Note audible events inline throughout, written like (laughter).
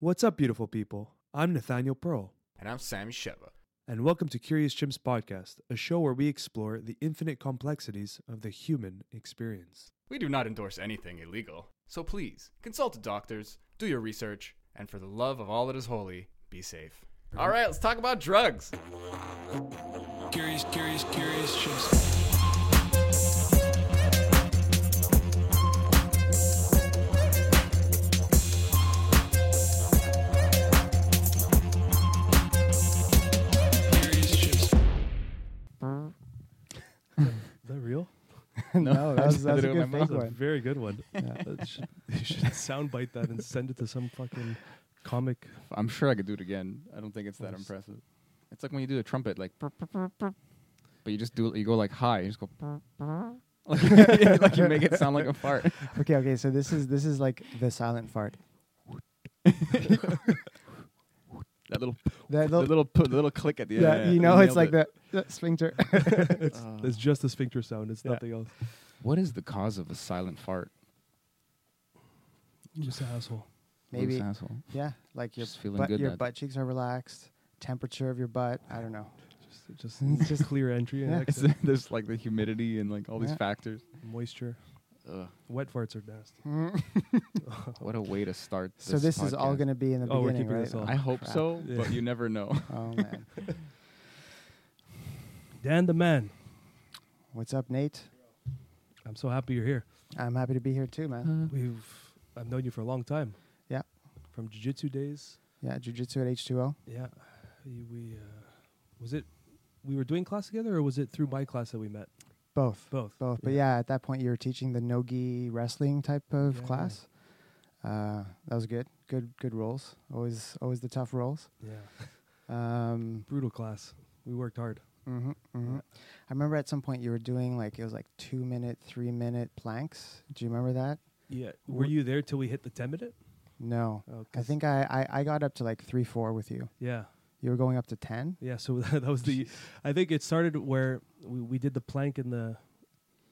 What's up, beautiful people? I'm Nathaniel Pearl, And I'm Sammy Sheva. and welcome to Curious Chimps Podcast, a show where we explore the infinite complexities of the human experience. We do not endorse anything illegal, so please consult the doctors, do your research, and for the love of all that is holy, be safe. All right, let's talk about drugs. Curious, curious, curious chimps. (laughs) no, that was, I that was did a good fake That's a one. very good one. (laughs) Yeah. Should, you should (laughs) soundbite that and send it to some fucking comic. I'm sure I could do it again. I don't think it's that impressive. It's like when you do a trumpet, like, brr, brr, brr. but you just do it you go like high. You just go brr, brr. like, like you make it sound like a fart. Okay, okay. So this is this is like the silent fart. That little, That the little, little, pu- the little click at the yeah, end. you know, it's like it. the, the sphincter. (laughs) it's, Uh, it's just a sphincter sound. It's Yeah. nothing else. What is the cause of a silent fart? Just an asshole. Maybe, Loose asshole. yeah, like your Just feeling butt, good your butt cheeks are relaxed. Temperature of your butt. I don't know. Just, just, just clear entry and (laughs) Yeah. Exit. (laughs) there's like the humidity and like all these factors. moisture. Ugh, Wet farts are nasty. (laughs) what a way to start. so this is all podcast. going to be in the Oh, we're beginning, keeping right? this all. I hope Crap. so, Yeah. but you never know. (laughs) Oh man, (laughs) Dan the man. what's up, Nate? I'm so happy you're here. I'm happy to be here too, man. We've I've known you for a long time. Yeah. From jiu-jitsu days. Yeah, jujitsu at H2O. Yeah. We, we uh, was it we were doing class together or was it through my class that we met? Both, Both. both. But yeah, at that point you were teaching the nogi wrestling type of class. Uh, that was good. Good, good rolls. Always, always the tough rolls. Yeah. (laughs) Um, Brutal class. We worked hard. hmm hmm Yeah. I remember at some point you were doing like it was like two minute, three minute planks. Do you remember that? Yeah. Were you there till we hit the 10 minute? No, Oh, I think I, I I got up to like three four with you. Yeah. You were going up to ten. Yeah, so (laughs) that was the I think it started where we, we did the plank in the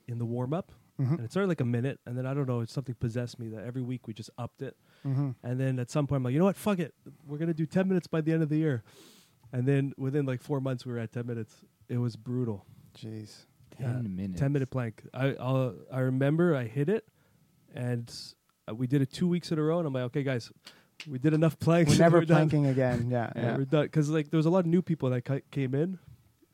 in the warm up Mm-hmm. and it started like a minute and then I don't know, it's something possessed me that every week we just upped it. Mm-hmm. And then at some point, I'm like, you know what? Fuck it. We're gonna do 10 minutes by the end of the year. And then within like four months, we were at 10 minutes. It was brutal. Jeez. Ten Yeah, minutes. 10 minute plank. I I'll, I remember I hit it, and we did it two weeks in a row. And I'm like, okay, guys, we did enough planks. We're never done. planking again. Yeah. Yeah, yeah. we're done. Because like there was a lot of new people that ca- came in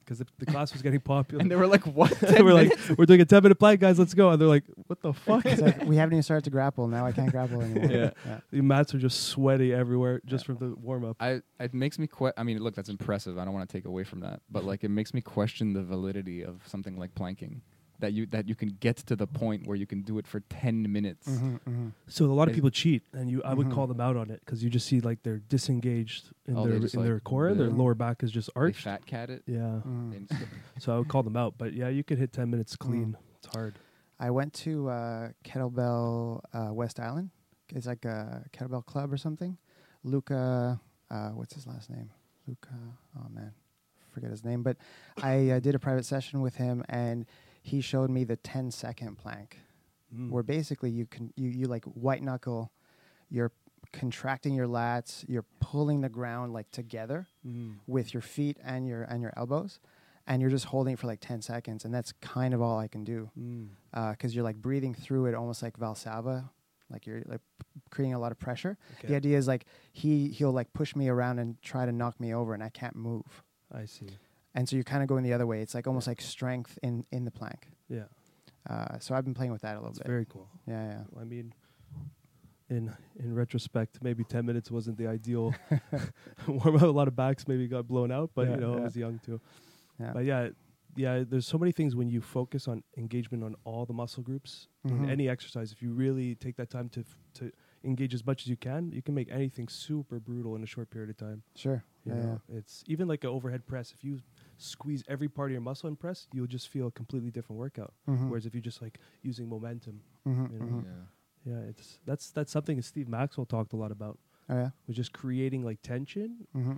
because the, the class was getting popular. And they were like, "What?" (laughs) we're like, (laughs) we're doing a 10 minute plank, guys. Let's go. And they're like, what the (laughs) fuck? Like we haven't even started to grapple. Now I can't grapple anymore. Yeah. yeah. the mats are just sweaty everywhere just from the warm up. I it makes me que- I mean, look, that's impressive. I don't want to take away from that, but like it makes me question the validity of something like planking. That you that you can get to the point where you can do it for ten minutes. hmm hmm So a lot of Is- people cheat, and you I would Mhm. call them out on it because you just see like they're disengaged in Oh, their just, in their like, core, their lower back is just They arched. fat cat it. Yeah, And (laughs) so I would call them out. But yeah, you could hit ten minutes Mm. clean. It's hard. I went to uh, Kettlebell uh, West Island. It's like a kettlebell club or something. Luca, uh, what's his last name? Luca. Oh man, forget his name. But I uh, did a private session with him, and he showed me the 10 second plank, Mm. where basically you can you you like white knuckle, you're contracting your lats, you're pulling the ground like together Mm. with your feet and your and your elbows, and you're just holding it for like 10 seconds, and that's kind of all I can do Mm. because you're like breathing through it almost like Valsalva, like you're like creating a lot of pressure. The idea is like he he'll like push me around and try to knock me over, and I can't move. I see. And so you're kind of going the other way. It's like almost like strength in in the plank. Yeah, Uh, so I've been playing with that a little it's bit. very cool. yeah, yeah. I mean, in in retrospect, maybe ten minutes wasn't the ideal. (laughs) (laughs) warm up. A lot of backs maybe got blown out, but Yeah, you know I was young too. Yeah. But yeah, yeah. There's so many things when you focus on engagement on all the muscle groups Mhm. in any exercise. If you really take that time to f- to engage as much as you can, you can make anything super brutal in a short period of time. Sure. You Yeah, yeah. know, it's even like an overhead press. If you squeeze every part of your muscle and press, you'll just feel a completely different workout. Mhm. Whereas if you're just like using momentum, Mhm, you know, mhm. yeah. yeah, it's that's that's something that Steve Maxwell talked a lot about. Oh yeah. Was just creating like tension hmm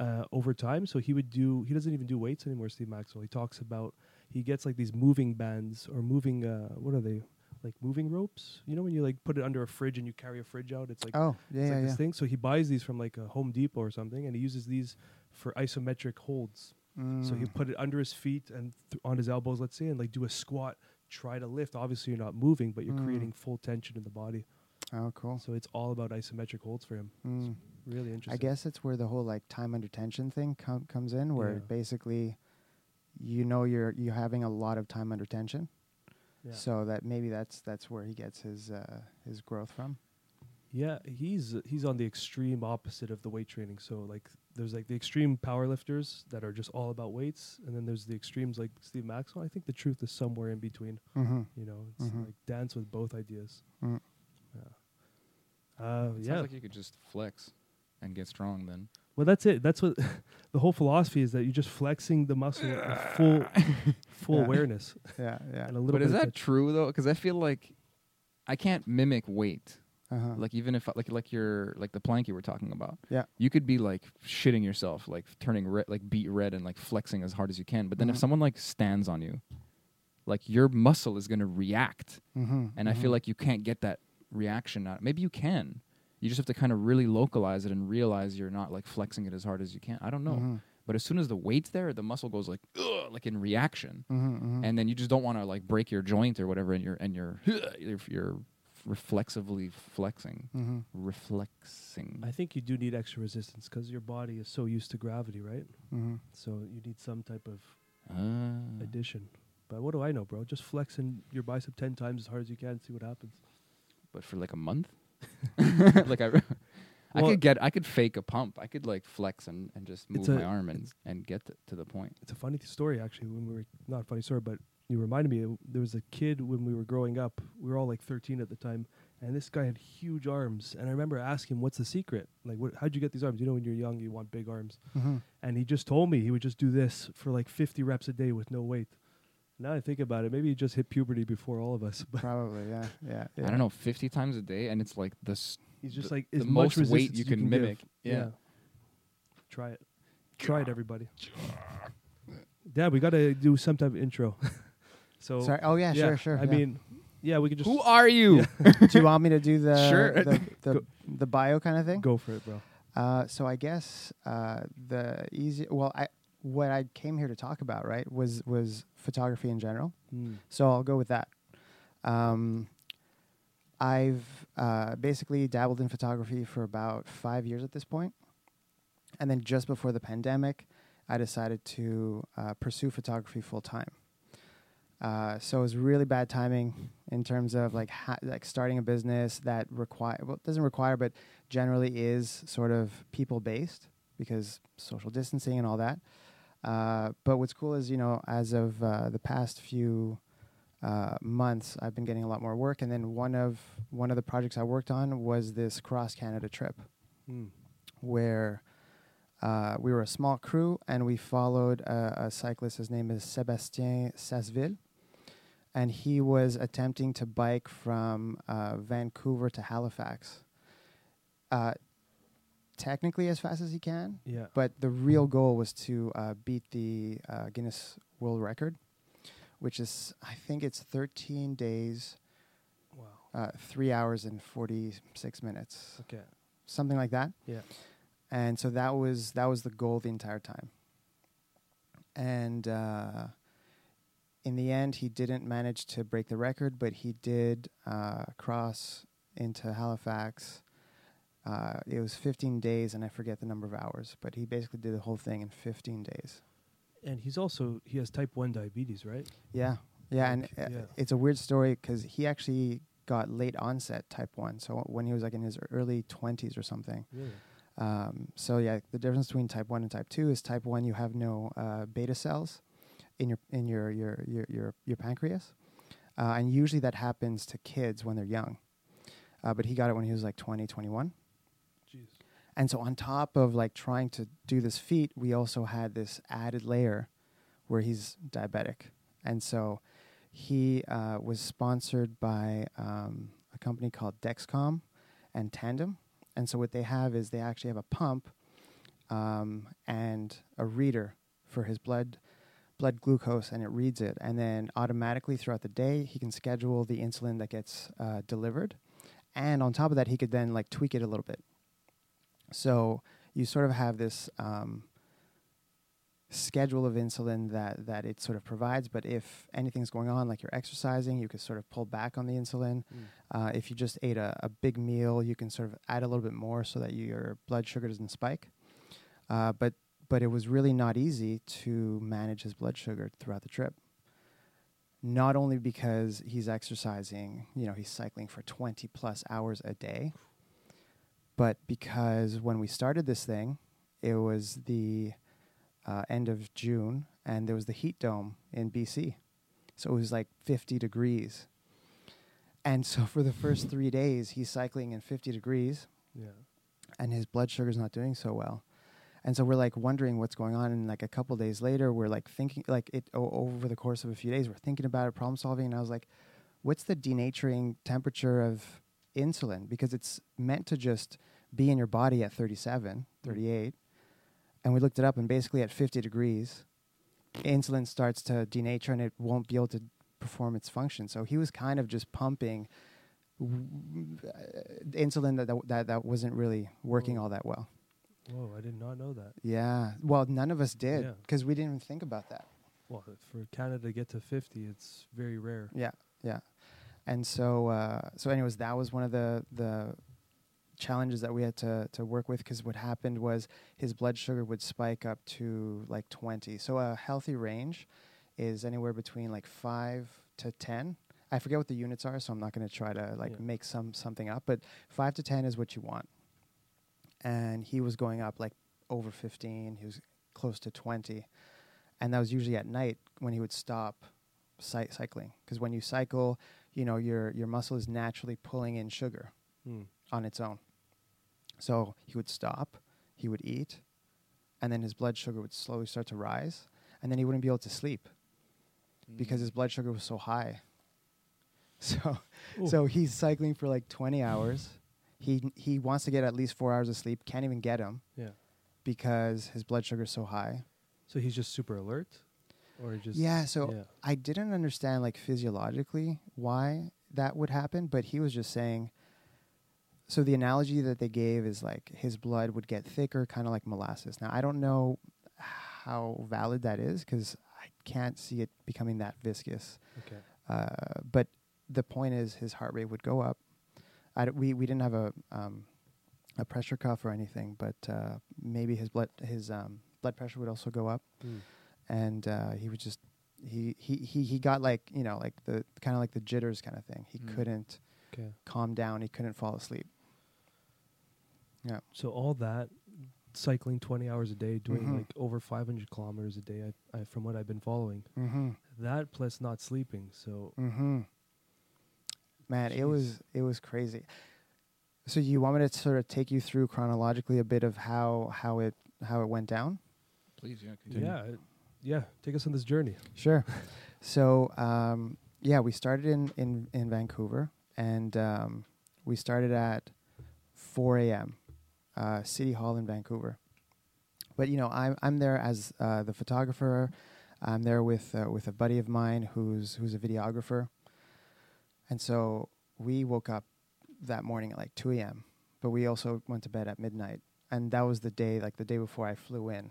uh, over time. So he would do. He doesn't even do weights anymore. Steve Maxwell. He talks about he gets like these moving bands or moving. Uh, what are they? like moving ropes. You know when you like put it under a fridge and you carry a fridge out, it's like Oh, yeah, it's yeah, like yeah. this thing. So he buys these from like a Home Depot or something, and he uses these for isometric holds. So he'll Mm. put it under his feet and th- on his elbows, let's say, and like do a squat, try to lift. Obviously, you're not moving, but you're Mm. creating full tension in the body. Oh, cool. So it's all about isometric holds for him. Mm. Really interesting. I guess it's where the whole like time under tension thing com- comes in, where Yeah. basically, you know, you're you're having a lot of time under tension, Yeah. so that maybe that's that's where he gets his uh, his growth from. Yeah, he's he's on the extreme opposite of the weight training. So like there's like the extreme power lifters that are just all about weights, and then there's the extremes like Steve Maxwell. I think the truth is somewhere in between. Mm-hmm. You know, it's Mhm. like dance with both ideas. Mm. Yeah. Uh, It yeah. Sounds like you could just flex and get strong then. well, that's it. That's what (laughs) the whole philosophy is that you're just flexing the muscle with full (laughs) full Yeah. awareness (laughs) Yeah, yeah. and a little But bit is that touch. true though? Because I feel like I can't mimic weight. Uh-huh. Like even if like like your like the plank you were talking about. Yeah. You could be like shitting yourself, like turning red, like beet red, and like flexing as hard as you can. But then if Mhm. someone like stands on you, like your muscle is gonna react, mm-hmm. and I feel like you can't get that reaction out. Maybe you can. You just have to kind of really localize it and realize you're not like flexing it as hard as you can. I don't know. Mm-hmm. But as soon as the weight's there, the muscle goes like Ugh, like in reaction, Mm-hmm. and then you just don't want to like break your joint or whatever, and you're and you're (laughs) you're, you're reflexively flexing, mm-hmm. reflexing. I think you do need extra resistance because your body is so used to gravity, right? Mm-hmm. So you need some type of Ah. addition. But what do I know, bro? Just flexing your bicep ten times as hard as you can, see what happens. but for like a month, (laughs) (laughs) like I, I Well- could get, I could fake a pump. I could like flex and, and just move It's my arm and and get to, to the point. It's a funny story, actually. When we were not a funny story, but you reminded me. There was a kid when we were growing up. We were all like 13 at the time, and this guy had huge arms. And I remember asking, him, "What's the secret? Like, what, how'd you get these arms? You know, when you're young, you want big arms." Mm-hmm. And he just told me he would just do this for like 50 reps a day with no weight. Now I think about it, maybe he just hit puberty before all of us. (laughs) But Probably, yeah, yeah, yeah. I don't know, fifty times a day, and it's like this. he's just The- like the as most weight resistance you can give. mimic. Yeah. Try it. Try it, everybody. Dad, we got to do some type of intro. (laughs) so Sorry. Oh yeah, sure, sure. I yeah. mean, yeah, we could just Who are you? (laughs) (laughs) do you want me to do the Sure. the, the, (laughs) the bio kind of thing? go for it, bro. Uh, so I guess uh, the easy. Well, I what I came here to talk about, right, was was photography in general. Mm. So I'll go with that. Um, I've uh, basically dabbled in photography for about five years at this point, and then just before the pandemic, I decided to uh, pursue photography full time. Uh, so it was really bad timing in terms of like ha- like starting a business that require well doesn't require but generally is sort of people based because social distancing and all that. Uh, but what's cool is you know as of uh, the past few uh, months, I've been getting a lot more work, and then one of one of the projects I worked on was this cross Canada trip Mm. where uh, we were a small crew and we followed a, a cyclist. His name is Sébastien Sasseville. And he was attempting to bike from uh, Vancouver to Halifax. Uh, technically, as fast as he can, Yeah. but the real goal was to uh, beat the uh, Guinness World Record, which is, I think it's 13 days, Wow. uh, three hours and 46 minutes Okay. something like that. Yeah. And so that was that was the goal the entire time. And uh, in the end, he didn't manage to break the record, but he did uh, cross into Halifax. Uh, it was 15 days, and I forget the number of hours, but he basically did the whole thing in 15 days. And he's also he has type one diabetes, right? Yeah, yeah, and uh, yeah. it's a weird story because he actually got late onset type one. So when he was like in his early 20s or something. Really? Um, so yeah, the difference between type one and type two is type one you have no uh, beta cells in your in your your your your, your pancreas, uh, and usually that happens to kids when they're young. Uh, but he got it when he was like 20, 21. Jeez. And so on top of like trying to do this feat, we also had this added layer where he's diabetic, and so he uh, was sponsored by um, a company called Dexcom and Tandem. And so what they have is they actually have a pump um, and a reader for his blood blood glucose and it reads it, and then automatically throughout the day he can schedule the insulin that gets uh, delivered, and on top of that he could then like tweak it a little bit. So you sort of have this um, schedule of insulin that that it sort of provides. But if anything's going on, like you're exercising, you could sort of pull back on the insulin. Uh, if you just ate a, a big meal, you can sort of add a little bit more so that your blood sugar doesn't spike. Uh, but but it was really not easy to manage his blood sugar throughout the trip. Not only because he's exercising, you know, he's cycling for 20 plus hours a day, but because when we started this thing, it was the uh, end of June and there was the heat dome in BC. So it was like 50 degrees. And so for the first three days, he's cycling in 50 degrees Yeah. and his blood sugar's not doing so well. And so we're like wondering what's going on. And like a couple days later, we're like thinking, like it o- over the course of a few days, we're thinking about it, problem solving. And I was like, what's the denaturing temperature of insulin? Because it's meant to just be in your body at 37, 38. And we looked it up, and basically at 50 degrees, insulin starts to denature and it won't be able to perform its function. So he was kind of just pumping w- uh, insulin that, that that wasn't really working all that well. Whoa, I did not know that. Yeah. Well, none of us did Yeah. because we didn't even think about that. Well, for Canada to get to 50, it's very rare. Yeah. Yeah. And so, uh, so anyways, that was one of the the challenges that we had to to work with because what happened was his blood sugar would spike up to like 20. So a healthy range is anywhere between like five to 10. I forget what the units are, so I'm not going to try to like Yeah. make some something up, but five to 10 is what you want. And he was going up like over 15. He was close to 20, and that was usually at night when he would stop cy- cycling because when you cycle, you know your your muscle is naturally pulling in sugar Hmm. on its own. So he would stop, he would eat, and then his blood sugar would slowly start to rise, and then he wouldn't be able to sleep because his blood sugar was so high. (laughs) So, Ooh. so he's cycling for like 20 hours. He he wants to get at least four hours of sleep. Can't even get him Yeah. because his blood sugar is so high. So he's just super alert? Or just. yeah. So yeah. I didn't understand like physiologically why that would happen, but he was just saying. So the analogy that they gave is like his blood would get thicker, kind of like molasses. Now I don't know how valid that is because I can't see it becoming that viscous. Okay. Uh, but the point is, his heart rate would go up. I d- we we didn't have a um, a pressure cuff or anything, but uh, maybe his blood his um, blood pressure would also go up Hmm. and uh, he would just he, he he he got like you know like the kind of like the jitters kind of thing. He Mm. couldn't Okay. calm down. He couldn't fall asleep. Yeah. So all that, cycling 20 hours a day, doing Mhm. like over 500 kilometers a day, I, I, from what I've been following, Mm-hmm. that plus not sleeping. So Mm-hmm. Man, it was it was crazy. So you want me to sort of take you through chronologically a bit of how how it how it went down? Please, yeah. Continue. yeah, it- yeah, take us on this journey. Sure. so um, yeah, we started in in in Vancouver, and um, we started at 4 a.m. Uh, City Hall in Vancouver. But you know, I'm I'm there as uh, the photographer. I'm there with uh, with a buddy of mine who's who's a videographer, and so we woke up that morning at like 2 a.m. But we also went to bed at midnight, and that was the day like the day before I flew in.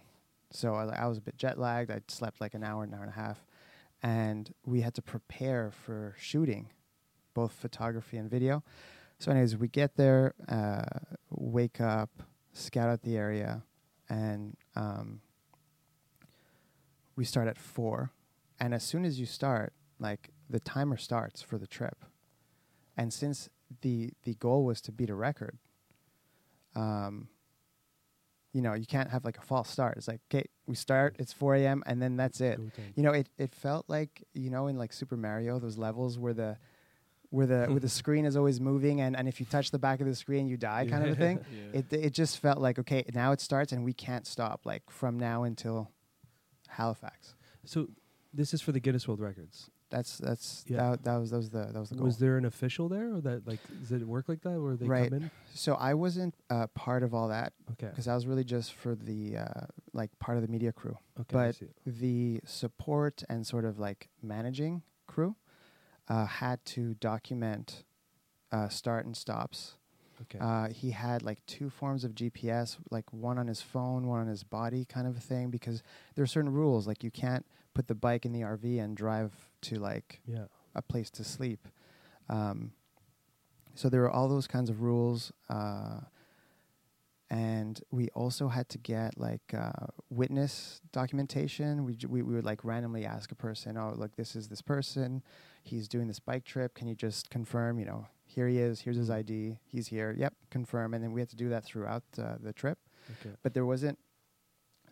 So I, I was a bit jet lagged. I slept like an hour, an hour and a half, and we had to prepare for shooting, both photography and video. So, anyways, we get there, uh, wake up, scout out the area, and um, we start at four. And as soon as you start, like the timer starts for the trip. And since the the goal was to beat a record, um, you know, you can't have like a false start. It's like, okay, we start, it's 4 a.m., and then that's it. You know, it, it felt like, you know, in like Super Mario, those levels where the where the where the (laughs) screen is always moving and, and if you touch the back of the screen you die kind of a thing. (laughs) Yeah. It it just felt like, okay, now it starts and we can't stop, like from now until Halifax. So this is for the Guinness World Records. That's that's Yeah. that, that was that was the that was the goal. Was there an official there, or that like does it work like that, where they Right. come in? so I wasn't uh, part of all that Okay. because I was really just for the uh, like part of the media crew. Okay. But the support and sort of like managing crew uh, had to document uh, start and stops. Okay. Uh, he had like two forms of GPS, like one on his phone, one on his body, kind of a thing, because there are certain rules. Like you can't put the bike in the RV and drive to like yeah. a place to sleep. Um, so there were all those kinds of rules, uh, and we also had to get like uh, witness documentation. We, j- we we would like randomly ask a person, "Oh, look, this is this person. He's doing this bike trip. Can you just confirm? You know, here he is. Here's his ID. He's here. Yep, confirm." And then we had to do that throughout uh, the trip. Okay. But there wasn't,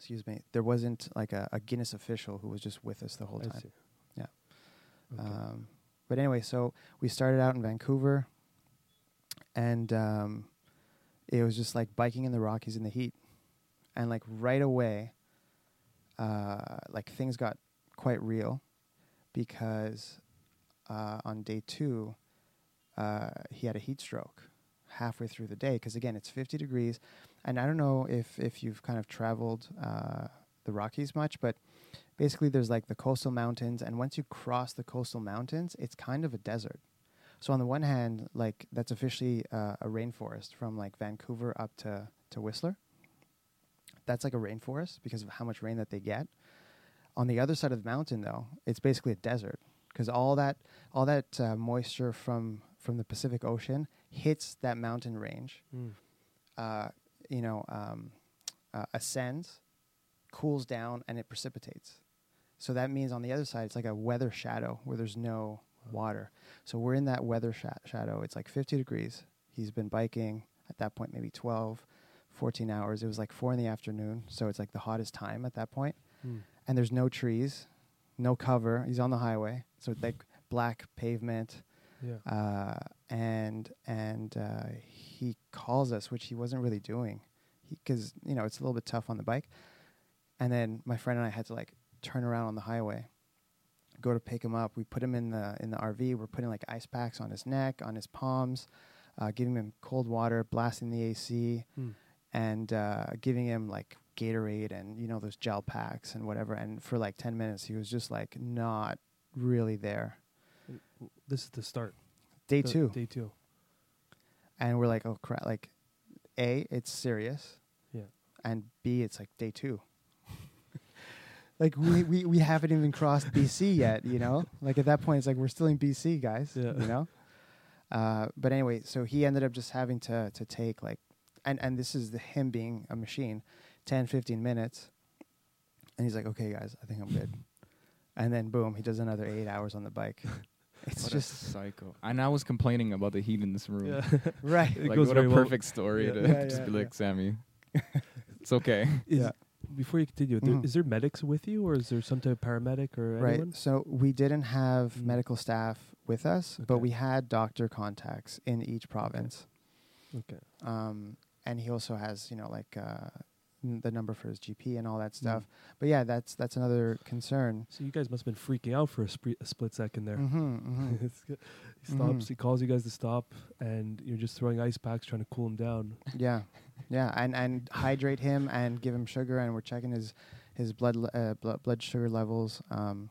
excuse me, there wasn't like a, a Guinness official who was just with us the whole I time. see. Yeah. Okay. Um, but anyway, so we started out in Vancouver, and um, it was just like biking in the Rockies in the heat, and like right away, uh, like things got quite real, because uh, on day two, uh, he had a heat stroke halfway through the day. Because again, it's 50 degrees, and I don't know if if you've kind of traveled uh, the Rockies much, but basically there's like the coastal mountains and once you cross the coastal mountains it's kind of a desert. So on the one hand like that's officially uh, a rainforest from like vancouver up to, to whistler. That's like a rainforest because of how much rain that they get. On the other side of the mountain though it's basically a desert because all that all that uh, moisture from from the pacific ocean hits that mountain range. Mm. uh, you know, um, uh, ascends, cools down, and it precipitates. So that means on the other side, it's like a weather shadow where there's no water. So we're in that weather sha- shadow. It's like 50 degrees. He's been biking at that point, maybe 12, 14 hours. It was like four in the afternoon. So it's like the hottest time at that point. Mm. And there's no trees, no cover. He's on the highway. So it's like black pavement Yeah. uh, and and uh, he calls us, which he wasn't really doing, because you know it's a little bit tough on the bike. And then my friend and I had to like turn around on the highway, go to pick him up. We put him in the in the RV. We're putting like ice packs on his neck, on his palms, uh, giving him cold water, blasting the AC, Mm. and uh, giving him like Gatorade and you know those gel packs and whatever. And for like ten minutes, he was just like not really there. This is the start. Day two. Day two. and we're like, oh crap! Like, a, it's serious, Yeah. and b, it's like day two. (laughs) like we, we we haven't even crossed BC yet, you know. (laughs) Like at that point, it's like we're still in BC, guys. Yeah. You know. (laughs) Uh, but anyway, so he ended up just having to to take like, and and this is the him being a machine, 10, 15 minutes, and he's like, okay, guys, I think I'm good. And then boom, he does another eight hours on the bike. It's What just a psycho. And I was complaining about the heat in this room. Yeah. (laughs) (laughs) right. Like goes what a very well. perfect story Yeah. to Yeah, just yeah, be like. Sammy, (laughs) it's okay. Is, Yeah. Before you continue, there, Mhm. is there medics with you, or is there some type of paramedic or Right. anyone? So we didn't have Mm. medical staff with us, but we had doctor contacts in each province. Okay. Um, and he also has, you know, like uh, n- the number for his GP and all that Mm. stuff. But yeah, that's that's another concern. So you guys must have been freaking out for a, spre- a split second there. hmm (laughs) hmm It's good. he stops. Mhm. He calls you guys to stop, and you're just throwing ice packs trying to cool him down. yeah, yeah, and and hydrate him and give him sugar, and we're checking his his blood le- uh, blood blood sugar levels. Um,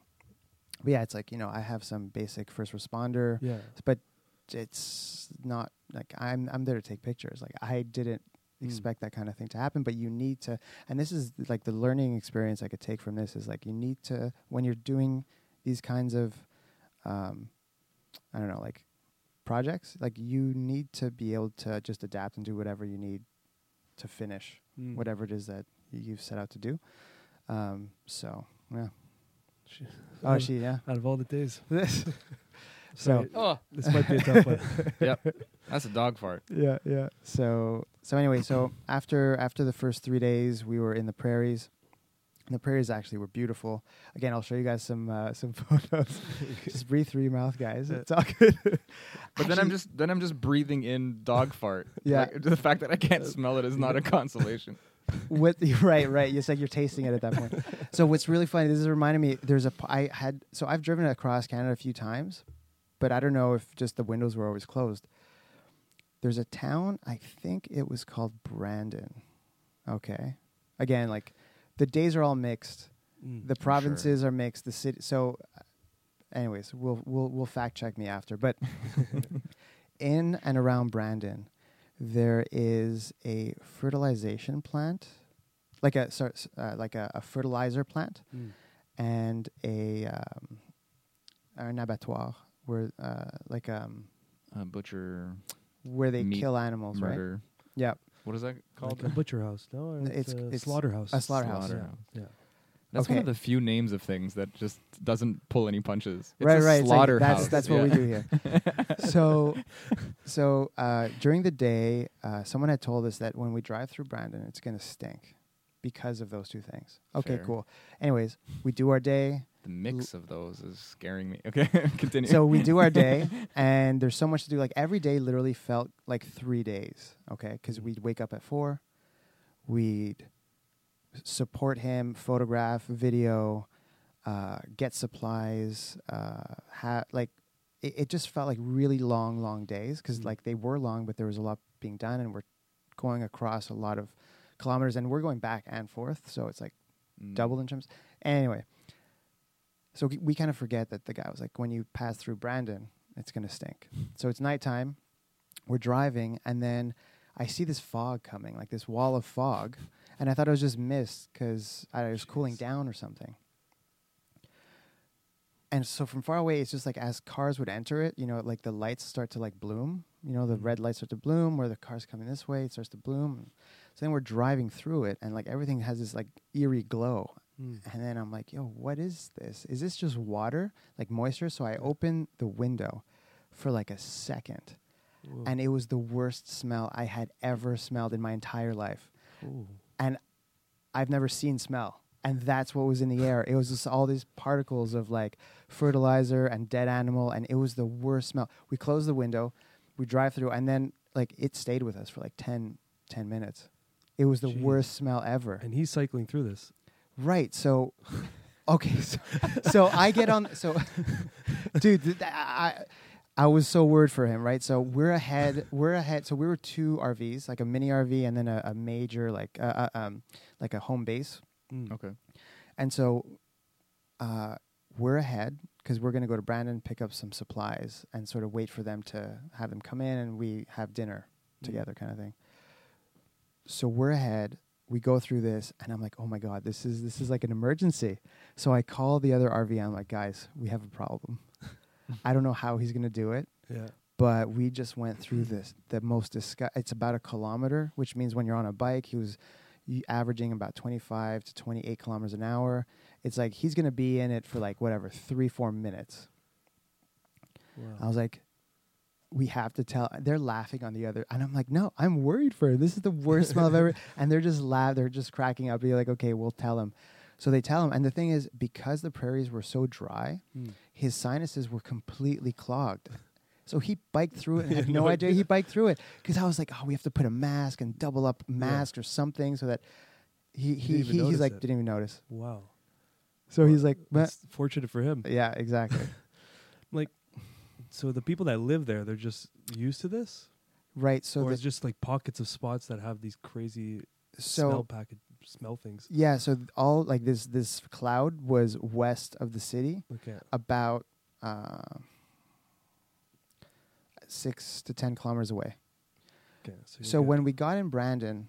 but yeah, it's like you know, I have some basic first responder. Yeah. but it's not like I'm I'm there to take pictures. Like I didn't Mm. Expect that kind of thing to happen, but you need to and this is like the learning experience I could take from this is like you need to when you're doing these kinds of um I don't know, like projects, like you need to be able to just adapt and do whatever you need to finish Mm. whatever it is that you've set out to do. Um so yeah. She- Oh she yeah. (laughs) Out of all the days. (laughs) (laughs) So Oh, this might be a tough one. (laughs) yep. That's a dog fart. yeah, yeah. So so anyway, so after after the first three days, we were in the prairies. And the prairies actually were beautiful. Again, I'll show you guys some uh, some (laughs) photos. just breathe through your mouth, guys. It's all good. (laughs) But then I'm just then I'm just breathing in dog fart. Yeah. Like, the fact that I can't smell it is not a consolation. what right right it's like you're tasting it at that point so what's really funny this is reminding me there's a I had so i've driven across canada a few times but i don't know if just the windows were always closed. There's a town i think it was called brandon. Okay. Again like the days are all mixed. Mm. the provinces are mixed. The city so uh, anyways we'll we'll we'll fact check me after. But (laughs) in and around brandon there is a fertilization plant like a sorry, uh, like a, a fertilizer plant Mm. and a um, an abattoir where uh, like um Uh, butcher where they Meat kill animals right murder. yeah What is that called? Like a butcher house. No, it's, it's- a it's slaughterhouse. a slaughterhouse. Slaughterhouse. Yeah. That's one of the few names of things that just doesn't pull any punches. It's right a right it's like, slaughterhouse. that's that's what we do here so (laughs) so uh, during the day uh, someone had told us that when we drive through brandon it's going to stink because of those two things okay Fair. cool anyways we do our day The mix of those is scaring me. (laughs) Okay, (laughs) continue. so we do our day (laughs) and there's so much to do like every day literally felt like three days okay because we'd wake up at four we'd support him photograph video uh, get supplies uh, ha- like it, it just felt like really long long days because Mm. like they were long but there was a lot being done and we're going across a lot of kilometers and we're going back and forth so it's like Mm. double in terms. Anyway, so we, kind of forget that the guy was like, when you pass through Brandon, it's gonna stink. so it's nighttime. We're driving, and then I see this fog coming, like this wall of fog, and I thought it was just mist because I was cooling down or something. And so from far away, it's just like as cars would enter it, you know, like the lights start to like bloom. You know, the Mhm. red lights start to bloom, where the car's coming this way, it starts to bloom. So then we're driving through it, and like everything has this like eerie glow. Mm. And then I'm like, yo, what is this? Is this just water, like moisture? So I open the window for like a second, Whoa. and it was the worst smell I had ever smelled in my entire life. Ooh. And I've never seen smell. And that's what was in the (laughs) air. It was just all these particles of like fertilizer and dead animal, and it was the worst smell. We close the window, we drive through, and then like it stayed with us for like 10, 10 minutes. It was the Jeez. worst smell ever. And he's cycling through this. Right. So, okay. So, so I get on. So, (laughs) dude, th- I I was so worried for him. Right. So we're ahead. We're ahead. So we were two RVs, like a mini RV and then a, a major, like uh, uh, um, like a home base. Mm. Okay. And so, uh, we're ahead because we're going to go to Brandon, pick up some supplies, and sort of wait for them to have them come in, and we have dinner Mm. together, kind of thing. So we're ahead. We go through this, and I'm like, "Oh my god, this is this is like an emergency." So I call the other RV. I'm like, "Guys, we have a problem. (laughs) I don't know how he's going to do it." Yeah. but we just went through this the most disgust it's about a kilometer which means when you're on a bike he was averaging about 25 to 28 kilometers an hour it's like he's going to be in it for like whatever three four minutes i was like we have to tell they're laughing on the other and i'm like no i'm worried for him this is the worst smell i've ever (laughs) and they're just laugh they're just cracking up you're like okay we'll tell him so they tell him and the thing is because the prairies were so dry Mm. his sinuses were completely clogged. So he biked through it and had (laughs) no idea he biked through it because I was like, oh, we have to put a mask and double up mask or something so that he he, he he's like it. didn't even notice. Wow. So he's like. That's fortunate for him. yeah, exactly. (laughs) So the people that live there, they're just used to this, right. So or it's just like pockets of spots that have these crazy so smell package smell things. yeah, so th- all like this this cloud was west of the city, Okay. about uh, six to ten kilometers away. Okay. So, So when we got in Brandon,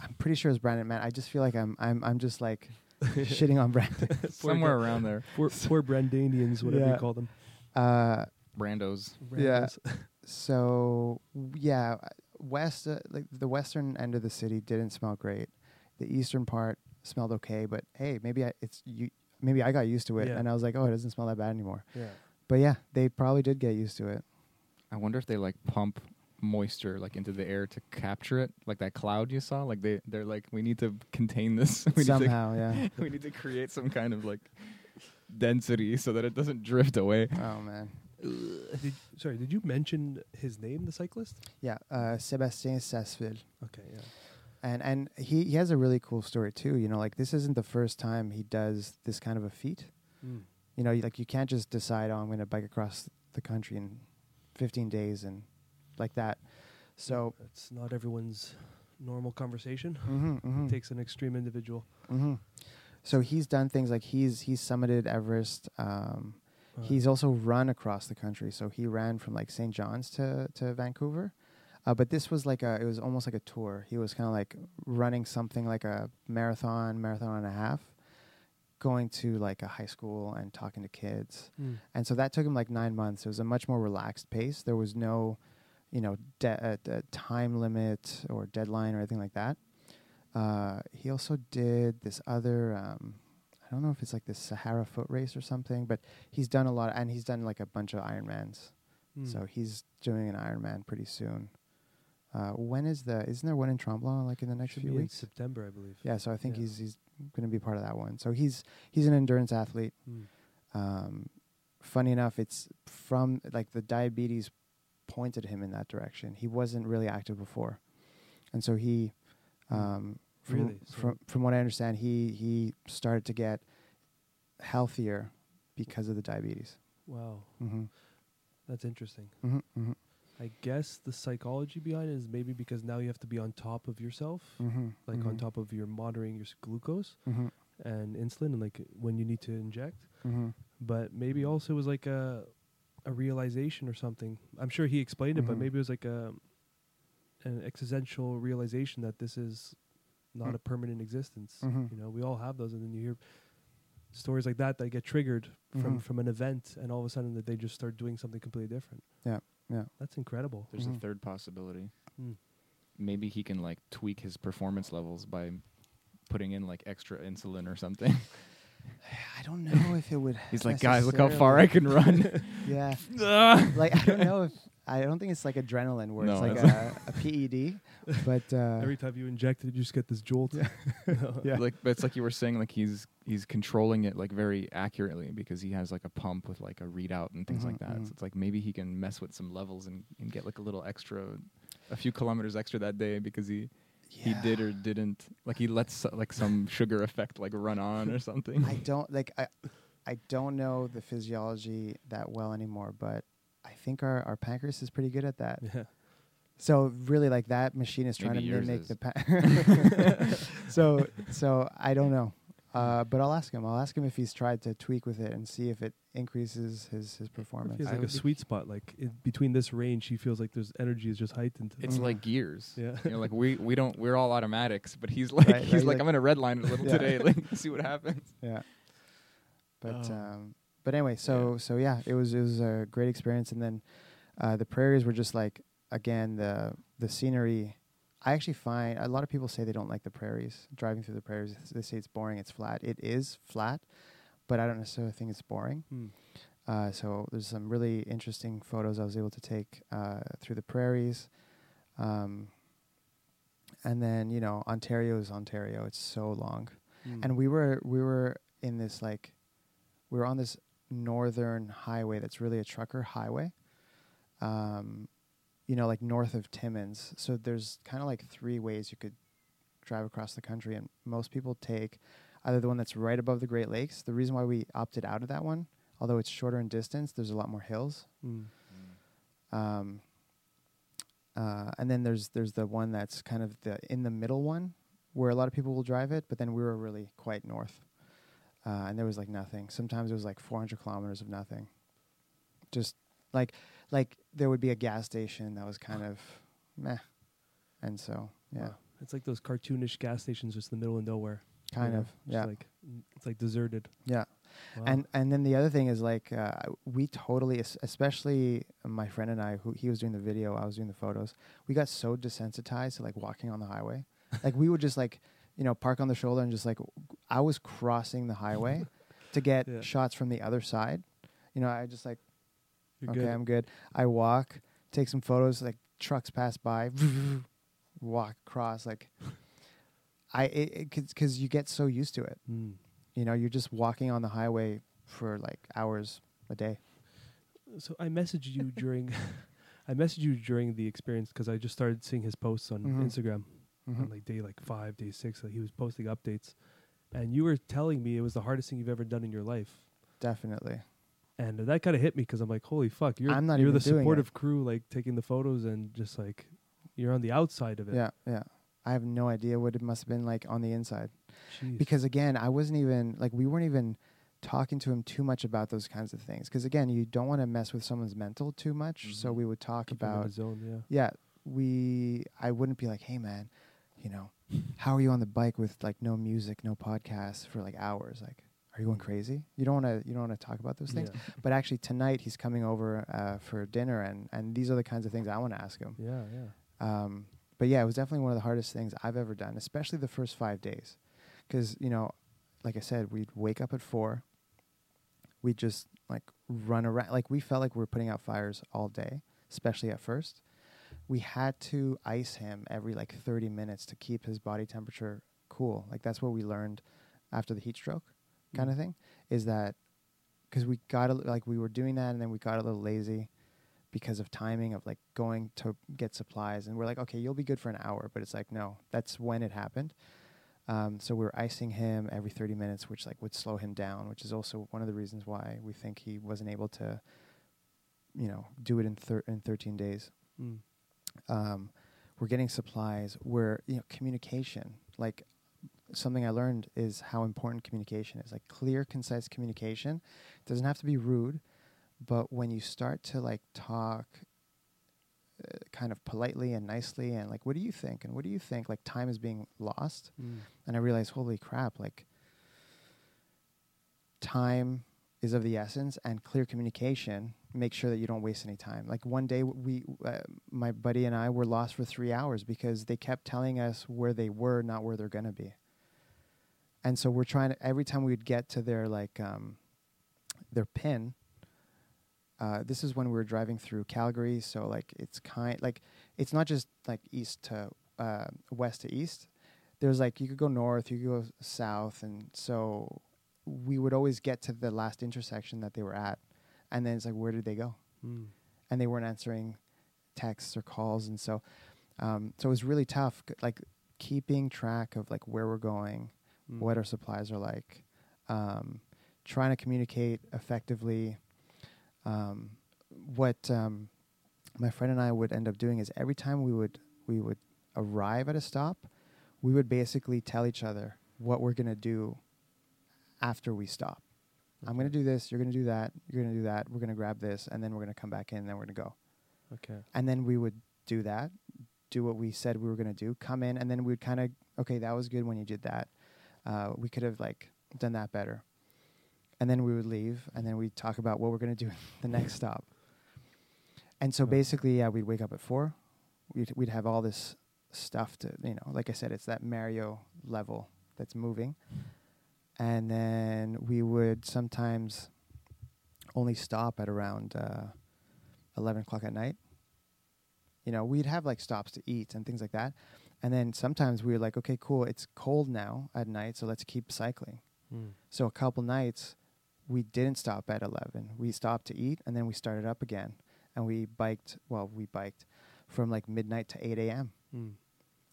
I'm pretty sure it's Brandon. Man, I just feel like I'm I'm I'm just like (laughs) shitting on Brandon. Somewhere around there. poor, poor Brandanians, whatever Yeah. you call them. Uh, Brandos. Yeah. So yeah, west uh, like the western end of the city didn't smell great. The eastern part smelled okay, but hey, maybe I, it's you. Maybe I got used to it, Yeah. and I was like, oh, it doesn't smell that bad anymore. yeah. But yeah, they probably did get used to it. I wonder if they like pump moisture like into the air to capture it, like that cloud you saw. Like they they're like, we need to contain this. (laughs) we Somehow, yeah. need (laughs) to we need to create some kind of like density so that it doesn't drift away. Oh man, Did, sorry, did you mention his name, the cyclist? yeah. Uh, Sébastien Sasseville. Okay, yeah. and and he he has a really cool story too. You know, like this isn't the first time he does this kind of a feat. Mm. You know, you- like you can't just decide, oh, I'm going to bike across the country in 15 days and like that. So, it's not everyone's normal conversation. mhm, mhm. It takes an extreme individual. hmm So he's done things like he's he's summited Everest. Um, Uh, he's also run across the country. So he ran from like St. John's to to Vancouver. Uh, but this was like a it was almost like a tour. He was kind of like running something like a marathon, marathon and a half, going to like a high school and talking to kids. mm. And so that took him like nine months. It was a much more relaxed pace. There was no, you know, de- uh, uh, time limit or deadline or anything like that. Uh, he also did this other, um, I don't know if it's like the Sahara foot race or something, but he's done a lot, and he's done like a bunch of Ironmans. Mm. So he's doing an Ironman pretty soon. Uh, when is the? Isn't there one in Tremblant like in the next Should few weeks? September, I believe. Yeah, so I think Yeah. he's he's going to be part of that one. So he's he's an endurance athlete. Mm. Um, funny enough, it's from like the diabetes pointed him in that direction. He wasn't really active before, and so he, um, from, Really? So- from from what I understand, he he started to get healthier because of the diabetes. Wow, hmm that's interesting. hmm hmm I guess the psychology behind it is maybe because now you have to be on top of yourself, hmm like on top of your monitoring your glucose hmm and insulin, and like when you need to inject. But maybe also it was like a a realization or something. I'm sure he explained it, but maybe it was like a an existential realization that this is not Mm. a permanent existence. Mhm. You know, we all have those, and then you hear stories like that that get triggered from Mhm. from an event, and all of a sudden that they just start doing something completely different. Yeah, yeah. That's incredible. There's a third possibility. Mm. Maybe he can like tweak his performance levels by putting in like extra insulin or something. (laughs) (sighs) I don't know if it would. He's like, guys, look how far I can run. (laughs) Yeah, Ah. (laughs) like I don't know if I don't think it's like adrenaline where it's like a, a PED, but uh, (laughs) Every time you inject it, you just get this jolt. Yeah. (laughs) No. (laughs) Yeah. Like, but it's like you were saying, like he's he's controlling it like very accurately because he has like a pump with like a readout and things like Mhm, that. mhm. So it's like maybe he can mess with some levels and, and get like a little extra, a few kilometers extra that day because he he did or didn't like he lets uh, like some sugar effect like run on or something. I don't like I I don't know the physiology that well anymore, but I think our, our pancreas is pretty good at that. Yeah. So really, like that machine is trying Maybe to mimic is. the. Pa- (laughs) (laughs) so so I don't know, uh, but I'll ask him. I'll ask him if he's tried to tweak with it and see if it increases his his It performance. feels like a sweet spot. Like in between this range, he feels like there's energy is just heightened. It's Mhm. like gears. Yeah. You know, like we (laughs) we don't we're all automatics, but he's like Right, he's right, like like- I'm gonna redline it a little Yeah. today, like see what happens. Yeah. But Oh. um, but anyway, so so yeah, it was it was a great experience, and then uh, the prairies were just like again the the scenery. I actually find a lot of people say they don't like the prairies. Driving through the prairies, they say it's boring. It's flat. It is flat, but I don't necessarily think it's boring. Hmm. Uh, so there's some really interesting photos I was able to take uh, through the prairies. Um, and then you know Ontario is Ontario. It's so long Mm. and we were we were in this like we were on this northern highway that's really a trucker highway um you know like north of timmins. So there's kind of like three ways you could drive across the country and most people take either the one that's right above the great lakes. The reason why we opted out of that one although it's shorter in distance there's a lot more hills. Mm. um, uh, and then there's there's the one that's kind of the in the middle one where a lot of people will drive it, but then we were really quite north, uh, and there was like nothing. Sometimes it was like 400 kilometers of nothing, just like like there would be a gas station that was kind of meh, and so yeah, Wow. It's like those cartoonish gas stations just in the middle of nowhere. you kind know? of yeah Like it's like deserted. yeah. Wow. And and then the other thing is like uh, we totally, especially my friend and I, who he was doing the video, I was doing the photos. We got so desensitized to like walking on the highway, like we would just like you know park on the shoulder and just like I was crossing the highway to get Yeah. shots from the other side. You know, I just like You're okay, good. I'm good. I walk, take some photos. Like trucks pass by, (laughs) walk across. Like I, it because you get so used to it. Mm. You know, you're just walking on the highway for like hours a day. So I messaged you during, (laughs) I messaged you during the experience because I just started seeing his posts on Mhm. Instagram, Mhm. on like day like five, day six. Like he was posting updates, and you were telling me it was the hardest thing you've ever done in your life. Definitely. And that kind of hit me because I'm like, holy fuck, you're I'm not you're the doing it. supportive crew, like taking the photos and just like you're on the outside of it. Yeah, yeah. I have no idea what it must have been like on the inside. Jeez. because again i wasn't even like we weren't even talking to him too much about those kinds of things because again you don't want to mess with someone's mental too much so Mhm. we would talk Keep about zone. Yeah. yeah we i wouldn't be like hey man you know how are you on the bike with like no music no podcasts for like hours like are you going crazy you don't want to you don't want to talk about those things Yeah. but actually tonight he's coming over uh, for dinner and and these are the kinds of things i want to ask him Yeah. Yeah. um, but yeah, it was definitely one of the hardest things I've ever done, especially the first five days. Because, you know, like I said, we'd wake up at four. We'd just like run around. Like we felt like we were putting out fires all day, especially at first. We had to ice him every like 30 minutes to keep his body temperature cool. Like that's what we learned after the heat stroke kind of thing is that because we got a, like we were doing that and then we got a little lazy because of timing of like going to get supplies and we're like okay you'll be good for an hour but it's like no that's when it happened um, so we're icing him every 30 minutes which like would slow him down which is also one of the reasons why we think he wasn't able to you know do it in, thir- in 13 days Mm. Um, we're getting supplies we're you know communication. Like something i learned is how important communication is. Like clear concise communication it doesn't have to be rude but when you start to like talk uh, kind of politely and nicely and like what do you think? And what do you think? Like time is being lost. Mm. and i realized holy crap like time is of the essence and clear communication make sure that you don't waste any time. Like one day we uh, my buddy and i were lost for three hours because they kept telling us where they were not where they're to be. And so we're trying to every time we'd get to their like um their pin uh, this is when we were driving through Calgary, so like it's kind like it's not just like east to uh, west to east. There's like you could go north, you could go south, and so we would always get to the last intersection that they were at, and then it's like where did they go? Mm. And they weren't answering texts or calls, and so um, so it was really tough, c- like keeping track of like where we're going, Mm. what our supplies are like, um, trying to communicate effectively. Um, what um, my friend and I would end up doing is every time we would we would arrive at a stop, we would basically tell each other what we're gonna do after we stop. I'm gonna do this. You're gonna do that. You're gonna do that. We're gonna grab this, and then we're gonna come back in. and Then we're gonna go. Okay. And then we would do that, do what we said we were gonna do, come in, and then we'd kind of okay, that was good when you did that. Uh, we could have like done that better. And then we would leave, and then we'd talk about what we're gonna do (laughs) the next stop. And so Yeah. basically, yeah, we'd wake up at four. We'd we'd have all this stuff to you know, like I said, it's that Mario level that's moving. And then we would sometimes only stop at around uh, eleven o'clock at night. You know, we'd have like stops to eat and things like that. And then sometimes we were like, okay, cool, it's cold now at night, so let's keep cycling. Mm. So a couple nights, we didn't stop at 11. We stopped to eat, and then we started up again. And we biked, well, we biked from like midnight to 8 a.m. Mm.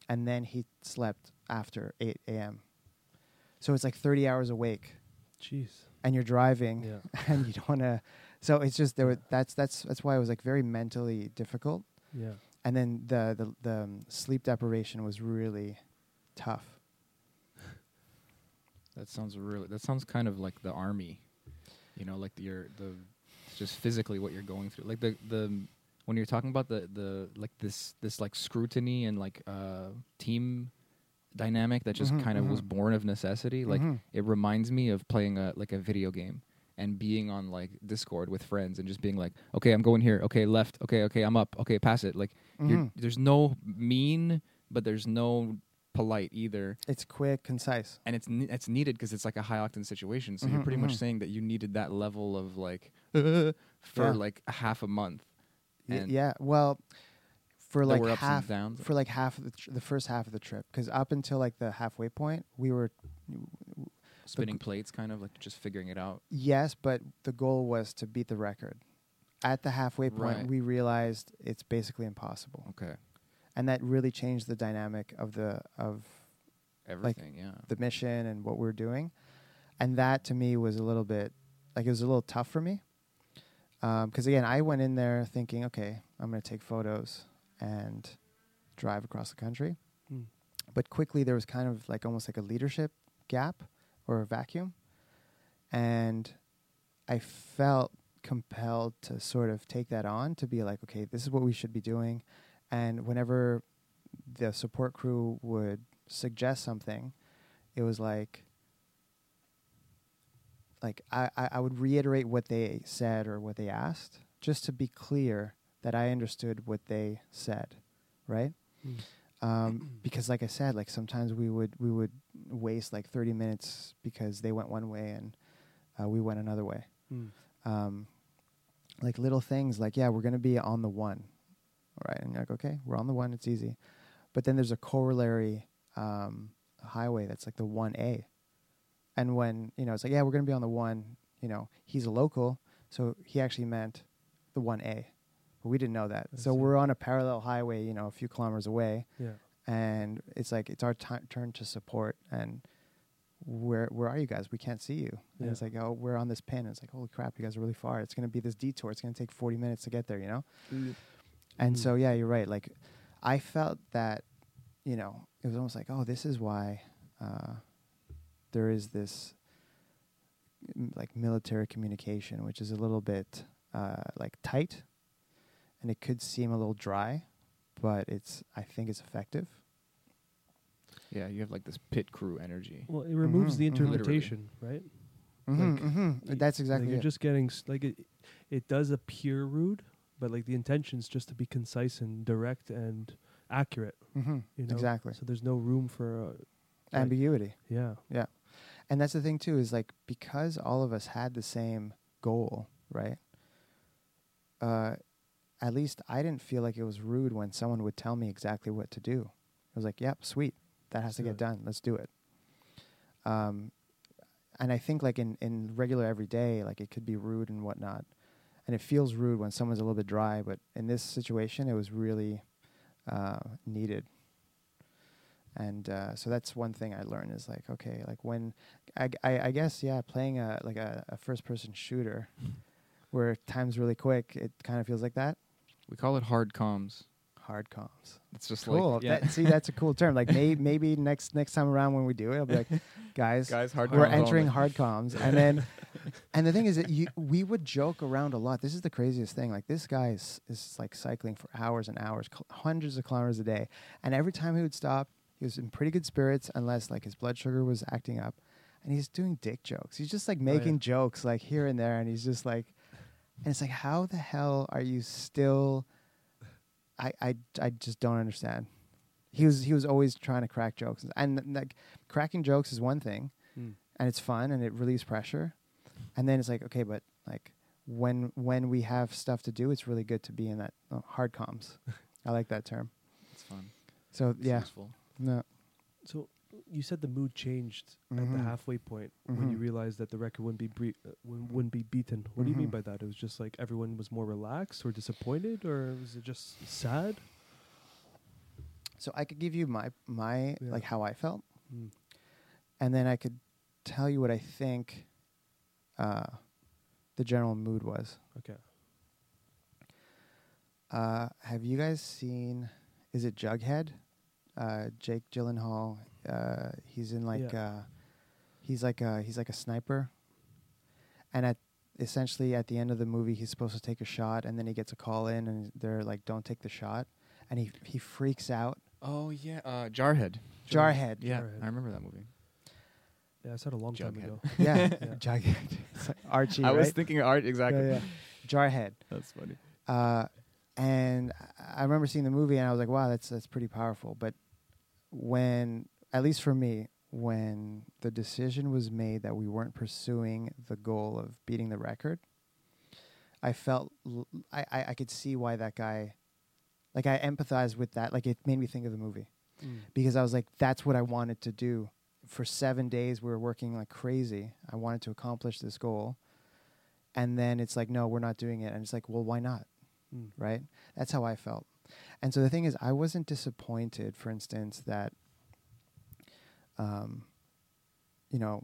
And then he slept after 8 a.m. So it's like 30 hours awake, Jeez. and you're driving, Yeah. (laughs) and you don't want to. So it's just there. Were, that's that's that's why it was like very mentally difficult. Yeah. And then the the, the um, sleep deprivation was really tough. (laughs) That sounds really. That sounds kind of like the army, you know, like the, your the just physically what you're going through. Like the the when you're talking about the the like this this like scrutiny and like uh team dynamic that just Mhm, kind of was mhm. born of necessity. Like Mhm. it reminds me of playing a like a video game and being on like Discord with friends and just being like, okay, I'm going here. Okay, left. Okay, okay, I'm up. Okay, pass it. Like you're, Mhm. there's no mean, but there's no polite either It's quick, concise. and it's ne- it's needed because it's like a high octane situation. So you're Mhm, pretty much mhm. saying that you needed that level of like (laughs) for Yeah. like a half a month. Y- yeah. Well, for like were ups and half for like half of the tr- the first half of the trip, because up until like the halfway point, we were spinning plates, kind of like just figuring it out. yes, but the goal was to beat the record. At the halfway point, Right. we realized it's basically impossible, Okay. and that really changed the dynamic of the of Everything, yeah. the mission and what we're doing. And that to me was a little bit like it was a little tough for me. Um, because again, I went in there thinking, okay, I'm going to take photos and drive across the country. Mm. But quickly, there was kind of like almost like a leadership gap or a vacuum. And I felt compelled to sort of take that on to be like, okay, this is what we should be doing. And whenever the support crew would suggest something, it was like, like I, I I would reiterate what they said or what they asked, just to be clear that I understood what they said, right? Mm. Um, (clears throat) because, like I said, like sometimes we would we would waste like thirty minutes because they went one way and uh, we went another way. Mm. Um, like little things, like yeah, we're gonna be on the one, right? And you're like, okay, we're on the one, it's easy. But then there's a corollary um, highway that's like the one A, and when you know it's like yeah, we're gonna be on the one. You know, he's a local, so he actually meant the one A, but we didn't know that. So we're on a parallel highway, you know, a few kilometers away, Yeah. and it's like it's our ti turn to support. And where where are you guys? We can't see you. And Yeah. it's like oh we're on this pin. And it's like holy crap you guys are really far. It's going to be this detour. It's going to take 40 minutes to get there you know? And Mm. so yeah you're right. Like i felt that you know it was almost like oh this is why uh, there is this m- like military communication which is a little bit uh, like tight and it could seem a little dry but it's i think it's effective Yeah, you have like this pit crew energy. Well, it removes Mhm, the mhm. interpretation, right? hmm Like, hmm y- That's exactly Like you're it. just getting s- like it. It does appear rude, but like the intention's just to be concise and direct and accurate. hmm You know, Exactly. So there's no room for uh, like- Ambiguity. yeah. Yeah. And that's the thing too is like because all of us had the same goal, right? Uh, at least I didn't feel like it was rude when someone would tell me exactly what to do. I was like, "Yep, sweet, that has Let's to get it." done. Let's do it." Um, and I think like in in regular everyday, like it could be rude and whatnot, and it feels rude when someone's a little bit dry. But in this situation, it was really uh, needed. And uh, so that's one thing I learned is like, okay, like when I, I, I guess yeah, playing a like a, a first person shooter (laughs) where time's really quick, it kind of feels like that. We call it hard comms. Hard comms. It's just Cool. like yeah. That, see, that's a cool term. Like (laughs) may, maybe next next time around when we do it, I'll be like, (laughs) guys, guys hard we're entering only. hard comms, and then (laughs) and the thing is that you we would joke around a lot. This is the craziest thing. Like this guy is is like cycling for hours and hours, kil- hundreds of kilometers a day, and every time he would stop, he was in pretty good spirits, unless like his blood sugar was acting up, and he's doing dick jokes. He's just like Oh, yeah. making jokes like here and there, and he's just like, and it's like, how the hell are you still? I I I just don't understand. He was he was always trying to crack jokes, and like cracking jokes is one thing Mm. and it's fun and it relieves pressure. And then it's like, okay, but like when when we have stuff to do, it's really good to be in that uh, hard comms. (laughs) I like that term. It's fun. So It's yeah, useful. no, So you said the mood changed at the Mhm. halfway point when you Mhm. realized that the record wouldn't be bre- uh, wouldn't be beaten. What do you mean Mhm. by that? It was just like everyone was more relaxed or disappointed, or was it just sad? so I could give you my my Yeah. like how I felt, Mm. and then I could tell you what I think uh, the general mood was. Okay. Uh, have you guys seen? Is it Jughead? Uh, Jake Gyllenhaal. Uh, he's in like. Yeah. Uh, he's like a he's like a sniper, and at essentially at the end of the movie, he's supposed to take a shot, and then he gets a call in, and they're like, "Don't take the shot," and he he freaks out. Oh yeah, uh, Jarhead. Jarhead. Yeah, Jarhead. I remember that movie. Yeah, I said a long time ago. (laughs) Yeah, Yeah. Jughead. (laughs) Like Archie, (laughs) I right? was thinking art exactly. Yeah, yeah. Jarhead. That's funny. Uh, and I- I remember seeing the movie, and I was like, "Wow, that's that's pretty powerful." But when, at least for me, when the decision was made that we weren't pursuing the goal of beating the record, I felt l- I, I, I could see why that guy, like I empathized with that. Like it made me think of the movie Mm. because I was like, that's what I wanted to do. For seven days, we were working like crazy. I wanted to accomplish this goal. And then it's like, no, we're not doing it. And it's like, well, why not? Mm. Right? That's how I felt. And so the thing is, I wasn't disappointed, for instance, that, um, you know,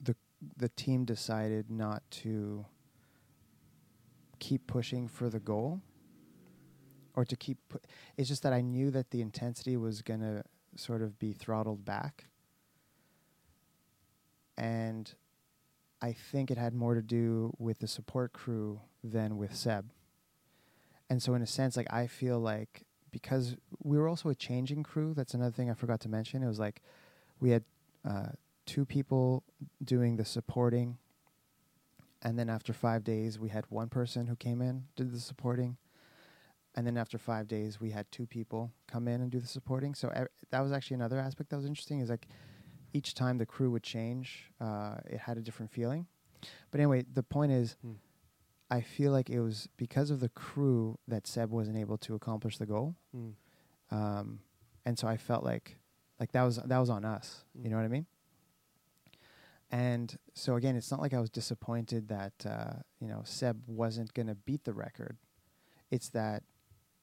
the the team decided not to keep pushing for the goal, or to keep. Pu- it's just that I knew that the intensity was gonna sort of be throttled back, and I think it had more to do with the support crew than with Seb. And so, in a sense, like I feel like because we were also a changing crew. That's another thing I forgot to mention. It was like we had uh, two people doing the supporting, and then after five days, we had one person who came in did the supporting, and then after five days, we had two people come in and do the supporting. So e- that was actually another aspect that was interesting. Is like each time the crew would change, uh, it had a different feeling. But anyway, the point is, Hmm. I feel like it was because of the crew that Seb wasn't able to accomplish the goal, Mm. um, and so I felt like like that was that was on us. You know what I mean? And so again, it's not like I was disappointed that uh, you know Seb wasn't going to beat the record. It's that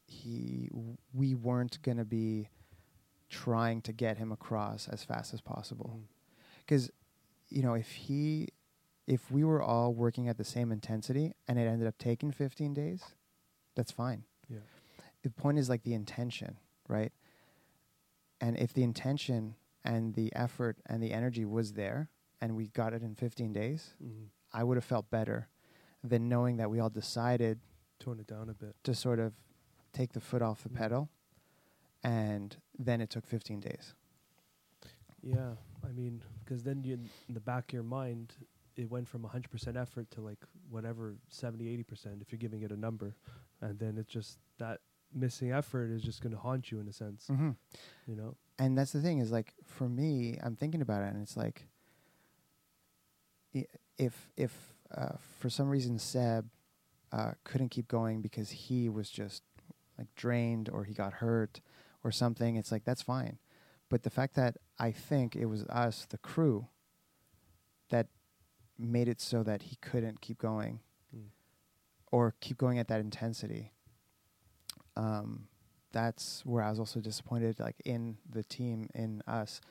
he we weren't going to be trying to get him across as fast as possible Mm. because you know if he if we were all working at the same intensity and it ended up taking 15 days that's fine Yeah. the point is like the intention right and if the intention and the effort and the energy was there and we got it in 15 days Mm. i would have felt better than knowing that we all decided Tone it down a bit. to sort of take the foot off the Mm. pedal and then it took 15 days Yeah, I mean, because then you, in the back of your mind, it went from 100% effort to like whatever 70, 80% if you're giving it a number, and then it's just that missing effort is just going to haunt you in a sense, mm-hmm. you know. and that's the thing is like for me i'm thinking about it and it's like i- if if uh, for some reason seb uh, couldn't keep going because he was just like drained or he got hurt or something it's like that's fine but the fact that i think it was us the crew that made it so that he couldn't keep going Mm. or keep going at that intensity um, that's where I was also disappointed, like in the team, in us,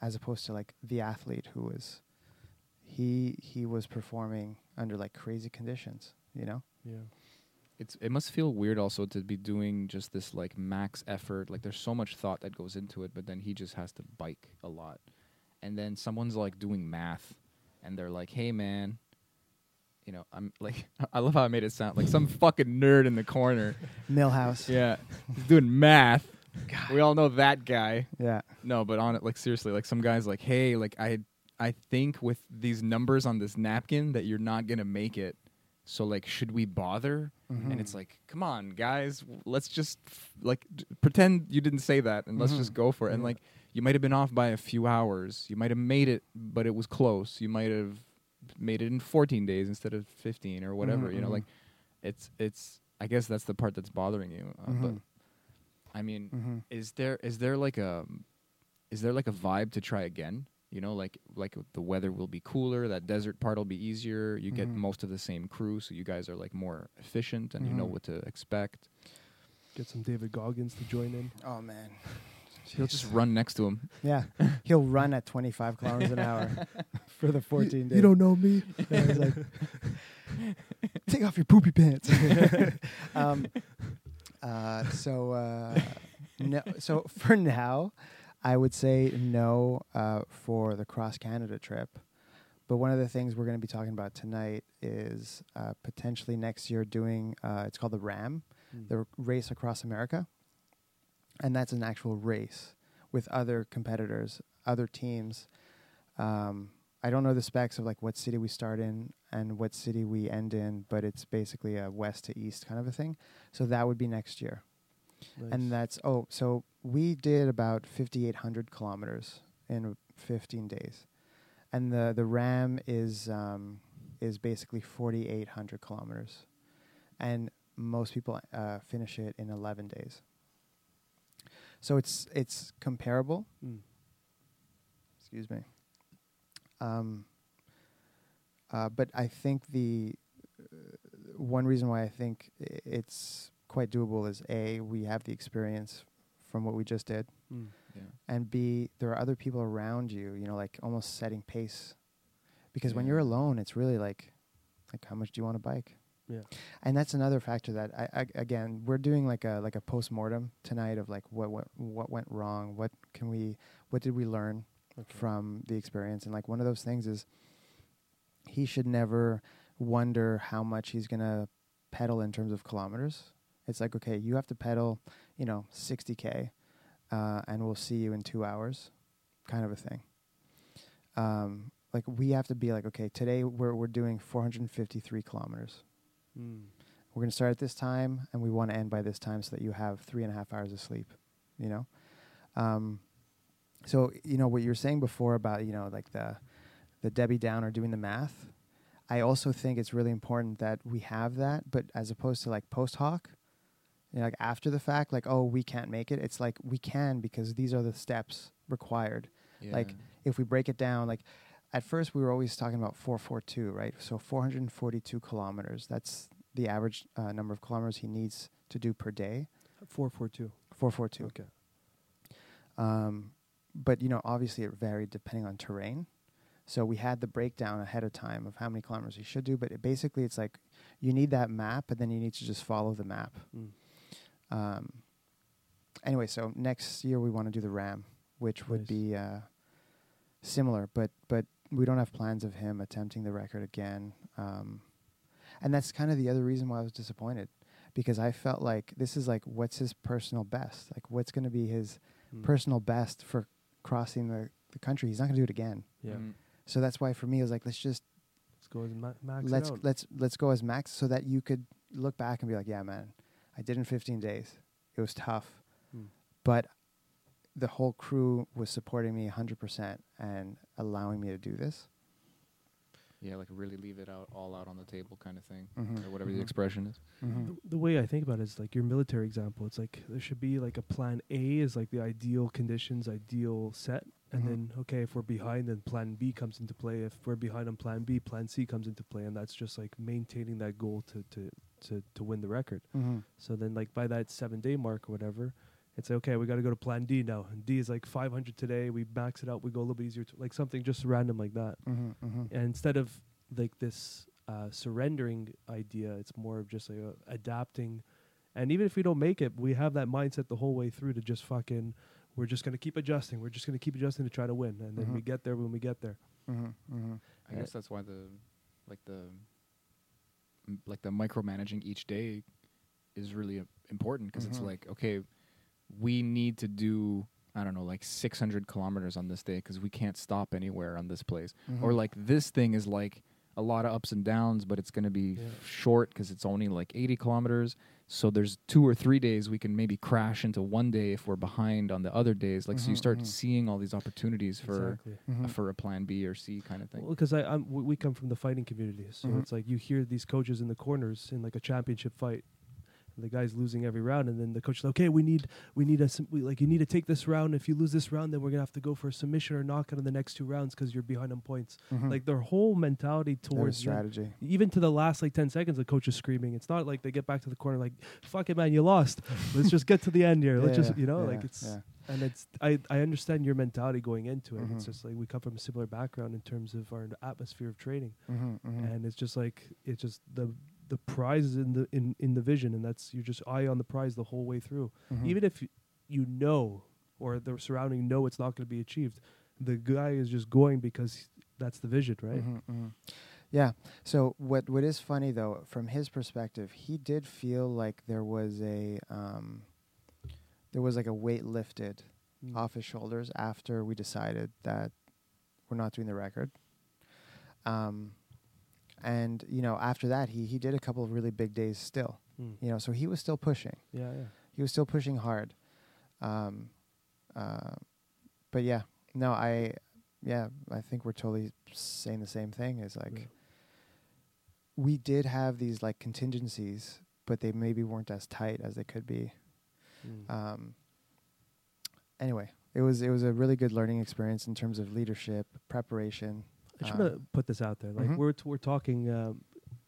as opposed to like the athlete who was, he he was performing under like crazy conditions, you know. Yeah. It's it must feel weird also to be doing just this like max effort. Like there's so much thought that goes into it, but then he just has to bike a lot. And then someone's like doing math and they're like, "Hey man, you know, I'm like (laughs) I love how I made it sound like some fucking nerd in the corner. (laughs) Milhouse, Yeah. He's doing math. We all know that guy. yeah, No, but on it, like seriously, like some guys like, hey, like I, I think with these numbers on this napkin that you're not gonna make it. So like, should we bother? Mhm. And it's like, come on, guys, let's just f- like d- pretend you didn't say that, and let's just go for it. And like, you might have been off by a few hours. You might have made it, but it was close. You might have made it in 14 days instead of 15 or whatever. Mhm, You know, mhm. like, it's it's. I guess that's the part that's bothering you. Uh, But. I mean, is there is there like a is there like a vibe to try again you know like like the weather will be cooler that desert part will be easier you get Mhm. most of the same crew so you guys are like more efficient and you know Mhm. what to expect Get some David Goggins to join in. Oh man, (laughs) he'll just run next to him yeah, he'll run at 25 kilometers an hour (laughs) for the 14 days. You don't know me. (laughs) Yeah, he's like, take off your poopy pants. um, uh, so, uh, no, so for now, I would say no uh, for the cross Canada trip. But one of the things we're going to be talking about tonight is uh, potentially next year doing. Uh, it's called the RAAM, Mm. the race across America, and that's an actual race with other competitors, other teams. Um, I don't know the specs of like what city we start in and what city we end in, but it's basically a west to east kind of a thing. So that would be next year, and that's oh, so we did about fifty eight hundred kilometers in fifteen days, and the the RAAM is um, is basically forty eight hundred kilometers, and most people uh, finish it in eleven days. So it's it's comparable. Mm. Excuse me. Um, uh, but I think the uh, one reason why I think it's quite doable is a we have the experience from what we just did, Mm. Yeah. and b there are other people around you. You know, like almost setting pace. Because when you're alone, it's really like, like how much do you want to bike? Yeah. And that's another factor that I, I again we're doing like a like a post mortem tonight of like what what what went wrong, what can we what did we learn Okay. from the experience, and like one of those things is he should never wonder how much he's gonna pedal in terms of kilometers. It's like okay, you have to pedal, you know, 60k, uh, and we'll see you in two hours, kind of a thing. Um, like we have to be like okay, today we're we're doing 453 kilometers. Mm. We're going to start at this time, and we want to end by this time so that you have three and a half hours of sleep. You know, um, so you know what you were saying before about you know like the the Debbie Downer doing the math. I also think it's really important that we have that, but as opposed to like post hoc, you know, like after the fact, like oh we can't make it. It's like we can because these are the steps required Like, if we break it down, like at first we were always talking about 442, right? So 442 kilometers. That's the average uh, number of kilometers he needs to do per day. Four four two. 442. Okay. Um, but you know, obviously it varied depending on terrain. So we had the breakdown ahead of time of how many kilometers he should do. But it basically, it's like you need that map, and then you need to just follow the map. Mm. Um, anyway, so next year we want to do the RAAM, which would be uh, similar, but but we don't have plans of him attempting the record again. Um, and that's kind of the other reason why I was disappointed, because I felt like this is like what's his personal best, like what's going to be his Mm. personal best for crossing the the country. He's not going to do it again. Yeah. Mm. So that's why for me it was like let's just Let's go and ma- max let's out. let's let's go as max so that you could look back and be like, yeah, man, I did in 15 days. It was tough, Mm. but the whole crew was supporting me 100% and allowing me to do this. Yeah, like really leave it out all out on the table kind of thing, Mhm. or whatever Mhm. the expression is. Mhm. the, the way I think about it is like your military example. It's like there should be like a plan A is like the ideal conditions, ideal set, and Mhm. then okay, if we're behind, then plan B comes into play. If we're behind on plan B, plan C comes into play, and that's just like maintaining that goal to to to to win the record. Mhm. So then, like by that seven day mark or whatever, it's like, okay, we got to go to plan D now. And D is like 500 today. We max it out. We go a little bit easier, to, like something just random like that. Mhm. Mhm. And instead of like this uh, surrendering idea, it's more of just like uh, adapting. And even if we don't make it, we have that mindset the whole way through to just fucking. We're just gonna keep adjusting. We're just gonna keep adjusting to try to win, and then we Mhm. get there when we get there. Mhm. Mhm. I guess that's why the like the m- like the micromanaging each day is really uh, important because it's Mhm. like okay, we need to do I don't know like 600 kilometers on this day because we can't stop anywhere on this place, or Mhm. like this thing is like a lot of ups and downs, but it's going to be Yeah. short because it's only like 80 kilometers. So there's two or three days we can maybe crash into one day if we're behind on the other days. Like so, you Mhm, start mhm. seeing all these opportunities for exactly. Mhm. for a plan B or C kind of thing. Well, because I I'm, we we come from the fighting community, so Mhm. it's like you hear these coaches in the corners in like a championship fight. The guy's losing every round, and then the coach is like, "Okay, we need, we need a, we, like, you need to take this round. If you lose this round, then we're gonna have to go for a submission or knockout in the next two rounds because you're behind on points." Mhm. Like their whole mentality towards them- strategy. even to the last like 10 seconds the coach is screaming it's not like they get back to the corner like fuck it man you lost let's just get to the end here let's Yeah, just you know yeah, like it's yeah. and it's I, I understand your mentality going into it it's Mhm. just like we come from a similar background in terms of our atmosphere of training Mhm. Mhm. and it's just like it's just the the prize is in the in, in the vision and that's you're just eye on the prize the whole way through Mhm. even if you, you know or the surrounding know it's not going to be achieved the guy is just going because that's the vision right Mhm, mhm. Yeah. So what what is funny though, from his perspective, he did feel like there was a um, there was like a weight lifted Mm. off his shoulders after we decided that we're not doing the record. Um, and you know, after that, he he did a couple of really big days still. Mm. You know, so he was still pushing. yeah yeah He was still pushing hard. Um, uh, but yeah, no, I yeah, I think we're totally saying the same thing. Is like Yeah. we did have these like contingencies, but they maybe weren't as tight as they could be. Mm. Um, anyway, it was it was a really good learning experience in terms of leadership, preparation. I just want to put this out there. Like Mhm. we're t- we're talking um,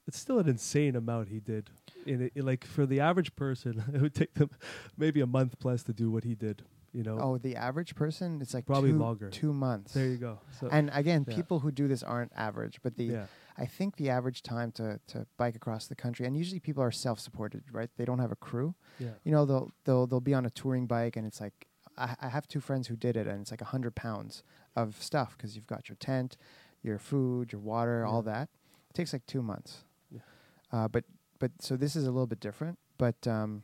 it's still an insane amount he did. In, it, like for the average person, (laughs) it would take them maybe a month plus to do what he did. You know, Oh, the average person, it's like Probably two, longer. two months. there you go. So And again, yeah. people who do this aren't average, but the yeah, I think the average time to, to bike across the country, and usually people are self-supported, right? They don't have a crew. yeah, You know, they'll they'll they'll be on a touring bike, and it's like I, I have two friends who did it, and it's like a hundred pounds of stuff because you've got your tent, your food, your water, all that. It takes like two months. Yeah. Uh, but but so this is a little bit different, but um,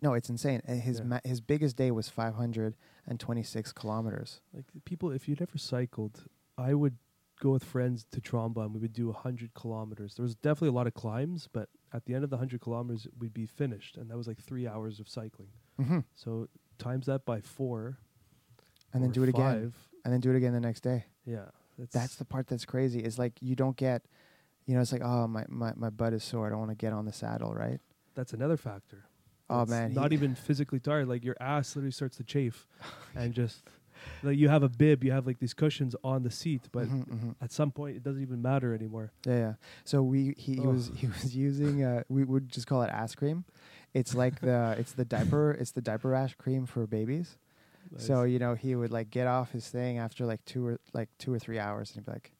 no, it's insane. Uh, His Yeah. ma- his biggest day was 526 kilometers. like people. If you'd ever cycled, I would go with friends to Tremblant and we would do hundred kilometers. There was definitely a lot of climbs, but at the end of the hundred kilometers, we'd be finished, and that was like three hours of cycling. Mm-hmm. So times that by four, And then do it again, and then do it again the next day. Yeah, that's, That's the part that's crazy. Is like you don't get, you know, it's like oh my my my butt is sore. I don't want to get on the saddle, right? that's another factor. Oh It's man, not even physically tired. Like your ass literally starts to chafe, (laughs) and just like you have a bib, you have like these cushions on the seat, but Mhm, mhm. at some point it doesn't even matter anymore. Yeah, yeah. So we he, he was he (laughs) was using uh we would just call it ass cream. It's like the it's the diaper it's the diaper rash cream for babies. So you know he would like get off his thing after like two or like two or three hours and he'd be like,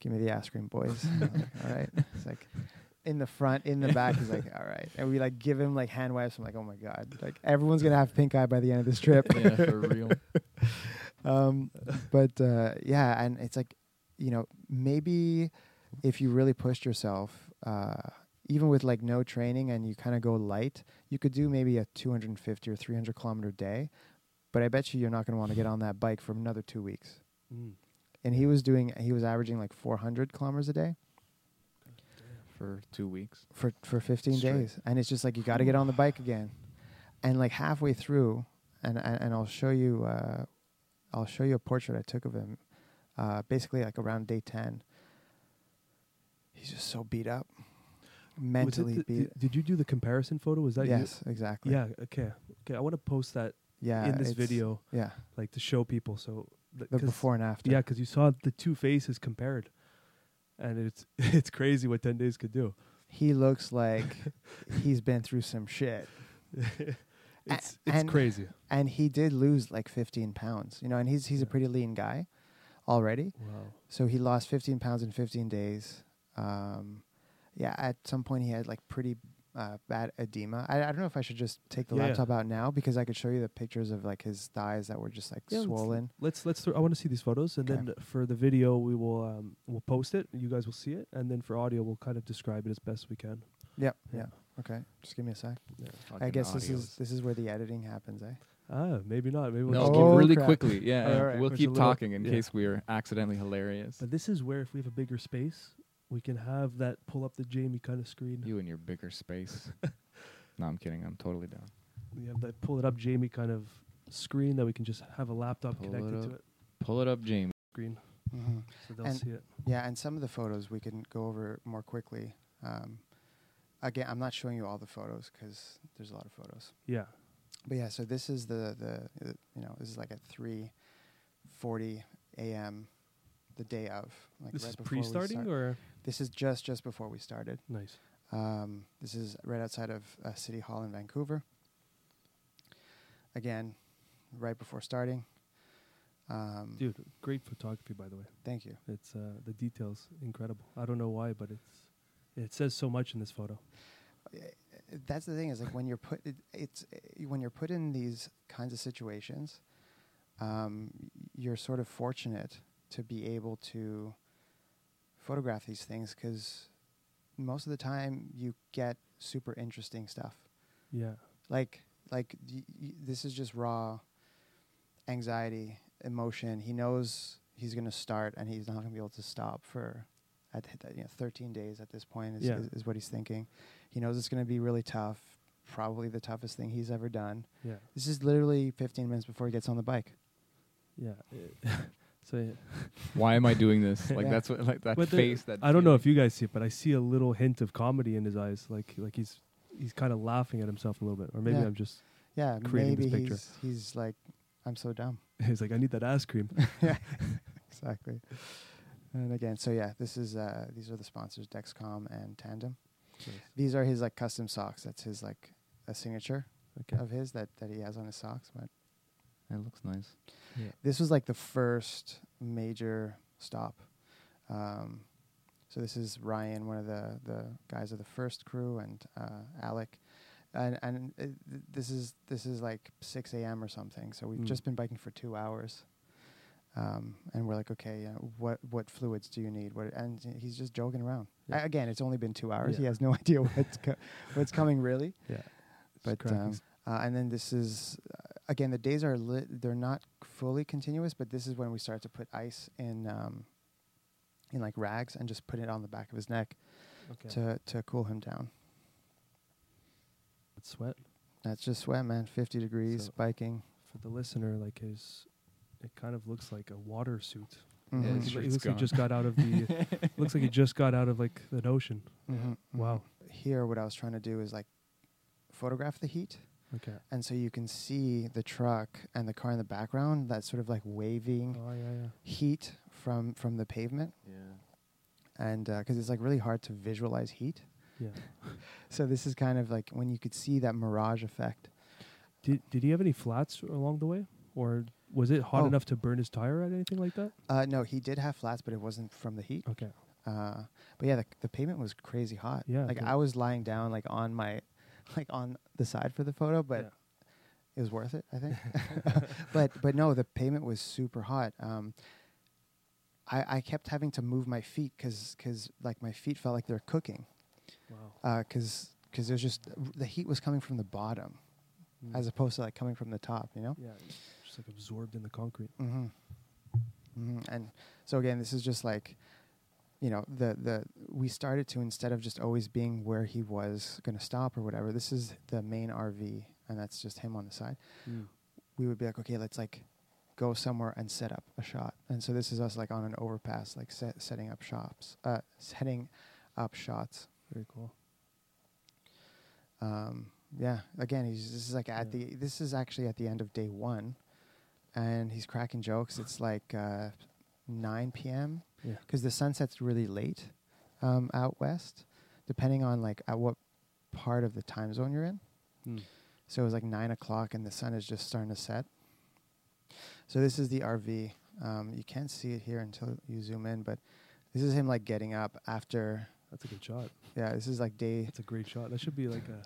"Give me the ice cream, boys." (laughs) Like, all right. It's like in the front, in the back. He's like, "All right," and we like give him like hand wipes. I'm like, "Oh my god!" Like everyone's gonna have pink eye by the end of this trip. yeah, for real. (laughs) um, but uh, yeah, and it's like, you know, maybe if you really pushed yourself, uh, even with like no training and you kind of go light, you could do maybe a 250 or 300 kilometer day. But I bet you you're not going to want to get on that bike for another two weeks. Mm. And he was doing, he was averaging like 400 kilometers a day for two weeks. for for 15 Straight. days, and it's just like you got to get on the bike again. And like halfway through, and and, and I'll show you, uh, I'll show you a portrait I took of him. Uh, basically, like around day 10, he's just so beat up, Was mentally the- beat. did, did you do the comparison photo? Was that you? yes, exactly. Yeah. Okay. Okay. I want to post that yeah. in this video, Yeah, like to show people. So th- the before and after. Yeah, because you saw the two faces compared, and it's (laughs) it's crazy what ten days could do. he looks like he's been through some shit. (laughs) it's it's and- crazy. and he did lose like 15 pounds you know and he's he's a pretty lean guy already Wow. so he lost 15 pounds in 15 days um yeah at some point he had like pretty uh, bad edema I, I don't know if i should just take the Yeah. laptop out now because i could show you the pictures of like his thighs that were just like Yeah, let's- swollen Let's let's. Throw, I want to see these photos, and Okay. then for the video, we will um we'll post it. You guys will see it, and then for audio, we'll kind of describe it as best we can. yep Yeah. yeah okay just give me a sec i guess this is this is where the editing happens eh Ah, maybe not. Maybe we'll No, just Oh, keep really crap. quickly. Yeah, yeah. right. we'll There's a keep little- talking in yeah. case we're accidentally hilarious. But this is where if we have a bigger space, we can have that pull up the Jamie kind of screen. You and your bigger space. (laughs) no, I'm kidding. I'm totally down. We have that pull it up Jamie kind of screen that we can just have a laptop Pull it connected to it. Pull it up, James. Screen, mm-hmm. so they'll And- see it. Yeah, and some of the photos we can go over more quickly. Um, again, I'm not showing you all the photos because there's a lot of photos. Yeah. But yeah, so this is the the uh, you know this is like at 3:40 a.m. the day of like this right is pre-starting start. or This is just just before we started. nice. Um, this is right outside of uh, City Hall in Vancouver. Again, right before starting. Um, Dude, great photography by the way. thank you. It's uh, the details incredible. I don't know why, but it's it says so much in this photo. that's the thing is like when you're put it, it's uh, when you're put in these kinds of situations um, you're sort of fortunate to be able to photograph these things because most of the time you get super interesting stuff Yeah. like like y- y- this is just raw anxiety emotion he knows he's going to start and he's not going to be able to stop for at at, you know 13 days at this point is, Yeah. is, is what he's thinking he knows it's going to be really tough probably the toughest thing he's ever done Yeah. this is literally 15 minutes before he gets on the bike Yeah. (laughs) so yeah. Why am I doing this? (laughs) Like Yeah. that's what like that But the- face. That I don't know if you guys see it, but I see a little hint of comedy in his eyes, like like he's he's kind of laughing at himself a little bit, or maybe Yeah. I'm just yeah creating maybe this picture. he's he's like i'm so dumb (laughs) he's like I need that ice cream. (laughs) yeah exactly And again, so yeah, this is uh, these are the sponsors, Dexcom and Tandem. Nice. These are his like custom socks. That's his like a signature Okay. of his that, that he has on his socks. But It looks nice. this was like the first major stop. Um, so this is Ryan, one of the, the guys of the first crew, and uh, Alec, and and uh, th- this is this is like 6 a.m. or something. So we've Mm. just been biking for two hours, um, and we're like, okay, uh, what what fluids do you need? What and he's just joking around. Yeah. A- again, it's only been two hours. He has no (laughs) idea what's co- what's coming really. Yeah. But um, uh, and then this is uh, again the days are lit. They're not fully continuous, but this is when we start to put ice in um, in like rags and just put it on the back of his neck okay. to to cool him down. It's sweat That's just sweat, man. Fifty degrees So- biking. for the listener. Like his, it kind of looks like a water suit. Mhm. Yeah, Like, his he- he shirt's looks like he just got out of the. (laughs) looks like he just got out of like an ocean. Mhm, Wow. mhm. Here, what I was trying to do is like photograph the heat, Okay. and so you can see the truck and the car in the background. That sort of like waving Oh yeah, yeah. heat from from the pavement, Yeah. and because it's like really hard to visualize heat. Yeah. (laughs) So this is kind of like when you could see that mirage effect. Did Did he have any flats along the way, or was it hot Oh. enough to burn his tire or anything like that? Uh, no, he did have flats, but it wasn't from the heat. Okay. Uh, but yeah, the, the pavement was crazy hot. Yeah, like I was lying down, like on my, (laughs) like on the side for the photo, but Yeah. it was worth it, I think. (laughs) (laughs) but but no, the pavement was super hot. Um, I I kept having to move my feet because cause, like my feet felt like they're cooking Wow. because because there's just the heat was coming from the bottom Mm. as opposed to like coming from the top, you know. yeah, just like absorbed in the concrete. Mm-hmm. Mm-hmm. And so again, this is just like, you know, the the we started to instead of just always being where he was going to stop or whatever. This is the main RV, and that's just him on the side. Mm. We would be like, okay, let's like go somewhere and set up a shot. And so this is us like on an overpass, like set, setting up shops, uh, setting up shots. Very cool. Um, yeah, again, he's this is like at Yeah. the this is actually at the end of day one, and he's cracking jokes. It's like uh, 9 p.m. Yeah. because the sun sets really late um, out west, depending on like at what part of the time zone you're in. Mm. So it was like nine o'clock, and the sun is just starting to set. So this is the RV. Um, you can't see it here until you zoom in, but this is him like getting up after. That's a good shot. Yeah, this is like day That's a great shot. That should be like a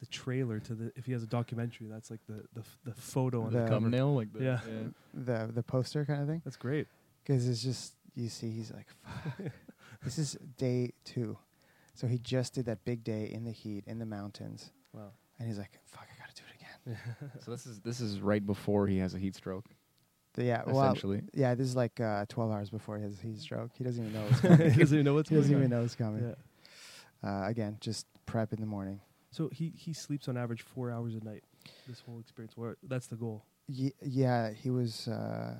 the trailer to the if he has a documentary. That's like the the, f- the photo on the, The- Thumbnail like the, Yeah. the the poster kind of thing. That's great. Because it's just you see, he's like, Fuck. (laughs) this is day two, so he just did that big day in the heat in the mountains, Wow. and he's like, "Fuck, I gotta do it again." (laughs) So this is this is right before he has a heat stroke. So yeah, well, Essentially. yeah, this is like uh, 12 hours before his heat stroke. He doesn't even know it's (laughs) coming. he doesn't even know what's coming. he doesn't even know it's coming. Yeah. Uh, again, just prep in the morning. So he he sleeps on average four hours a night. This whole experience. Where that's the goal. Ye- yeah, he was uh,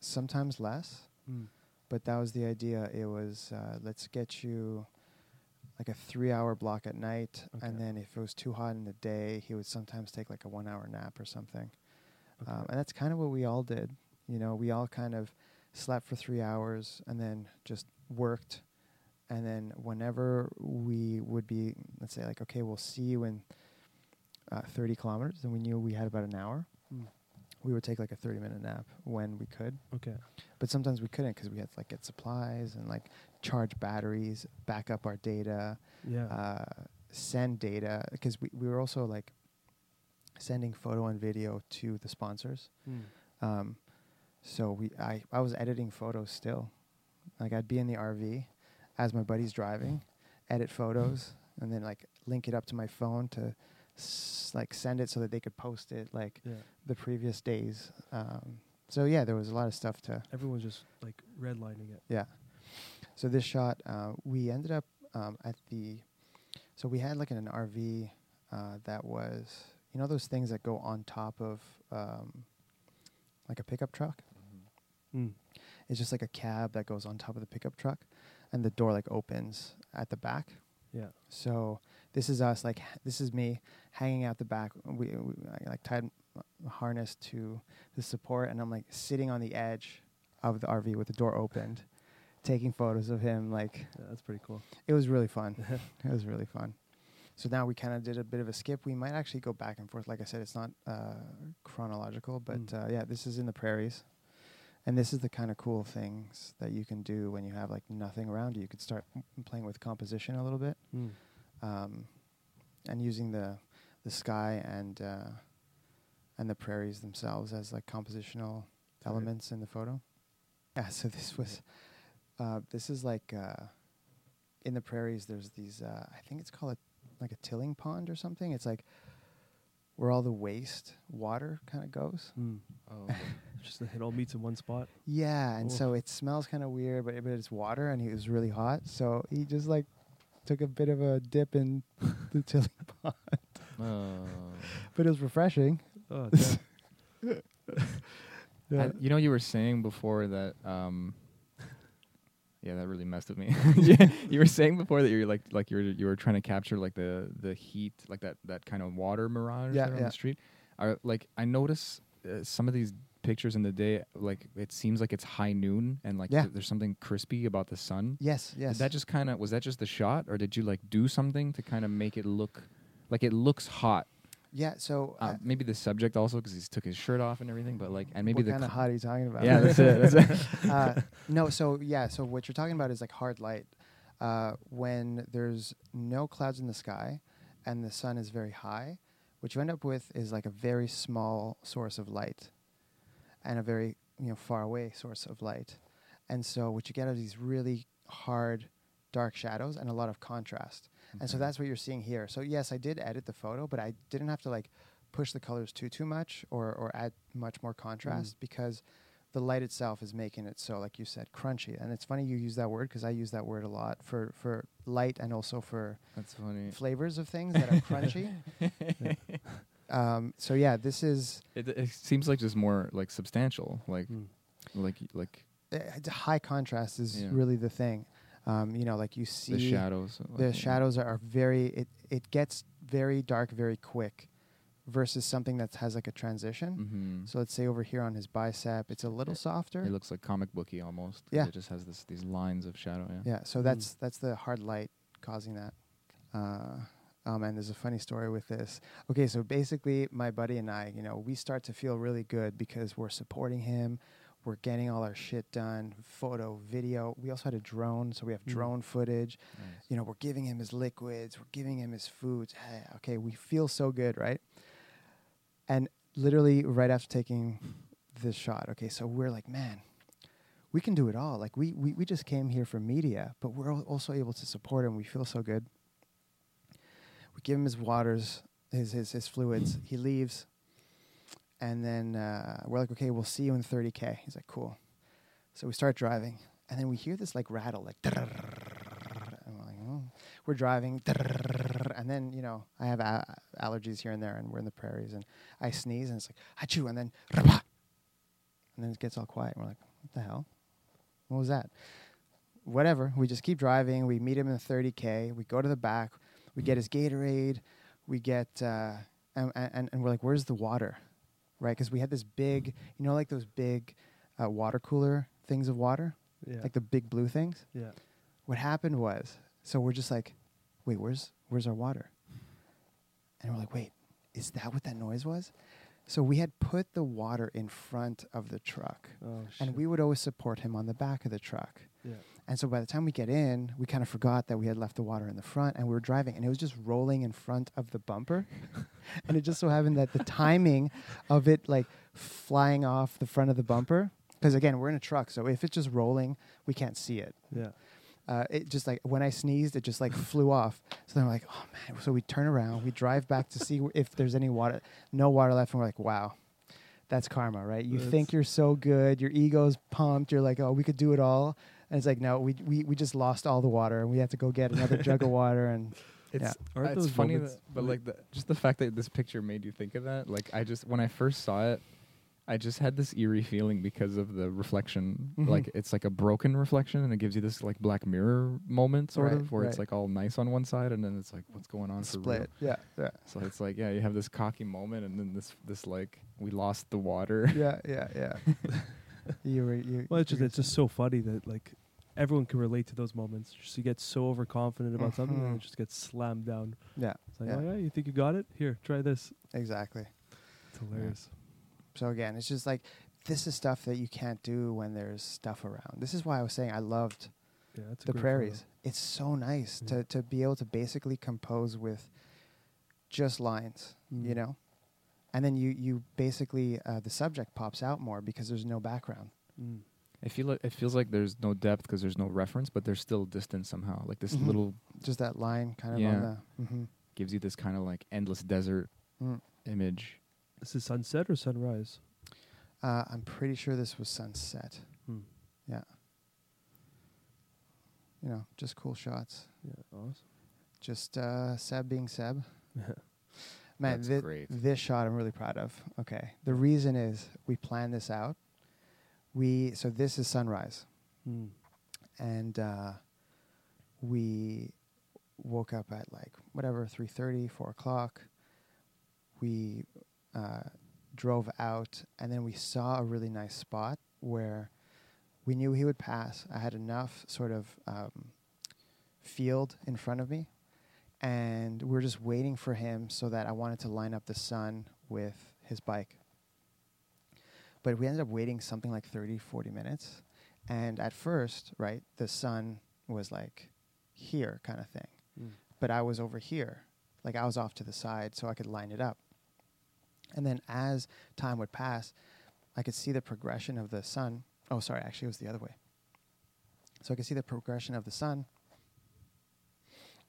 sometimes less, Mm. But that was the idea. It was uh, let's get you like a three-hour block at night, and then if it was too hot in the day, he would sometimes take like a one-hour nap or something. Okay. Um, and that's kind of what we all did. You know, we all kind of slept for three hours and then just worked. And then whenever we would be, let's say, like, okay, we'll see you in uh, 30 kilometers, and we knew we had about an hour. We would take like a 30 minute nap when we could. Okay. But sometimes we couldn't because we had to like get supplies and like charge batteries, back up our data, Yeah. uh, send data because we, we were also like sending photo and video to the sponsors. Mm. Um, so we I, I was editing photos still. Like I'd be in the RV as my buddy's driving, edit photos, (laughs) and then like link it up to my phone to s- like send it so that they could post it like Yeah. The previous days. Um, so yeah, there was a lot of stuff to Everyone's just like redlining it. yeah. So this shot, uh, we ended up um, at the. So we had like an RV uh, that was, you know, those things that go on top of um, like a pickup truck. Mm. It's just like a cab that goes on top of the pickup truck, and the door like opens at the back. Yeah. So this is us, like this is me hanging out the back. We, we I, like tied harness to the support, and I'm like sitting on the edge of the RV with the door opened, taking photos of him. Like Yeah, that's pretty cool. it was really fun. (laughs) it was really fun. So now we kind of did a bit of a skip. We might actually go back and forth. Like I said, it's not uh, chronological, but Mm. uh, yeah, this is in the prairies, and this is the kind of cool things that you can do when you have like nothing around you. You could start m- playing with composition a little bit, Mm. um, and using the the sky and uh, and the prairies themselves as like compositional Tight. elements in the photo. Yeah, so this was uh, this is like uh, in the prairies. There's these. Uh, I think it's called a, like a tilling pond or something. It's like where all the waste water kind of goes. Mm. Oh, (laughs) Just it all meets in one spot. Yeah, and Oof. so it smells kind of weird, but, but it's water, and it was really hot. So he just like took a bit of a dip in (laughs) the tilling pond, oh. (laughs) but it was refreshing. Oh. (laughs) (laughs) Yeah. I- you know, you were saying before that. Um, yeah, that really messed with me. (laughs) yeah, you were saying before that you're like like you were you were trying to capture like the the heat, like that that kind of water mirage Yeah, on the street. Are like I notice uh, some of these pictures in the day, like it seems like it's high noon and like Yeah. th- there's something crispy about the sun. yes, yes. Did that just kind of was that just the shot, or did you like do something to kind of make it look like it looks hot? Yeah. So Uh, uh, maybe the subject also because he took his shirt off and everything, but like and maybe what the kind of cl- hot are you talking about? yeah, that's it. That's it. (laughs) uh, no, so yeah, so what you're talking about is like hard light. Uh, when there's no clouds in the sky and the sun is very high, what you end up with is like a very small source of light and a very you know far away source of light. And so what you get are these really hard dark shadows and a lot of contrast. And so Mhm. that's what you're seeing here. So yes, I did edit the photo, but I didn't have to like push the colors too too much or or add much more contrast because the light itself is making it so like you said crunchy. And it's funny you use that word because I use that word a lot for for light and also for That's funny. flavors of things that are crunchy. (laughs) um, so yeah, this is It, it seems like just more like substantial, like Mm. like like uh, high contrast is Yeah. really the thing. Um, you know, like you see the shadows. the yeah. shadows are, are very it it gets very dark very quick versus something that has like a transition Mhm. so let's say over here on his bicep it's a little softer It looks like comic booky almost. Yeah. It just has this these lines of shadow. Yeah. yeah so that's that's the hard light causing that uh, oh man there's a funny story with this okay so basically my buddy and i you know we start to feel really good because we're supporting him we're getting all our shit done photo video we also had a drone so we have Mm. drone footage Nice. you know, we're giving him his liquids, we're giving him his foods. Hey, okay, we feel so good, right? And literally right after taking this shot, okay, so we're like, man, we can do it all. Like we we, we just came here for media, but we're al- also able to support him. We feel so good. We give him his waters, his his, his fluids. He leaves, and then uh, we're like, okay, we'll see you in 30k. He's like, cool. So we start driving, and then we hear this like rattle, like. And we're like, oh. We're driving, and then you know I have a- allergies here and there, and we're in the prairies, and I sneeze, and it's like achoo, and then and then it gets all quiet. And we're like, what the hell? What was that? Whatever. We just keep driving. We meet him in the 30k. We go to the back. We get his Gatorade. We get uh, and, and and we're like, where's the water? Right? Because we had this big, you know, like those big uh, water cooler things of water, Yeah. like the big blue things yeah. what happened was so we're just like wait where's where's our water and we're like wait is that what that noise was so we had put the water in front of the truck Oh, and we would always support him on the back of the truck Yeah. And so by the time we get in we kind of forgot that we had left the water in the front and we were driving and it was just rolling in front of the bumper (laughs) and it just so happened that the timing of it like flying off the front of the bumper because again we're in a truck so if it's just rolling we can't see it Yeah. uh, it just like when I sneezed, it just like flew off. So then we're like, oh man. So we turn around, we drive back to see if there's any water, no water left, and we're like, wow, that's karma, right? You think you're so good, your ego's pumped, you're like, oh, we could do it all, and it's like, no, we we, we just lost all the water, and we have to go get another jug of water, and (laughs) It's, Yeah. Aren't it's those funny, that, but like the, just the fact that this picture made you think of that. Like I just when I first saw it, I just had this eerie feeling because of the reflection. Mhm. Like it's like a broken reflection, and it gives you this like Black Mirror moment, sort Right, of, where it's like all nice on one side, and then it's like what's going on for real. split. Yeah, yeah, So it's like yeah, you have this cocky moment, and then this this like we lost the water. yeah, yeah, yeah. (laughs) (laughs) you were you. Well, it's just it's just so funny that like everyone can relate to those moments. Just you get so overconfident about something and Mhm. it just gets slammed down. Yeah. It's like, Yeah. oh yeah, you think you got it? Here, try this. Exactly. It's hilarious. So again, it's just like this is stuff that you can't do when there's stuff around. This is why I was saying I loved Yeah, that's the prairies. photo. It's so nice Yeah. to to be able to basically compose with just lines, you Mm. know, and then you you basically uh, the subject pops out more because there's no background. Mm. I feel like it feels like there's no depth because there's no reference, but there's still distance somehow. Like this Mhm. little Just that line kind of Yeah. on the. hmm gives you this kind of like endless desert Mm. image. This is sunset or sunrise? Uh, I'm pretty sure this was sunset. Hmm. You know, just cool shots. Yeah, awesome. Just uh, Seb being Seb. (laughs) Yeah. Man, That's thi- great. this shot I'm really proud of. Okay. The reason is we planned this out. We so this is sunrise. Mm. And uh, we woke up at like whatever, 3.30, 4 o'clock. We uh, drove out and then we saw a really nice spot where we knew he would pass. I had enough sort of um, field in front of me and we are just waiting for him so that I wanted to line up the sun with his bike. But we ended up waiting something like 30, 40 minutes. And at first, right, the sun was like here kind of thing. Mm. But I was over here. Like I was off to the side so I could line it up. And then as time would pass, I could see the progression of the sun. Oh, sorry, actually, it was the other way. So I could see the progression of the sun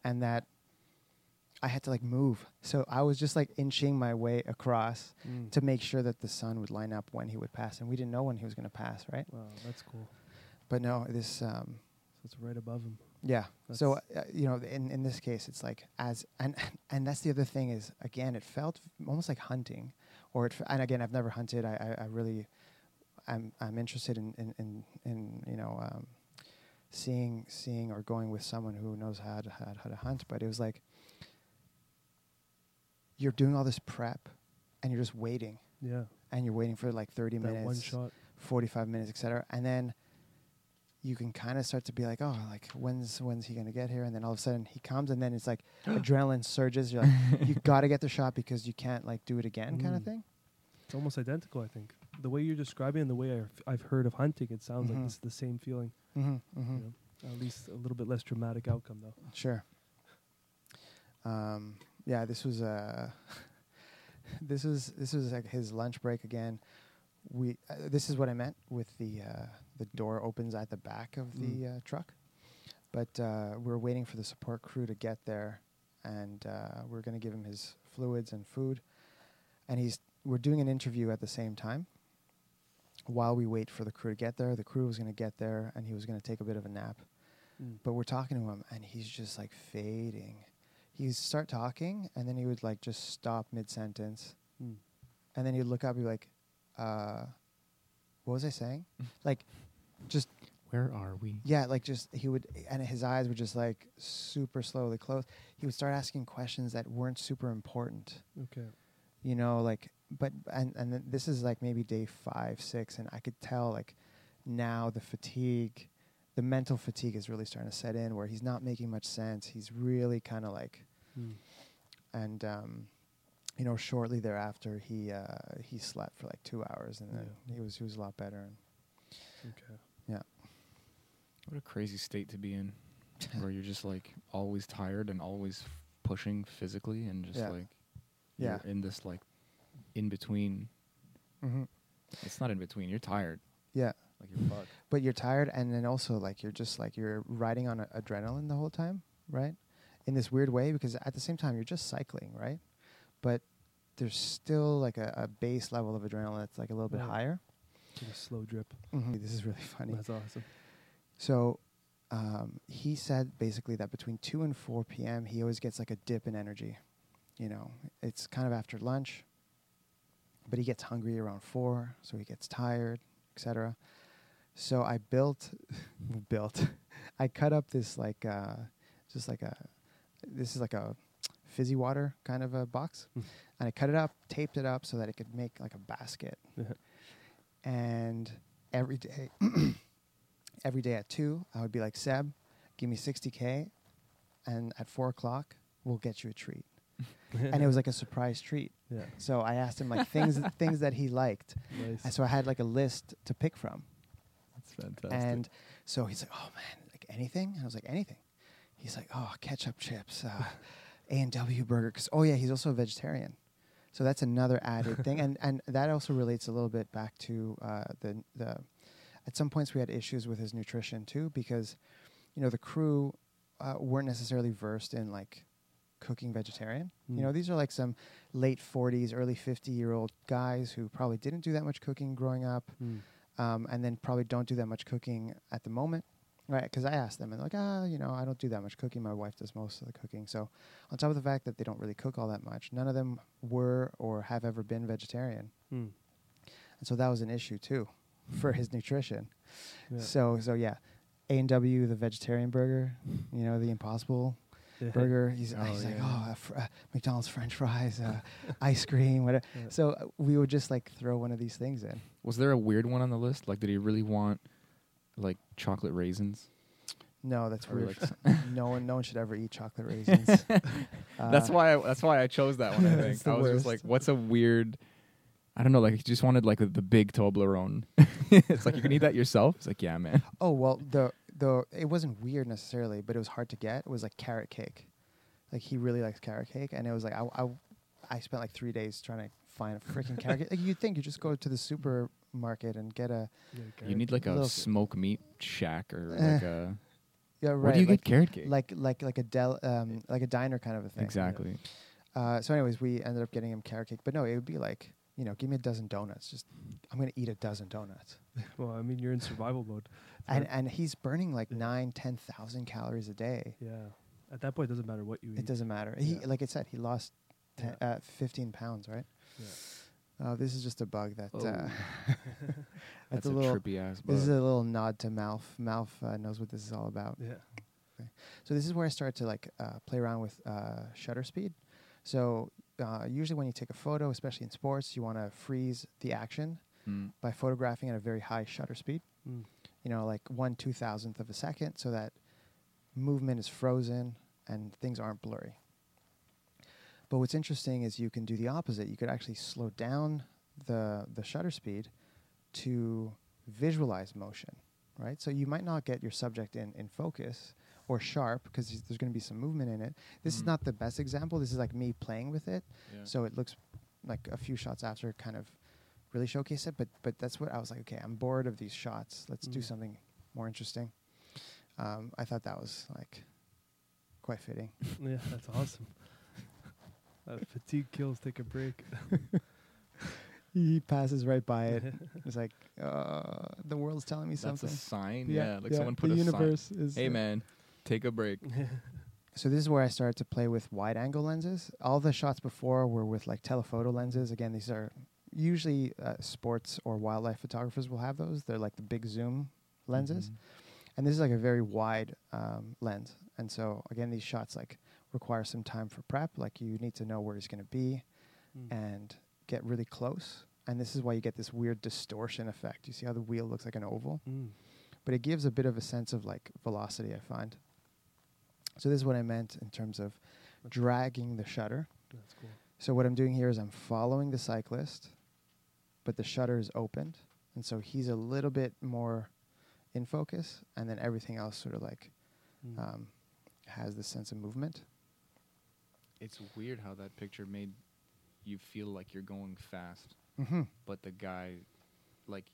and that I had to like move. So I was just like inching my way across Mm. to make sure that the sun would line up when he would pass. And we didn't know when he was going to pass, right? Wow, that's cool. But no, this, um, So it's right above him. yeah. So uh, you know, in in this case, it's like as and and that's the other thing is again, it felt almost like hunting, or it, f- and again, I've never hunted. I I, I really, I'm I'm interested in in in, in you know. Um, seeing seeing or going with someone who knows how to how, how to hunt but it was like you're doing all this prep and you're just waiting Yeah. and you're waiting for like 30 That minutes one shot. 45 minutes, etc. And then you can kind of start to be like, oh, like when's when's he gonna get here? And then all of a sudden he comes, and then it's like (gasps) adrenaline surges. You're like, you got to get the shot because you can't like do it again, kind of Mm. thing. It's almost identical, I think. The way you're describing and the way I've, I've heard of hunting, it sounds Mhm. like it's the same feeling. Mm-hmm, You know? At least a little bit less dramatic outcome, though. Sure. Um, yeah, this was uh, (laughs) this was this was like his lunch break again. We uh, this is what I meant with the uh, the door opens at the back of the uh, truck, but uh, we are waiting for the support crew to get there, and uh, we're going to give him his fluids and food, and he's we're doing an interview at the same time. While we wait for the crew to get there, the crew was going to get there, and he was going to take a bit of a nap. Mm. But we're talking to him, and he's just like fading. He'd start talking, and then he would like just stop mid sentence, Mm. and then he'd look up, and be like, uh, "What was I saying?" (laughs) like, just Where are we? yeah, like just he would, and his eyes would just like super slowly close. He would start asking questions that weren't super important, Okay. you know, like. But and and then this is like maybe day five, six, and I could tell like now the fatigue, the mental fatigue is really starting to set in where he's not making much sense. He's really kind of like Mm. and um, you know, shortly thereafter, he uh, he slept for like two hours, and then he was he was a lot better. And Okay. Yeah. What a crazy state to be in, (laughs) where you're just like always tired and always f- pushing physically, and just Yeah. like Yeah. you're in this like in between. mm-hmm. It's not in between. You're tired. Like you're fucked. but you're tired, and then also like you're just like you're riding on a- adrenaline the whole time, right? In this weird way, because at the same time you're just cycling, right? But there's still like a, a base level of adrenaline that's like a little bit Right. higher. Like a slow drip. This is really funny. That's awesome. So um, he said basically that between 2 and 4 p.m., he always gets like a dip in energy. You know, it's kind of after lunch, but he gets hungry around 4, so he gets tired, etc. So I built, (laughs) built, (laughs) I cut up this like, uh, just like a, this is like a fizzy water kind of a box. Mm. And I cut it up, taped it up so that it could make like a basket Yeah. (laughs) and every day (clears throat) every day at two, I would be like, Seb, give me 60K, and at four o'clock, we'll get you a treat. and it was like a surprise treat. yeah, So I asked him like things things that he liked. nice. And so I had like a list to pick from. Fantastic. And so he's like, "Oh man, like anything?" And I was like, "Anything." He's like, "Oh, ketchup chips, uh, (laughs) A and W burger." Because oh yeah, he's also a vegetarian, so that's another added thing, and and that also relates a little bit back to uh, the the. At some points, we had issues with his nutrition too, because you know the crew uh, weren't necessarily versed in like cooking vegetarian. You Mm. know, these are like some late 40s, early 50 year old guys who probably didn't do that much cooking growing up Mm. Um, and then probably don't do that much cooking at the moment, right? Because I asked them, and they're like, ah, you know, I don't do that much cooking. My wife does most of the cooking. So, on top of the fact that they don't really cook all that much, none of them were or have ever been vegetarian, Mm. and so that was an issue too for his nutrition. Yeah. So, so yeah, A and W, the vegetarian burger, you know, the Impossible. Burger. He's, Oh, he's like, oh, uh, fr- uh, McDonald's French fries, uh, (laughs) ice cream, whatever. Yeah. So uh, we would just like throw one of these things in. was there a weird one on the list? Like, did he really want like chocolate raisins? No, that's Or, weird. like, (laughs) no one, no one should ever eat chocolate (laughs) raisins. that's Uh, why. I, that's why I chose that one. I think I was worst. just like, what's a weird. I don't know. Like, he just wanted like the, the big Toblerone. it's like you can eat that yourself. It's like, yeah, man. Oh well, the the it wasn't weird necessarily, but it was hard to get. It was like carrot cake. Like he really likes carrot cake, and it was like I I, I spent like three days trying to find a freaking carrot cake. Like you'd think you just go to the supermarket and get a Yeah, You need like a Little- smoke meat shack or (laughs) like a. yeah right. Where do you like, get carrot cake? like like like a del um like a diner kind of a thing. exactly. Uh, so anyways, we ended up getting him carrot cake, but no, it would be like you know, give me a dozen donuts. Just I'm gonna eat a dozen donuts. (laughs) Well, I mean, you're in survival mode. and and he's burning like Yeah. nine, ten thousand calories a day. Yeah. At that point, it doesn't matter what you eat. It doesn't matter. He like I said, he lost ten, Yeah. uh, fifteen pounds. Right. Yeah. Uh, this is just a bug that. Oh. Uh, (laughs) (laughs) That's, that's a, a little. trippy ass. bug. This is a little nod to Malf. Malf uh, knows what this is all about. Yeah. So this is where I start to like uh, play around with uh, shutter speed. So uh, usually when you take a photo, especially in sports, you want to freeze the action Mm. by photographing at a very high shutter speed. Mm. You know, like one two thousandth of a second, so that movement is frozen and things aren't blurry. But what's interesting is you can do the opposite. You could actually slow down the the shutter speed to visualize motion, right? So you might not get your subject in in focus or sharp because there's going to be some movement in it. This is Mhm. not the best example. This is like me playing with it. Yeah. So it looks like a few shots after kind of really showcase it. But but that's what I was like. Okay, I'm bored of these shots. Let's do Mm. something more interesting. Um, I thought that was like quite fitting. (laughs) Yeah, that's awesome. (laughs) Uh, fatigue kills. Take a break. he passes right by it. (laughs) It's like uh, the world's telling me That's something. That's a sign. Yeah, like someone the put a sign. universe is. Hey man, take a break. (laughs) So this is where I started to play with wide angle lenses. All the shots before were with like telephoto lenses. Again, these are usually uh, sports or wildlife photographers will have those. They're like the big zoom lenses. Mhm. and this is like a very wide um, lens and so again these shots like require some time for prep like you need to know where he's going to be Mm. and get really close and this is why you get this weird distortion effect you see how the wheel looks like an oval Mm. but it gives a bit of a sense of like velocity i find so this is what i meant in terms of dragging the shutter That's cool. so what i'm doing here is i'm following the cyclist but the shutter is opened and so he's a little bit more in focus and then everything else sort of like Mm. um, has this sense of movement. It's weird how that picture made you feel like you're going fast, Mm-hmm. but the guy, like,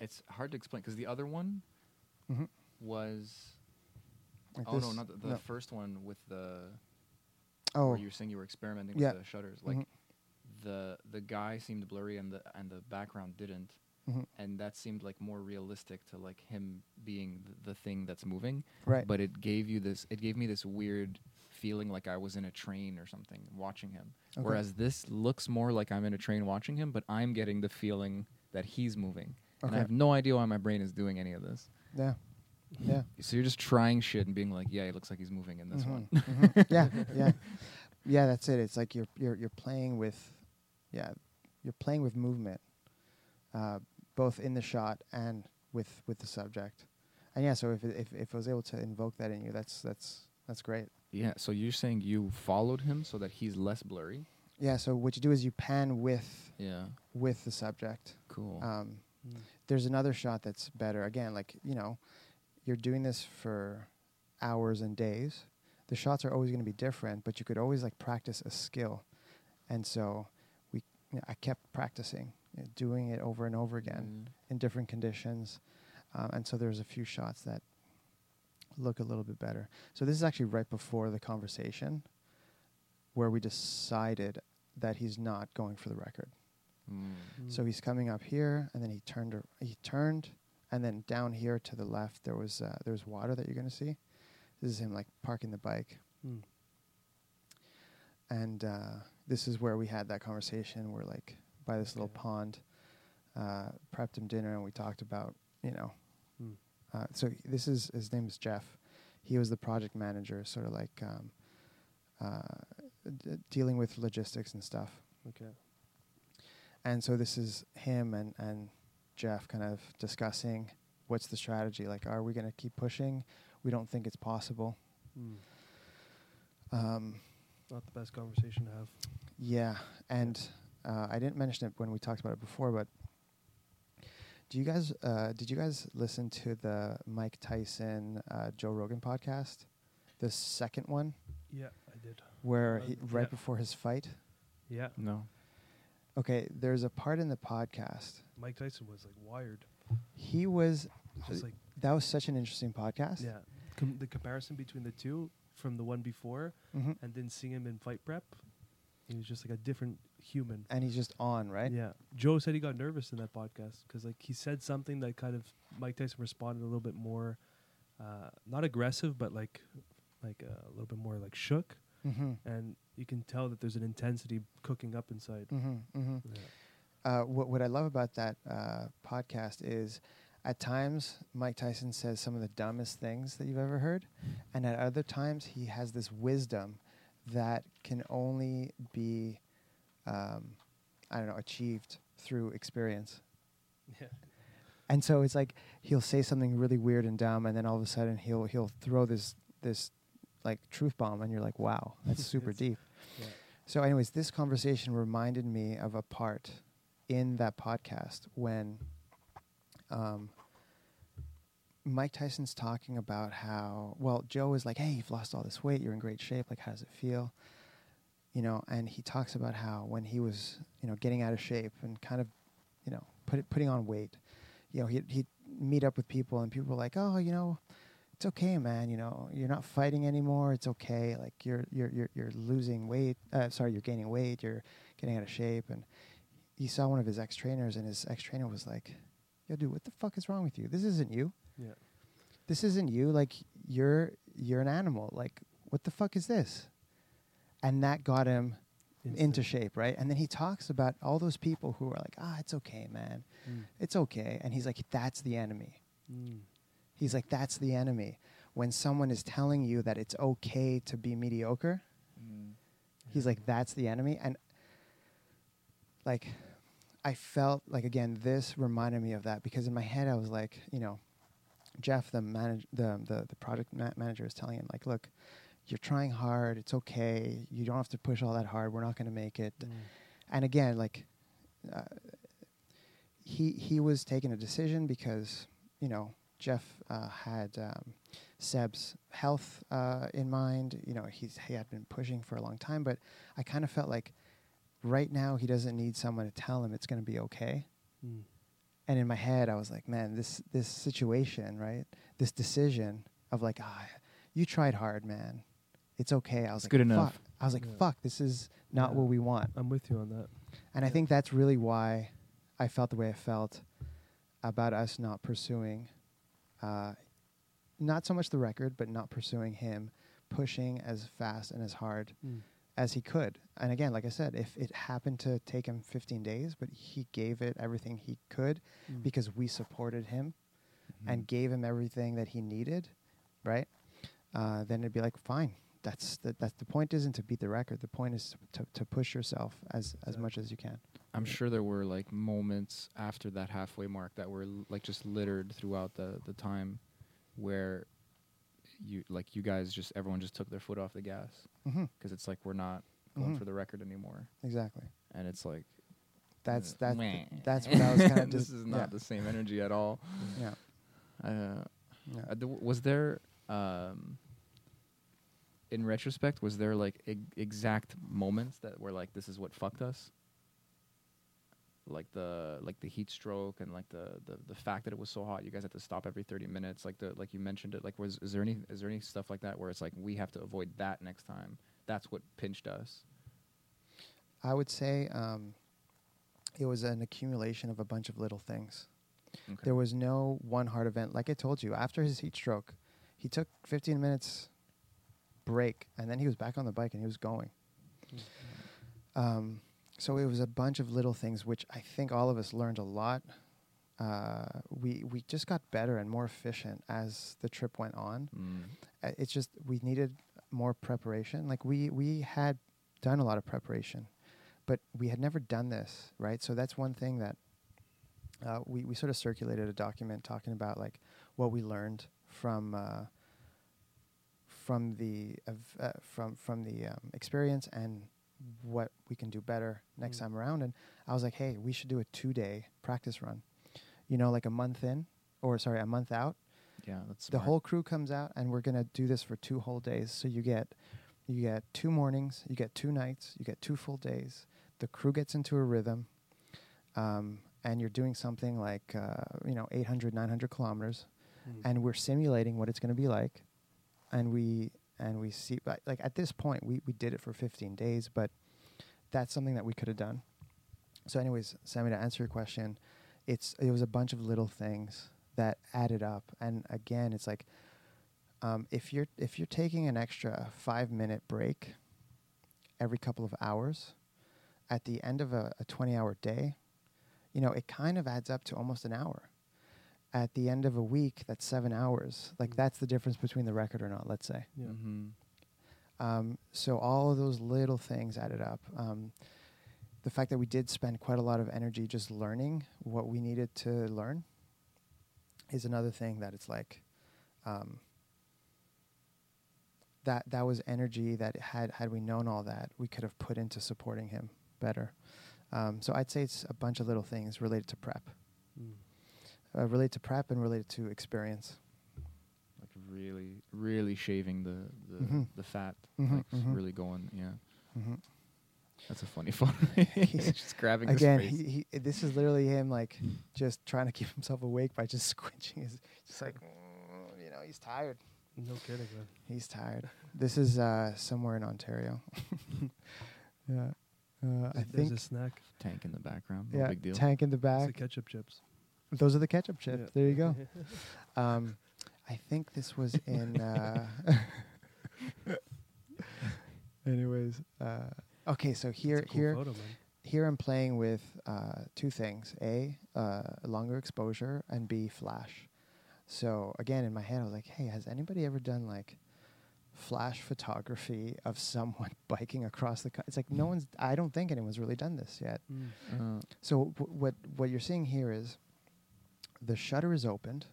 it's hard to explain because the other one Mm-hmm. was. Like oh no, not the, the no. first one with the. Oh, Where you were saying you were experimenting Yeah. with the shutters. Like, Mhm. the the guy seemed blurry and the and the background didn't. Mhm. and that seemed like more realistic to like him being th- the thing that's moving right. but it gave you this it gave me this weird feeling like i was in a train or something watching him Okay. whereas this looks more like i'm in a train watching him but i'm getting the feeling that he's moving and i have no idea why my brain is doing any of this yeah, yeah. so you're just trying shit and being like yeah it looks like he's moving in this Mhm, one mhm. yeah, (laughs) yeah, yeah. That's it. It's like you're you're you're playing with, yeah, you're playing with movement, uh, both in the shot and with with the subject. And yeah, so if it, if if I was able to invoke that in you, that's that's that's great. Yeah. So you're saying you followed him so that he's less blurry? Yeah. So what you do is you pan with Yeah. with the subject. Cool. Um, Mm. there's another shot that's better. Again, like you know, you're doing this for hours and days. The shots are always going to be different, but you could always like practice a skill. And so we, you know, I kept practicing, you know, doing it over and over again in different conditions. Um, and so there's a few shots that look a little bit better. So this is actually right before the conversation where we decided that he's not going for the record. Mm. So he's coming up here, and then he turned. ar- He turned, and then down here to the left, there was uh, there was water that you're gonna see. This is him like parking the bike, Mm. and uh, this is where we had that conversation. We're like by this little pond, uh, prepped him dinner, and we talked about you know. Mm. Uh, so this is his name is Jeff. He was the project manager, sort of like um, uh, d- dealing with logistics and stuff. Okay. And so this is him and, and Jeff kind of discussing what's the strategy. Like, are we going to keep pushing? We don't think it's possible. Mm. Um, Not the best conversation to have. yeah, and uh, I didn't mention it when we talked about it before, but do you guys uh, did you guys listen to the Mike Tyson uh, Joe Rogan podcast, the second one Yeah, I did. where Uh, he, right yeah. before his fight? Yeah. No. Okay, there's a part in the podcast. Mike Tyson was like wired. He was Just like that was such an interesting podcast. yeah, Com- the comparison between the two from the one before hmm and then seeing him in fight prep, he was just like a different human. and he's just on right. Yeah, Joe said he got nervous in that podcast because like he said something that kind of Mike Tyson responded a little bit more, uh, not aggressive, but like like uh, a little bit more like shook, Mm-hmm. and you can tell that there's an intensity cooking up inside. Mm-hmm. Mm-hmm. Yeah. Uh, what what I love about that uh, podcast is, at times Mike Tyson says some of the dumbest things that you've ever heard, and at other times he has this wisdom that can only be, um, I don't know, achieved through experience. Yeah. And so it's like he'll say something really weird and dumb, and then all of a sudden he'll he'll throw this this like truth bomb, and you're like, wow, that's (laughs) super deep. Yeah. So, anyways, this conversation reminded me of a part in that podcast when um, Mike Tyson's talking about how, well, Joe is like, hey, you've lost all this weight, you're in great shape, like, how does it feel? You know, and he talks about how when he was, you know, getting out of shape and kind of, you know, put, putting on weight, you know, he'd, he'd meet up with people and people were like, oh, you know, it's okay, man. You know, you're not fighting anymore. It's okay. Like you're you're you're you're losing weight. Uh, sorry, you're gaining weight. You're getting out of shape. And he saw one of his ex trainers, and his ex trainer was like, "Yo, dude, what the fuck is wrong with you? This isn't you. Yeah. This isn't you. Like you're you're an animal. Like what the fuck is this?" And that got him into shape, right? And then he talks about all those people who are like, "Ah, it's okay, man. Mm. It's okay." And he's like, "That's the enemy." Mm. He's like, that's the enemy. When someone is telling you that it's okay to be mediocre, he's like, that's the enemy. And like, I felt like, again, this reminded me of that because in my head, I was like, you know, Jeff, the manage, the, the, the project ma- manager is telling him, like, look, you're trying hard. It's okay. You don't have to push all that hard. We're not going to make it. Mm. And again, like, uh, he he was taking a decision because you know Jeff uh, had um, Seb's health uh, in mind. You know, he's he had been pushing for a long time, but I kind of felt like right now he doesn't need someone to tell him it's going to be okay. Mm. And in my head, I was like, man, this this situation, right? This decision of like, ah, you tried hard, man. It's okay. I was It's like, good fuck. enough. I was like, Yeah. fuck. This is not Yeah. what we want. I'm with you on that. And I think that's really why I felt the way I felt about us not pursuing, uh, not so much the record, but not pursuing him, pushing as fast and as hard Mm. As he could. And again, like I said, if it happened to take him 15 days, but he gave it everything he could Mm. because we supported him and gave him everything that he needed, right? Uh, then it'd be like, fine, that's the that's the point isn't to beat the record. The point is to to push yourself as as much as you can. I'm sure there were like moments after that halfway mark that were l- like just littered throughout the the time where you like you guys just everyone just took their foot off the gas Mm-hmm. because it's like we're not going Mhm. for the record anymore Exactly. and it's like That's uh, that. meh. That's what I was kind of. (laughs) this is not the same energy at all Yeah. uh, Yeah. Uh, th- was there, um, in retrospect, was there like eg- exact moments that were like, this is what fucked us? Like the like the heat stroke and like the, the, the fact that it was so hot, you guys had to stop every thirty minutes. Like the like you mentioned it. Like was is there any is there any stuff like that where it's like we have to avoid that next time? That's what pinched us. I would say um, it was an accumulation of a bunch of little things. Okay. There was no one hard event. Like I told you, after his heat stroke, he took 15 minutes break, and then he was back on the bike and he was going. Um, so it was a bunch of little things, which I think all of us learned a lot. Uh, we we just got better and more efficient as the trip went on. Mm. Uh, It's just we needed more preparation. Like we we had done a lot of preparation, but we had never done this, right? So that's one thing that uh, we we sort of circulated a document talking about like what we learned from uh, from the ev- uh, from from the um, experience and what we can do better next Mm. time around. And I was like, hey, we should do a two day practice run. You know, like a month in, or sorry, a month out Yeah, that's the whole crew comes out and we're gonna do this for two whole days so you get you get two mornings you get two nights you get two full days the crew gets into a rhythm um, and you're doing something like uh, you know 800 900 kilometers Mm. and we're simulating what it's going to be like and we and we see like at this point we, we did it for 15 days but that's something that we could have done. So anyways sammy to answer your question it's it was a bunch of little things that added up. And again it's like um, if you're if you're taking an extra five minute break every couple of hours at the end of a, a 20 hour day you know it kind of adds up to almost an hour at the end of a week that's seven hours like Mm. that's the difference between the record or not let's say Yeah. Mhm. um, so all of those little things added up. Um, the fact that we did spend quite a lot of energy just learning what we needed to learn is another thing that it's like um, that that was energy that had had we known all that we could have put into supporting him better. Um, so I'd say it's a bunch of little things related to prep, Mm. Uh, related to prep and related to experience. Like really, really shaving the the, Mhm. the fat. Mhm, like mhm. really going. Yeah, hmm that's a funny (laughs) photo. (laughs) (laughs) He's just grabbing Again, he, he, this is literally him like just trying to keep himself awake by just squinching his, just like, mm, you know, he's tired. No kidding, man. He's tired. This is uh, somewhere in Ontario. yeah, uh, I There's think. a snack. Tank in the background. No yeah, big deal. tank in the It's the back. ketchup chips. Those are the ketchup chips. Yeah. There you go. (laughs) Um, I think this was in. Uh, (laughs) anyways, uh, okay. So here, cool here, photo, here I'm playing with uh, two things: a uh, longer exposure, and b flash. So again, in my head, I was like, "Hey, has anybody ever done like flash photography of (laughs) someone biking across the?" Co-? It's like no one's. I don't think anyone's really done this yet. Uh, So w- what what you're seeing here is the shutter is opened,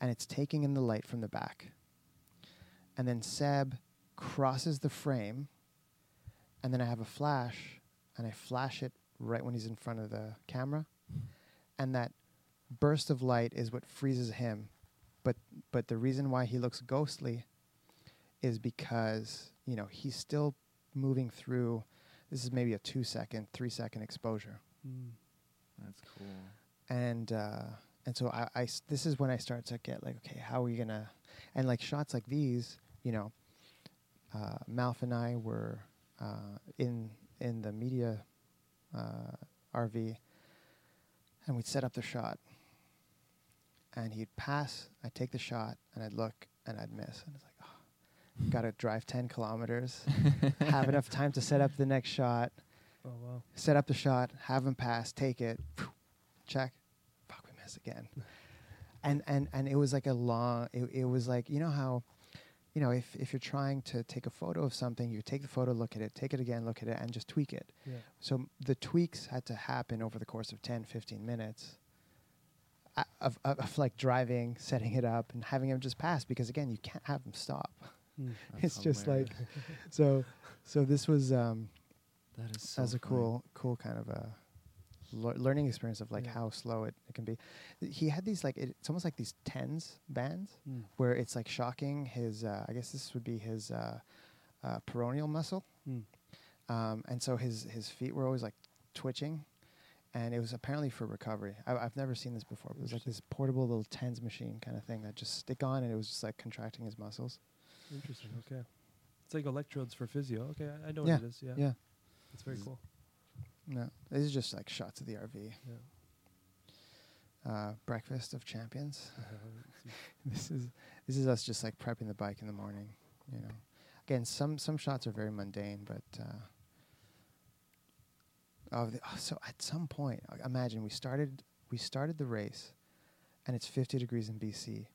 and it's taking in the light from the back, and then Seb crosses the frame, and then I have a flash, and I flash it right when he's in front of the camera, and that burst of light is what freezes him, but but the reason why he looks ghostly is because you know he's still moving through. This is maybe a two second, three second exposure Mm. that's cool. And uh, and so I, I s- this is when I start to get like, okay, how are we gonna, and like shots like these, you know, uh, Malf and I were uh, in in the media uh, RV, and we'd set up the shot, and he'd pass, I'd take the shot, and I'd look, and I'd miss, and it's like, oh, gotta (laughs) drive ten kilometers, (laughs) have enough time to set up the next shot, Oh wow. set up the shot, have him pass, take it, phew, check, fuck, we miss again. (laughs) And and and it was like a long. It, it was like you know how you know, if if you're trying to take a photo of something, you take the photo, look at it, take it again, look at it, and just tweak it. Yeah. So m- the tweaks had to happen over the course of 10, 15 minutes uh, of, of, of like driving, setting it up, and having him just pass because again, you can't have him stop. (laughs) Mm. it's just like so. So this was um, that is so as a cool, cool kind of a lear- learning experience of like Yeah. how slow it, it can be. He had these like it, it's almost like these TENS bands Mm. where it's like shocking his. Uh, I guess this would be his uh, uh, peroneal muscle, Mm. um, and so his his feet were always like twitching, and it was apparently for recovery. I, I've never seen this before. It was like this portable little TENS machine kind of thing that just stick on, and it was just like contracting his muscles. Interesting. Okay. It's like electrodes for physio. Okay, I, I know Yeah, what it is. Yeah. Yeah, It's very cool. No, this is just like shots of the RV. Yeah. Uh, breakfast of champions. (laughs) (laughs) This is this is us just like prepping the bike in the morning. You know, again, some some shots are very mundane, but uh, oh, the, oh, so at some point, imagine we started we started the race, and it's 50 degrees in BC.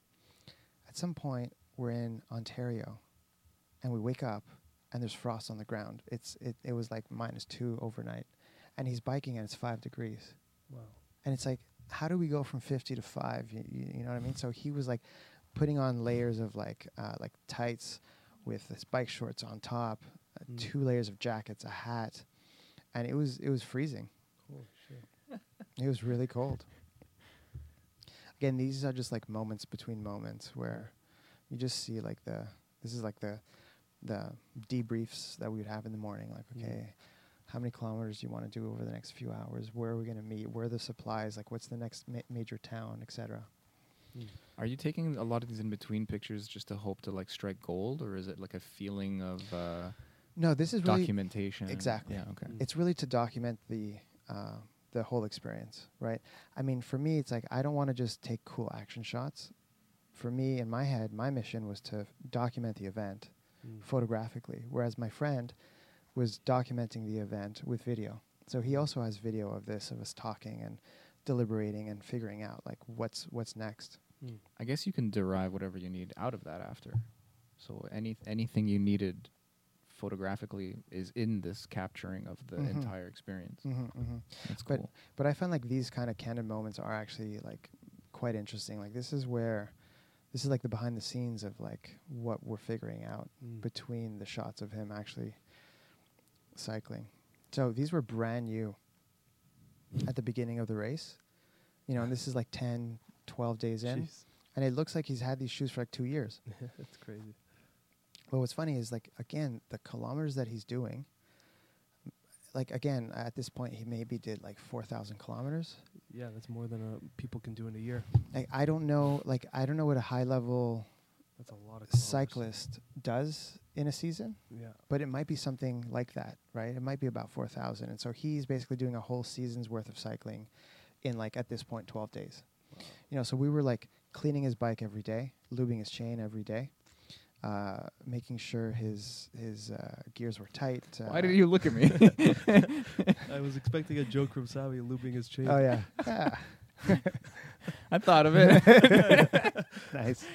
At some point, we're in Ontario, and we wake up, and there's frost on the ground. It's it it was like minus two overnight, and he's biking, and it's five degrees wow. and it's like how do we go from 50 to 5 you, you, you know what i mean so he was like putting on layers of like uh, like tights with his bike shorts on top uh, Mm. two layers of jackets a hat and it was it was freezing shit. it was really cold again these are just like moments between moments where you just see like the this is like the the debriefs that we would have in the morning like Mm. Okay how many kilometers do you want to do over the next few hours where are we going to meet where are the supplies like what's the next ma- major town etc Mm. Are you taking a lot of these in between pictures just to hope to like strike gold, or is it like a feeling of uh, no this is really documentation? exactly. Yeah. Okay. Mm. it's really to document the uh, the whole experience, right? I mean, for me, it's like I don't want to just take cool action shots. For me, in my head, my mission was to document the event Mm. photographically, whereas my friend was documenting the event with video. So he also has video of this, of us talking and deliberating and figuring out like what's what's next. Mm. I guess you can derive whatever you need out of that after. So any anything you needed photographically is in this capturing of the Mhm. entire experience. Mm-hmm, mm-hmm. That's But- But I find like these kind of candid moments are actually like quite interesting. Like this is where this is like the behind the scenes of like what we're figuring out Mm. between the shots of him actually cycling. So these were brand new at the beginning of the race. You know, and this is like 10, 12 days in. Jeez. And it looks like he's had these shoes for like two years. (laughs) That's crazy. But what's funny is like again, the kilometers that he's doing like again, at this point he maybe did like four thousand kilometers. Yeah, that's more than uh, people can do in a year. Like I don't know like I don't know what a high level That's a lot of kilometers. cyclist does in a season. Yeah. but it might be something like that, right? It might be about 4,000. And so he's basically doing a whole season's worth of cycling in like at this point 12 days. You know, so we were like cleaning his bike every day, lubing his chain every day, uh, making sure his his uh, gears were tight. Uh, Why did you look at me? (laughs) (laughs) I was expecting a joke from Savi looping his chain. Oh yeah, (laughs) Ah, (laughs) I thought of it. (laughs) nice.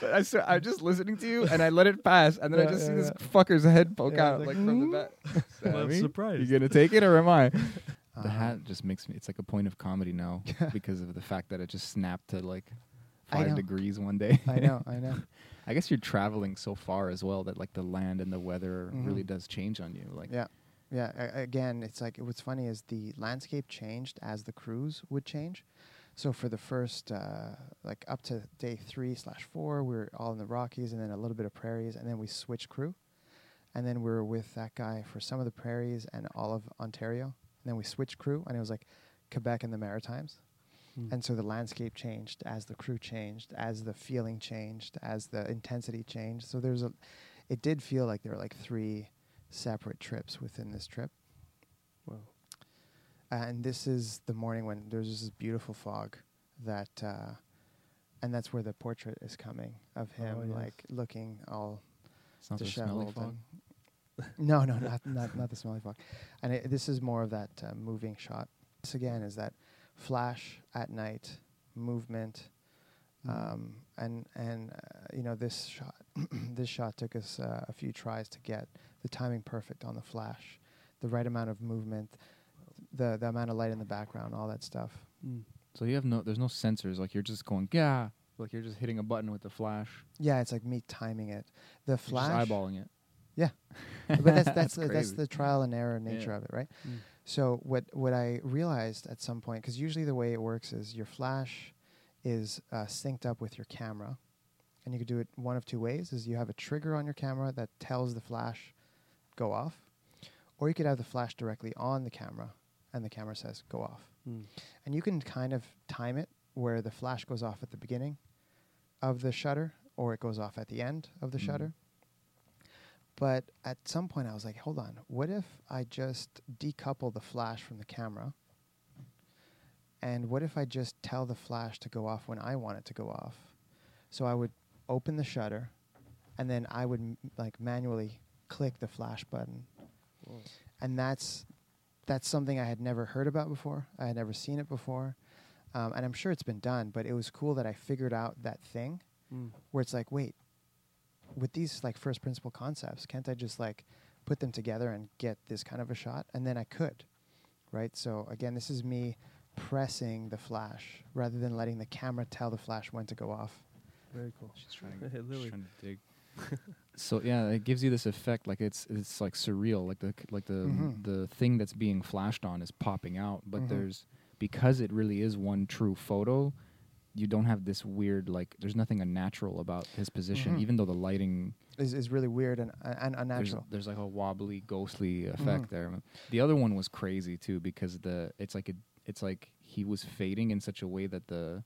But I swear, I'm just listening to you, and I let it pass, and then I just yeah, see this fucker's head poke Yeah, out like, like, from the back. (laughs) Well, I'm surprised. You gonna take it or am I? The hat just makes me. It's like a point of comedy now because of the fact that it just snapped to like five degrees one day. I know, I know. I guess you're traveling so far as well that like the land and the weather really Mhm. does change on you. Like Yeah, yeah. a- again, it's like what's funny is the landscape changed as the cruise would change. So for the first, uh, like up to day three slash four, we were all in the Rockies and then a little bit of prairies, and then we switched crew, and then we were with that guy for some of the prairies and all of Ontario, and then we switched crew, and it was like Quebec and the Maritimes. Mm. And so the landscape changed as the crew changed, as the feeling changed, as the intensity changed. So there's a, it did feel like there were like three separate trips within this trip. Wow. And this is the morning when there's this beautiful fog that, uh, and that's where the portrait is coming of him, Oh, yes. like looking all it's not the disheveled. fog. (laughs) no, no, not not not the smelly fog. And it, this is more of that uh, moving shot. This again is that flash at night movement, Mm. um, and and uh, you know this shot (clears throat) this shot took us uh, a few tries to get the timing perfect on the flash, the right amount of movement, the the amount of light in the background, all that stuff. Mm. So you have no, there's no sensors. Like you're just going, yeah, like you're just hitting a button with the flash. Yeah, it's like me timing it. The flash, just eyeballing it. Yeah. (laughs) but that's that's That's the, that's the trial and error nature Yeah. of it, right? Mm. So what what I realized at some point, because usually the way it works is your flash is uh, synced up with your camera, and you could do it one of two ways: is you have a trigger on your camera that tells the flash go off, or you could have the flash directly on the camera, and the camera says go off, Mm. and you can kind of time it where the flash goes off at the beginning of the shutter, or it goes off at the end of the Mhm. shutter. But at some point, I was like, hold on, what if I just decouple the flash from the camera? And what if I just tell the flash to go off when I want it to go off? So I would open the shutter, and then I would m- like manually click the flash button. And that's that's something I had never heard about before. I had never seen it before, um, and I'm sure it's been done. But it was cool that I figured out that thing Mm. where it's like, wait, with these like first principle concepts, can't I just like put them together and get this kind of a shot? And then I could, right? So again, this is me pressing the flash rather than letting the camera tell the flash when to go off. Very cool. She's trying Hey, to, (laughs) Lily. she's trying to dig. So yeah, it gives you this effect, like it's it's like surreal, like the like the Mhm. the thing that's being flashed on is popping out, but Mhm. there's because it really is one true photo. You don't have this weird like. There's nothing unnatural about his position, Mhm. even though the lighting Is is really weird and and unnatural. there's like a wobbly, ghostly effect Mhm. there. The other one was crazy too because the it's like a, it's like he was fading in such a way that the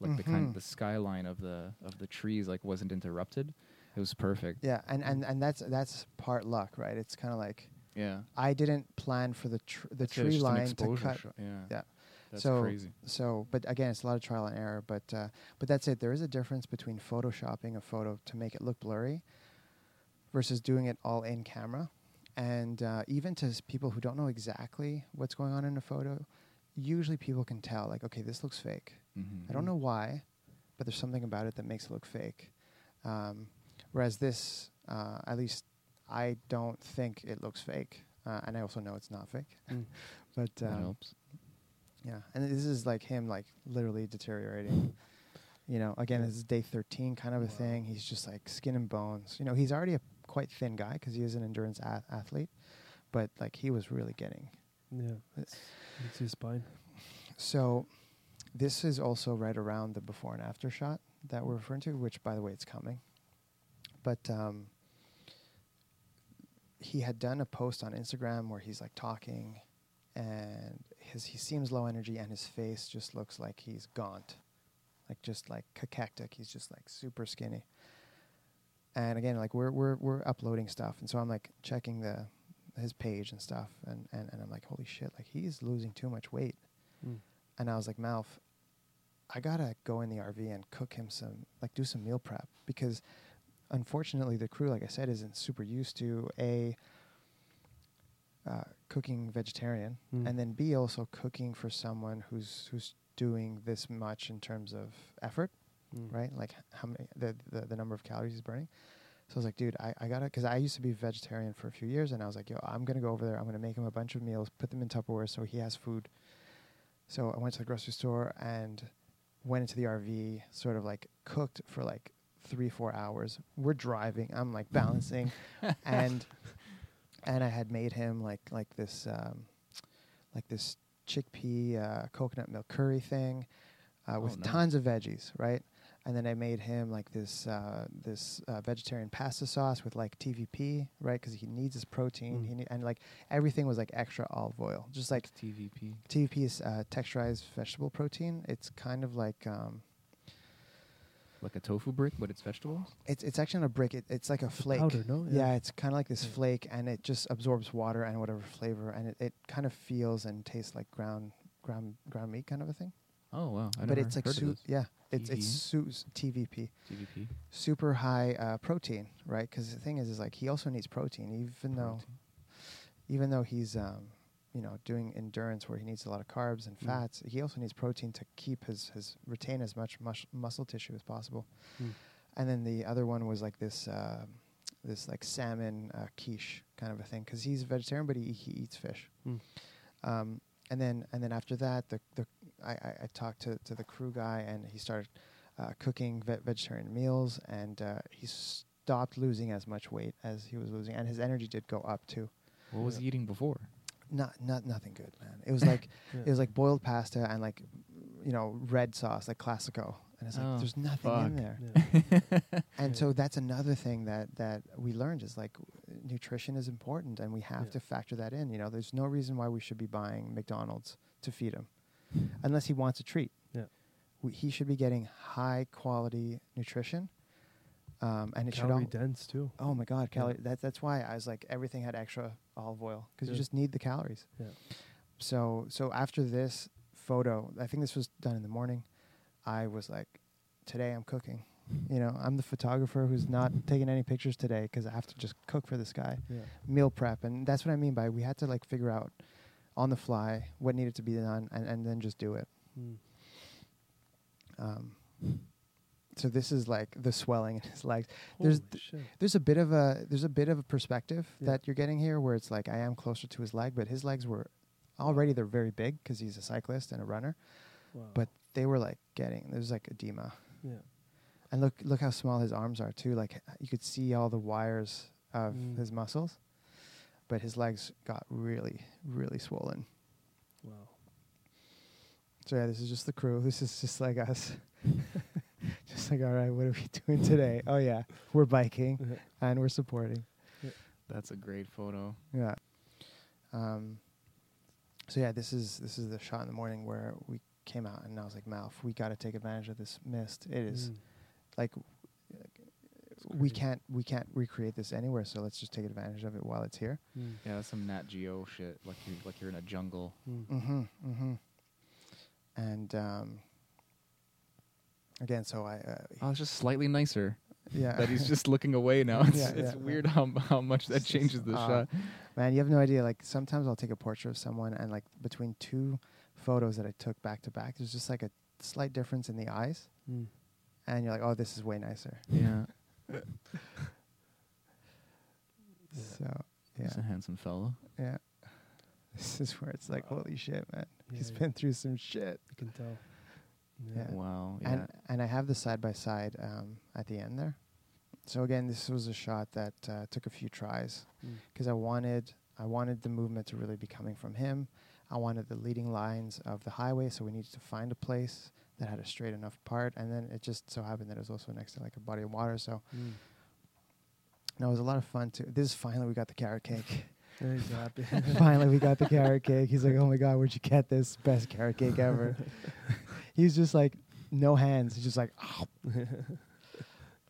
like the kind Mhm. the skyline of the of the trees like wasn't interrupted. It was perfect. Yeah, and, and, and that's that's part luck, right? It's kind of like Yeah. I didn't plan for the tr- the That's tree it's just an line to cut. Yeah. Yeah. That's So- crazy. So, but again, it's a lot of trial and error. But uh, but that's it. There is a difference between photoshopping a photo to make it look blurry versus doing it all in camera. And uh, even to s- people who don't know exactly what's going on in a photo, usually people can tell, like, okay, this looks fake. Mm-hmm. I don't know why, but there's something about it that makes it look fake. Um, whereas this, uh, at least I don't think it looks fake. Uh, and I also know it's not fake. Mm. (laughs) but That um, helps. yeah, and this is like him, like literally deteriorating. you know, again, this is day 13 kind of a thing. He's just like skin and bones. You know, he's already a quite thin guy because he is an endurance ath- athlete, but like he was really getting. Yeah. It's, it's his spine. So, this is also right around the before and after shot that we're referring to, which, by the way, it's coming. But um, he had done a post on Instagram where he's like talking, and his he seems low energy, and his face just looks like he's gaunt, like just like cachectic. He's just like super skinny. And again, like we're we're we're uploading stuff, and so I'm like checking the his page and stuff, and and, and I'm like, holy shit, like he's losing too much weight. Mm. And I was like, Malf, I gotta go in the RV and cook him some, like, do some meal prep because, unfortunately, the crew, like I said, isn't super used to a uh, cooking vegetarian, Mm. and then b also cooking for someone who's who's doing this much in terms of effort, Mm. right? Like how many the, the the number of calories he's burning. So I was like, dude, I, I gotta, because I used to be vegetarian for a few years, and I was like, yo, I'm gonna go over there. I'm gonna make him a bunch of meals, put them in Tupperware, so he has food. So I went to the grocery store and went into the RV, sort of like cooked for like three, four hours. We're driving. I'm like balancing, (laughs) and and I had made him like like this um, like this chickpea uh, coconut milk curry thing uh, Oh, with nice. tons of veggies, right? And then I made him like this uh, this uh, vegetarian pasta sauce with like TVP, right? Because he needs his protein. Mm. He need, and like everything was like extra olive oil, just like TVP. TVP is uh, texturized vegetable protein. It's kind of like um, Like a tofu brick, but it's vegetables. it's it's actually not a brick. It, it's like a flake. Powder, no? Yeah, it's kind of like this Yeah. flake, and it just absorbs water and whatever flavor, and it, it kind of feels and tastes like ground ground ground meat kind of a thing. Oh wow! I but never it's like heard of su- this. yeah, it's it's TV? su- TVP, TVP. super high uh, protein, right? Because the thing is, is like he also needs protein, even though even though he's um, you know doing endurance where he needs a lot of carbs and Mm. fats, he also needs protein to keep his his retain as much mus- muscle tissue as possible. Mm. and then the other one was like this uh, this like salmon uh, quiche kind of a thing because he's a vegetarian but he, he eats fish. Mm. Um, and then and then after that, the the I, I, I talked to, to the crew guy and he started uh, cooking ve- vegetarian meals and uh, he stopped losing as much weight as he was losing and his energy did go up too. What was he eating before? Not not nothing good, man. It was like (laughs) Yeah. it was like boiled pasta and like you know red sauce like classico and it's like Oh, there's nothing fuck. in there. Yeah. (laughs) And Yeah. so that's another thing that that we learned is like nutrition is important and we have Yeah. to factor that in. You know, there's no reason why we should be buying McDonald's to feed him, (laughs) unless he wants a treat. Yeah. We, he should be getting high quality nutrition, um, and it should Calorie all. dense too. Oh my God, Yeah. calorie! That, that's why I was like everything had extra olive oil because you just need the calories. Yeah. So so after this photo, I think this was done in the morning. I was like, today I'm cooking. You know, I'm the photographer who's not taking any pictures today because I have to just cook for this guy. Yeah. Meal prep, and that's what I mean by we had to like figure out on the fly what needed to be done, and, and then just do it. Mm. Um, so this is like the swelling in his legs. There's th-. There's a bit of a there's a bit of a perspective Yeah. that you're getting here, where it's like I am closer to his leg, but his legs were already they're very big because he's a cyclist and a runner, Wow. but they were like getting there's like edema, yeah. and look look how small his arms are too. Like you could see all the wires of Mm. his muscles, but his legs got really really swollen. Wow. So yeah, this is just the crew. This is just like us. (laughs) (laughs) just like all right, what are we (laughs) doing today? Oh yeah, we're biking (laughs) and we're supporting. That's a great photo. Yeah. Um. So yeah, this is this is the shot in the morning where we came out, and I was like, "Malf, we got to take advantage of this mist. It is Mm. like we can't we can't recreate this anywhere. So let's just take advantage of it while it's here." Mm. Yeah, that's some Nat Geo shit. Like you, like you're in a jungle. Mm. Mm-hmm. Mm-hmm. And um. Again, so I uh, Oh, it's just slightly nicer yeah that he's just (laughs) looking away now. It's, Yeah, it's yeah, yeah. weird how how much that It's just, changes the uh, shot. Man, you have no idea. Like sometimes I'll take a portrait of someone, and like between two photos that I took back to back, there's just like a slight difference in the eyes, Mm. and you're like, "Oh, this is way nicer." Yeah, (laughs) So yeah, he's a handsome fellow. yeah. (laughs) This is where it's like, holy shit, man! He's Yeah, been through some shit. You can tell. Yeah. Wow. Yeah. And and I have the side by side um, at the end there. So again, this was a shot that uh, took a few tries Mm. because I wanted I wanted the movement to really be coming from him. I wanted the leading lines of the highway, so we needed to find a place that had a straight enough part, and then it just so happened that it was also next to like a body of water. So Mm. no, it was a lot of fun too. This is finally we got the carrot cake. Yeah, he's happy. finally we got the carrot cake. He's like, oh my god, where'd you get this? Best carrot cake ever. (laughs) He's just like no hands. He's just like, oh.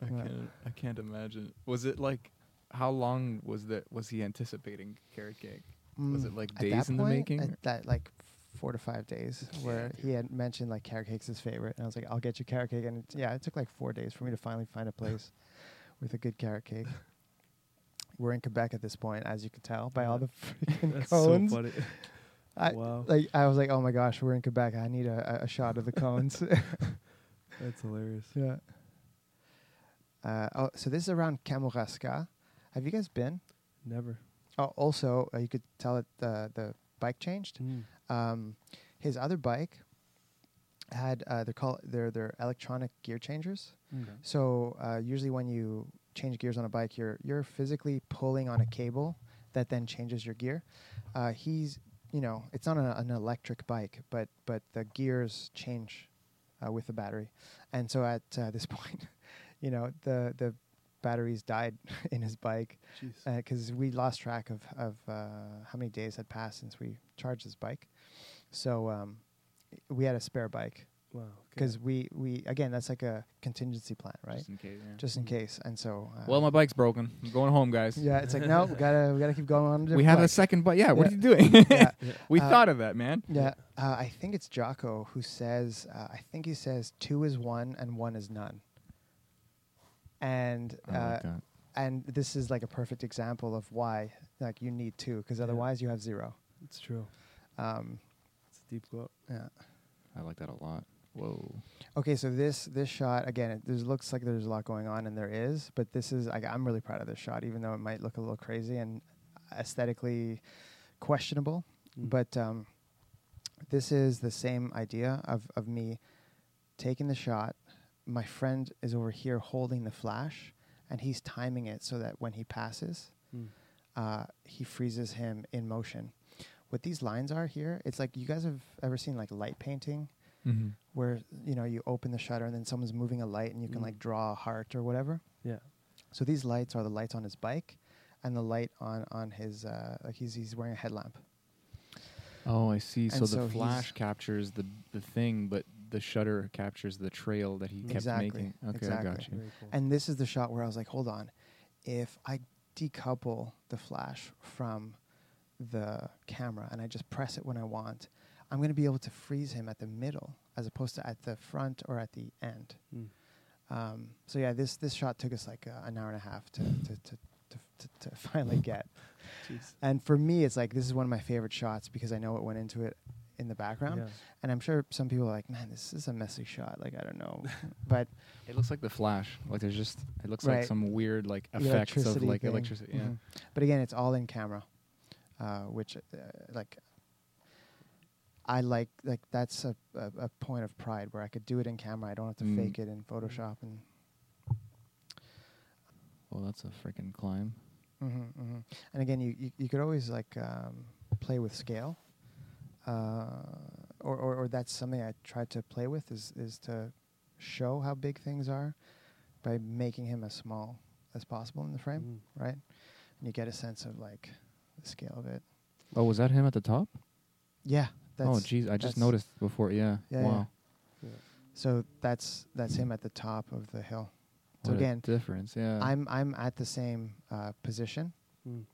I Yeah. can't. I can't imagine. Was it like? How long was that? Was he anticipating carrot cake? Was it Mm, like days in the making? At that like four to five days, where he had mentioned like carrot cake's his favorite, and I was like, I'll get you carrot cake, and it, yeah, it took like four days for me to finally find a place (laughs) with a good carrot cake. (laughs) We're in Quebec at this point, as you can tell by all the (laughs) freaking That's cones. so funny. I, wow. Like I was like, oh my gosh, we're in Quebec. I need a, a, shot of the cones. (laughs) (laughs) That's hilarious. yeah. Uh, oh, so this is around Kamouraska. Have you guys been? Never. Oh, also, uh, you could tell it the the bike changed. Mm. Um, his other bike had uh, they're called they're they're electronic gear changers. Mm. So uh, usually when you change gears on a bike, you're you're physically pulling on a cable that then changes your gear. Uh, he's you know it's not a, an electric bike, but but the gears change uh, with the battery, and so at uh, this (laughs) point, you know the the batteries died (laughs) in his bike because we lost track of of uh, how many days had passed since we charged his bike. So um, we had a spare bike wow. okay. because we we again that's like a contingency plan, right? Just in case. Yeah. Just in Mm. case. And so uh, well, my bike's broken. I'm going home, guys. yeah, it's like no, we gotta we gotta keep going on. a We different have a second bike. Yeah. What are you doing? (laughs) yeah, Yeah. (laughs) we Uh, thought of that, man. yeah. Uh, I think it's Jocko who says uh, I think he says two is one and one is none. And I uh, like that. and this is like a perfect example of why like you need two because Yeah. otherwise you have zero. It's true. Um, It's a deep quote. yeah. I like that a lot. Whoa. Okay, so this this shot again, it there's looks like there's a lot going on, and there is. But this is I, I'm really proud of this shot, even though it might look a little crazy and aesthetically questionable. Mm. But um, this is the same idea of of me taking the shot. My friend is over here holding the flash, and he's timing it so that when he passes, Mm. uh, he freezes him in motion. What these lines are here, it's like you guys have ever seen like light painting Mm-hmm. where you know you open the shutter and then someone's moving a light and you can Mm. like draw a heart or whatever. Yeah. So these lights are the lights on his bike, and the light on on his uh, like he's he's wearing a headlamp. Oh, I see. So And the flash captures the the thing, but the shutter captures the trail that he kept Exactly, making. Okay, exactly. I got you. Cool. And this is the shot where I was like, hold on, if I decouple the flash from the camera and I just press it when I want, I'm going to be able to freeze him at the middle as opposed to at the front or at the end. Mm. Um, so yeah, this this shot took us like uh, an hour and a half to to, to, to, to, to (laughs) finally get. (laughs) Jeez. And for me, it's like this is one of my favorite shots because I know what went into it in the background. Yeah. And I'm sure some people are like, "Man, this is a messy shot." Like I don't know, (laughs) but It looks like the flash. Like there's just it looks like some weird like effects of like thing. electricity. Yeah. Mhm. But again, it's all in camera, uh, which uh, like I like. Like that's a, a a point of pride where I could do it in camera. I don't have to Mm. fake it in Photoshop and. Well, that's a freaking climb. hmm hmm And again, you, you you could always like um, play with scale, uh, or, or or that's something I tried to play with is is to show how big things are by making him as small as possible in the frame, Mm. right? And you get a sense of like the scale of it. Oh, was that him at the top? Yeah. That's, oh, geez, I just noticed before. Yeah. Yeah, yeah. wow. Yeah. So that's that's him at the top of the hill. So What a again, difference. Yeah. I'm I'm at the same uh, position, Mm.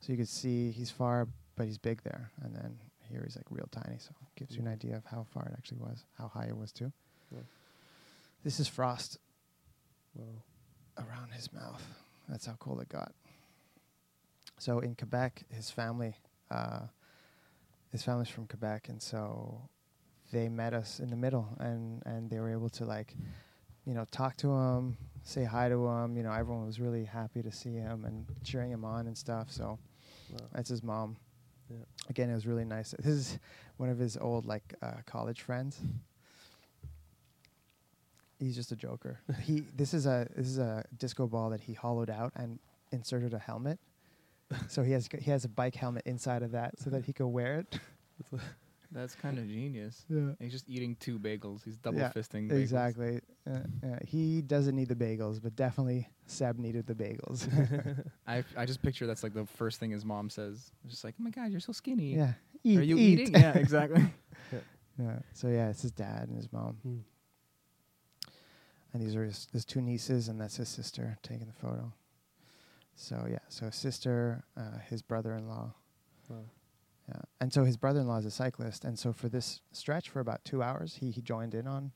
so you can see he's far, but he's big there, and then here he's like real tiny. So it gives you an Mm. idea of how far it actually was, how high it was too. Yeah. This is frost Wow. around his mouth. That's how cold it got. So in Quebec, his family, uh, his family's from Quebec, and so they met us in the middle, and and they were able to like, you know, talk to him, say hi to him. You know, everyone was really happy to see him and cheering him on and stuff. So Wow. that's his mom. Yeah. Again, it was really nice. This is one of his old like uh, college friends. He's just a joker. (laughs) he this is a this is a disco ball that he hollowed out and inserted a helmet. (laughs) so he has he has a bike helmet inside of that so that he could wear it. That's kind of genius. (laughs) Yeah. He's just eating two bagels. He's double Yeah, fisting bagels. Exactly. Uh, yeah, he doesn't need the bagels, but definitely Seb needed the bagels. (laughs) I I just picture that's like the first thing his mom says. Just like, oh my god, you're so skinny. yeah. Eat, Are you eat. eating? yeah, exactly. Yeah. So yeah, it's his dad and his mom, Mm. and these are his, his two nieces, and that's his sister taking the photo. So yeah, so sister, uh, his brother-in-law, Wow. yeah, and so his brother-in-law is a cyclist, and so for this stretch for about two hours, he he joined in on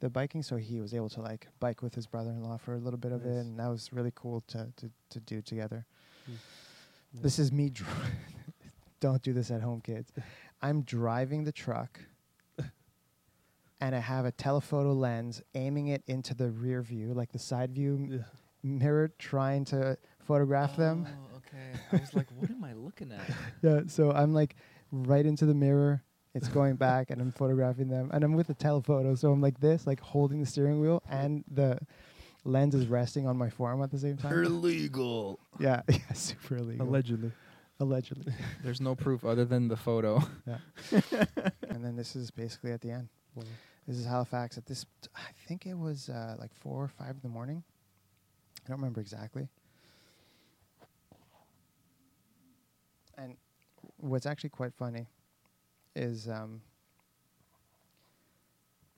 the biking, so he was able to like bike with his brother-in-law for a little bit of it, and that was really cool to to to do together. Mm. Yeah. This is me. Dri- (laughs) Don't do this at home, kids. (laughs) I'm driving the truck, and I have a telephoto lens aiming it into the rear view, like the side view m- mirror, trying to photograph them. Oh, okay. I was like, what am I looking at? (laughs) Yeah, so I'm like right into the mirror. It's going back, and I'm photographing them, and I'm with a telephoto, so I'm like this, like holding the steering wheel, and the lens is resting on my forearm at the same time. Illegal. Yeah, (laughs) yeah, super illegal. Allegedly. Allegedly. There's no proof other than the photo. Yeah. (laughs) and then this is basically at the end. Wow. This is Halifax at this. I think it was uh, like four or five in the morning. I don't remember exactly. And what's actually quite funny is, um,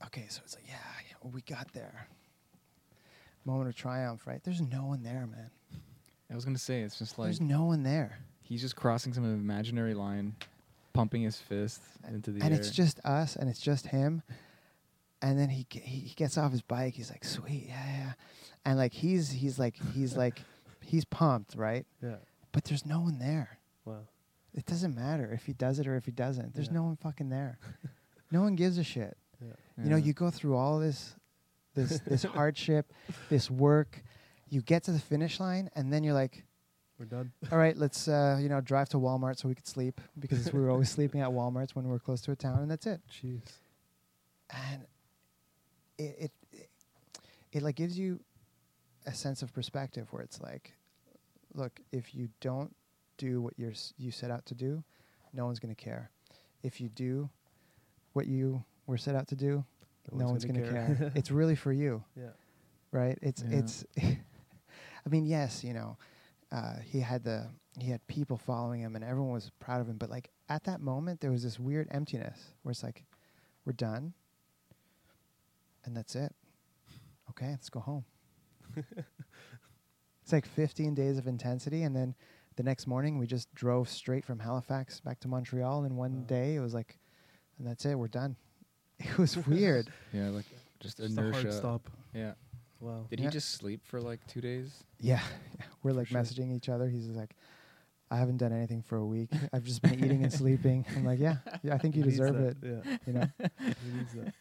okay, so it's like, yeah, yeah, we got there. Moment of triumph, right? There's no one there, man. I was gonna say it's just like There's no one there, he's just crossing some imaginary line, pumping his fist into the air. and air. it's just us, and it's just him. And then he he gets off his bike. He's like, "Sweet, yeah, yeah," and like he's he's like he's like he's pumped, right? Yeah. But there's no one there. Wow. It doesn't matter if he does it or if he doesn't. There's Yeah. no one fucking there. (laughs) no one gives a shit. Yeah. You know, you go through all this, this, this (laughs) hardship, this work. You get to the finish line, and then you're like, We're done. "All right, let's uh, you know drive to Walmart so we could sleep because we were always (laughs) sleeping at Walmart's when we were close to a town, and that's it." Jeez. And it it it, it like gives you a sense of perspective where it's like, look, if you don't do what you're you set out to do, no one's going to care. If you do what you were set out to do, no one's going to care. (laughs) it's really for you, yeah. right? It's Yeah. it's. (laughs) I mean, yes, you know, uh, he had the he had people following him, and everyone was proud of him. But like at that moment, there was this weird emptiness where it's like, we're done, and that's it. Okay, let's go home. (laughs) it's like 15 days of intensity, and then the next morning we just drove straight from Halifax back to Montreal in one Wow. day. It was like, and that's it. We're done. (laughs) It was weird. (laughs) Yeah, like just Just a hard stop. Yeah. Wow. Did Yeah. he just sleep for like two days? Yeah, (laughs) we're For like sure. messaging each other. He's just like, I haven't done anything for a week. I've just been eating and sleeping. I'm like, yeah, yeah, I think you He needs deserve that. it. Yeah. You know. He needs that.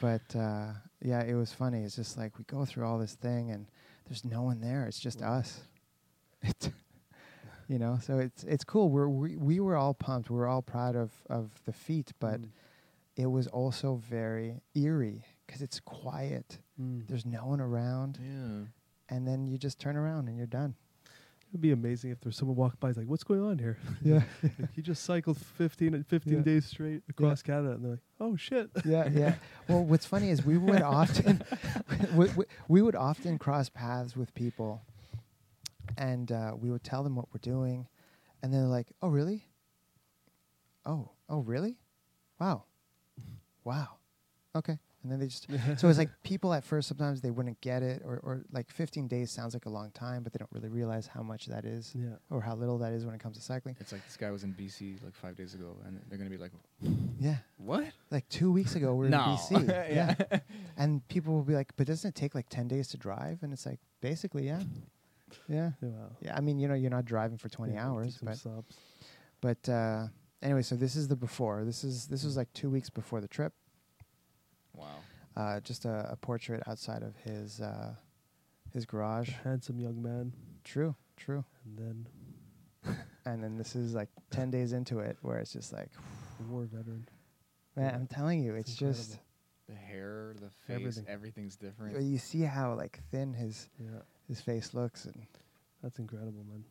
but uh, yeah, it was funny. It's just like we go through all this thing, and there's no one there. It's just Wow. us. It's, you know, so it's it's cool. We're we we were all pumped. We were all proud of of the feat, but Mm. it was also very eerie because it's quiet. Mm. There's no one around, Yeah. and then you just turn around and you're done. It'd be amazing if there's someone walking by, is like, "What's going on here?" (laughs) Yeah. Like, he just cycled 15 and 15 Yeah. days straight across Canada, and they're like, "Oh shit!" yeah, yeah. (laughs) Well, what's funny is we would (laughs) often we, we, we would often cross paths with people, and uh, we would tell them what we're doing, and they're like, "Oh, really? Oh, oh, really? Wow, wow, okay." And then they just (laughs) so it's like people at first sometimes they wouldn't get it, or or like 15 days sounds like a long time, but they don't really realize how much that is, yeah. or how little that is when it comes to cycling. It's like this guy was in BC like five days ago, and they're gonna be like, Yeah, "What? like two weeks ago we were no." in BC. (laughs) yeah. And people will be like, but doesn't it take like 10 days to drive? And it's like, basically, yeah. Yeah. Yeah, Wow. Yeah. I mean, you know, you're not driving for 20 Yeah, hours, some but, sobs. but, uh, anyway, so this is the before. This is, this was like two weeks before the trip. Wow. Uh, just a, a portrait outside of his, uh, his garage. A handsome young man, True. True. and then (laughs) And then this is like 10 days into it where it's just like, war veteran. man, Yeah. I'm telling you, It's it's just. The hair, the face, Everything. everything's different. you you see how like thin his, Yeah, his face looks. And that's incredible, man.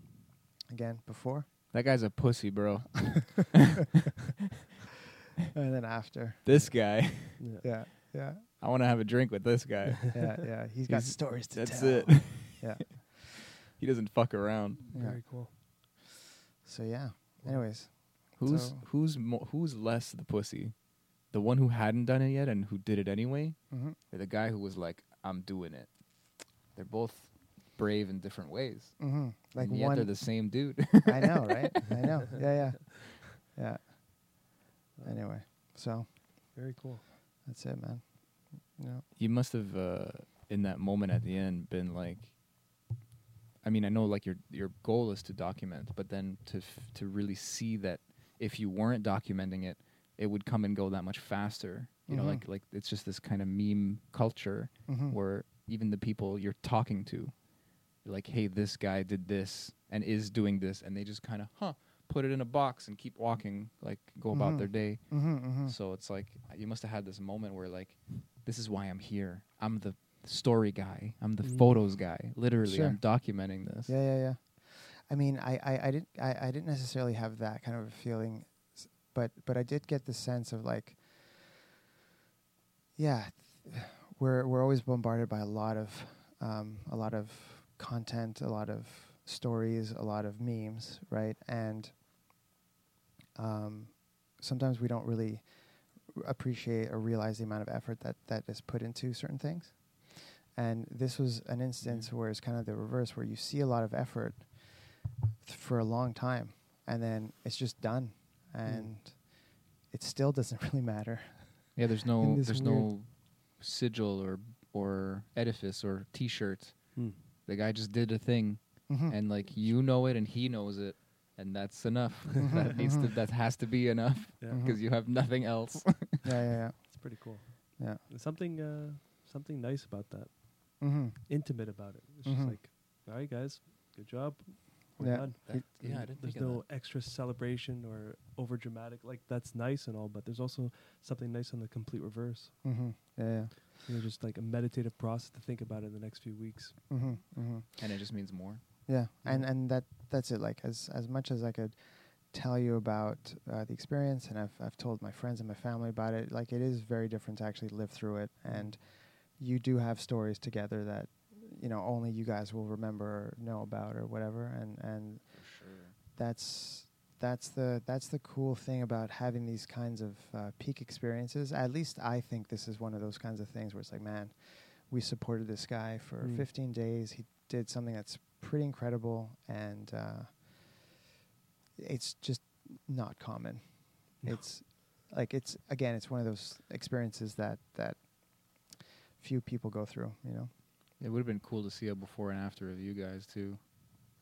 again, before That guy's a pussy, bro. (laughs) (laughs) and then after. this guy. Yeah. Yeah. Yeah. I want to have a drink with this guy. (laughs) yeah, yeah. He's got He's- stories to tell. That's tell. it. Yeah. he doesn't fuck around. Yeah. Very cool. So yeah. Anyways, Who's So- who's mo- who's less the pussy? The one who hadn't done it yet and who did it anyway, hmm or the guy who was like, "I'm doing it." They're both brave in different ways. hmm like and yet one. they're the same dude. (laughs) I know, right? (laughs) I know. Yeah, yeah, yeah. Anyway, so Very cool. that's it, man. You you must have uh, in that moment at the end been like I mean I know like your your goal is to document but then to f- to really see that if you weren't documenting it it would come and go that much faster you know Mhm. like like it's just this kind of meme culture Mhm. where even the people you're talking to you're like hey this guy did this and is doing this and they just kind of huh put it in a box and keep walking like go about Mhm. their day Mhm, mhm. so it's like you must have had this moment where like, this is why I'm here. I'm the story guy. I'm the Mm. photos guy. Literally, Sure. I'm documenting this. Yeah, yeah, yeah. I mean, I, I, I didn't, I, I didn't necessarily have that kind of a feeling, but, but I did get the sense of like, yeah, we're we're always bombarded by a lot of, um, a lot of content, a lot of stories, a lot of memes, right? And um, sometimes we don't really appreciate or realize the amount of effort that that is put into certain things. And this was an instance where it's kind of the reverse, where you see a lot of effort th- for a long time, and then it's just done, and it still doesn't (laughs) really matter. Yeah, there's no (laughs) there's no sigil or or edifice or T-shirt. Hmm. The guy just did a thing, Mhm. and like you know it, and he knows it, and that's enough. (laughs) (laughs) that needs to that has to be enough Yeah. Mhm. because you have nothing else. (laughs) yeah, yeah, yeah. It's pretty cool. Yeah. There's something uh, something nice about that, Mm-hmm. intimate about it. It's just like, all right, guys, good job. We're Yeah. done. That- yeah, I didn't There's think of no extra celebration or over dramatic. Like that's nice and all, but there's also something nice on the complete reverse. Mm-hmm. Yeah. Yeah. You know, just like a meditative process to think about in the next few weeks. Mm-hmm. Mm-hmm. and it just means more. Yeah, and and that that's it. Like as as much as I could tell you about uh, the experience, and I've I've told my friends and my family about it. Like it is very different to actually live through it, and you do have stories together that you know only you guys will remember or know about or whatever. And and For sure. that's that's the that's the cool thing about having these kinds of uh, peak experiences. At least I think this is one of those kinds of things where it's like, man, we supported this guy for Mm. 15 days. He did something that's pretty incredible, and uh, it's just not common. No. It's like it's again, it's one of those experiences that that few people go through. You know. It would have been cool to see a before and after of you guys too.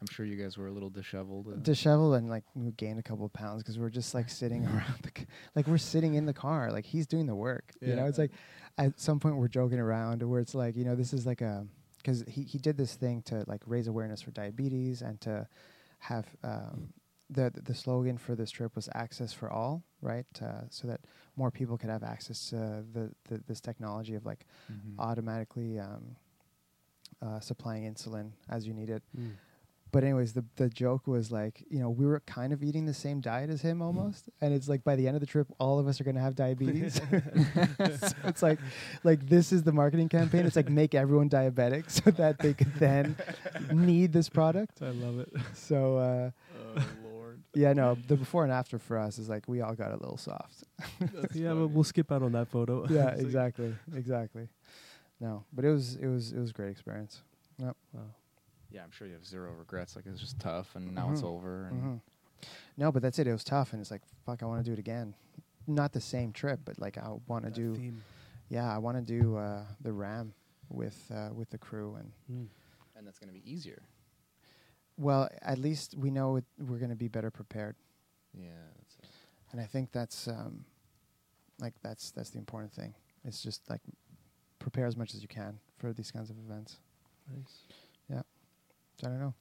I'm sure you guys were a little disheveled. uh, disheveled and like we gained a couple of pounds because we're just like sitting around the c- like we're sitting in the car like he's doing the work you know it's like at some point we're joking around where it's like you know this is like a because he, he did this thing to like raise awareness for diabetes and to have um, the the slogan for this trip was access for all right uh, so that more people could have access to the, the this technology of like mhm. automatically um, uh, supplying insulin as you need it Mm. But anyways, the the joke was like, you know, we were kind of eating the same diet as him almost, and it's like by the end of the trip, all of us are gonna have diabetes. (laughs) (laughs) so it's like, like this is the marketing campaign. It's like make everyone diabetic so that they could then need this product. I love it. So uh, oh lord. yeah, no, the before and after for us is like we all got a little soft. yeah, but we'll skip out on that photo. yeah, (laughs) exactly, exactly. No, but it was it was it was a great experience. Wow. Yeah, I'm sure you have zero regrets. Like it's just tough, and now it's Mhm. over. And hmm No, but that's it. It was tough, and it's like fuck. I want to do it again. Not the same trip, but like I want to That do. theme. Yeah, I want to do uh, the RAAM with uh, with the crew, and Mm. and that's gonna be easier. well, at least we know it, we're going to be better prepared, Yeah, that's it. and I think that's um, like that's that's the important thing. It's just like prepare as much as you can for these kinds of events. Nice. So I don't know.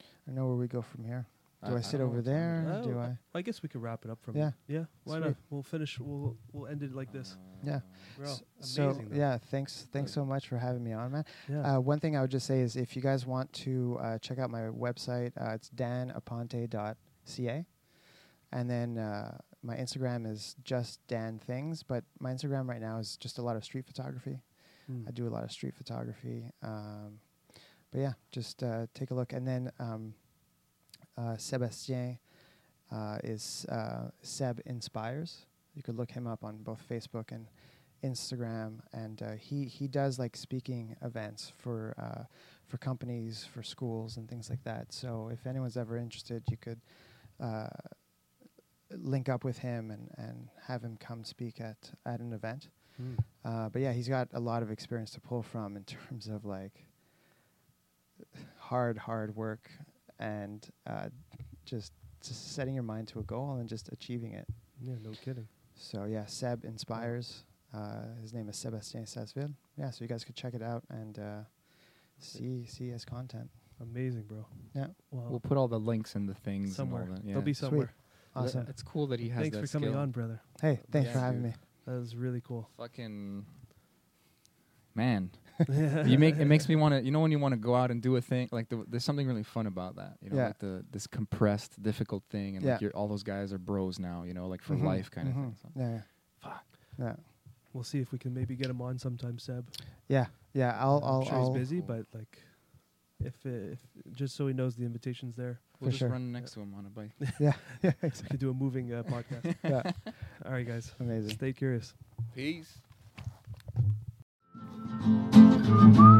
I don't know where we go from here. Do I, I sit don't over there? time it there? is. Do Oh, I? I guess we could wrap it up from Yeah. Yeah. Why Sweet. not? We'll finish. We'll we'll end it like this. Yeah. Bro, S- so though. yeah, thanks thanks so much for having me on, man. Yeah. Uh, one thing I would just say is if you guys want to uh, check out my website, uh, it's danaponte.ca. And then uh, my Instagram is just Dan Things, but my Instagram right now is just a lot of street photography. Mm. I do a lot of street photography. Um, but yeah, just uh, take a look. And then um, uh, Sebastien uh, is uh, Seb Inspires. You could look him up on both Facebook and Instagram, and uh, he he does like speaking events for uh, for companies, for schools, and things like that. So if anyone's ever interested, you could uh, link up with him and, and have him come speak at at an event. Mm. Uh, but yeah, he's got a lot of experience to pull from in (laughs) terms of like hard, hard work and uh, just just setting your mind to a goal and just achieving it. Yeah. No kidding. So yeah, Seb inspires. Uh, his name is Sebastien Sasseville. Yeah, so you guys could check it out and uh, see see his content. Amazing, bro. Yeah, Wow. We'll put all the links and the things somewhere. And all that. Yeah. They'll be Sweet. somewhere. awesome. It's cool that he has Thanks that for coming skill. on, brother. Hey, thanks Yeah, for having dude. me. That was really cool. Fucking man, (laughs) you make it makes (laughs) me want to. You know when you want to go out and do a thing like the, there's something really fun about that. You know, Yeah. like the this compressed, difficult thing, and like Yeah. you're, all those guys are bros now. You know, like for Mhm, life kind of mhm. thing. So. Yeah, yeah. Fuck. Yeah, We'll see if we can maybe get him on sometime, Seb. yeah, yeah. I'll, I'm I'll, sure I'll he's busy, Cool. but like, if uh, if just so he knows the invitation's there, We'll For just sure. run next to him on a bike. (laughs) yeah, yeah, we exactly. could do a moving uh, podcast. yeah, All right, guys. amazing. Stay curious. Peace. Peace.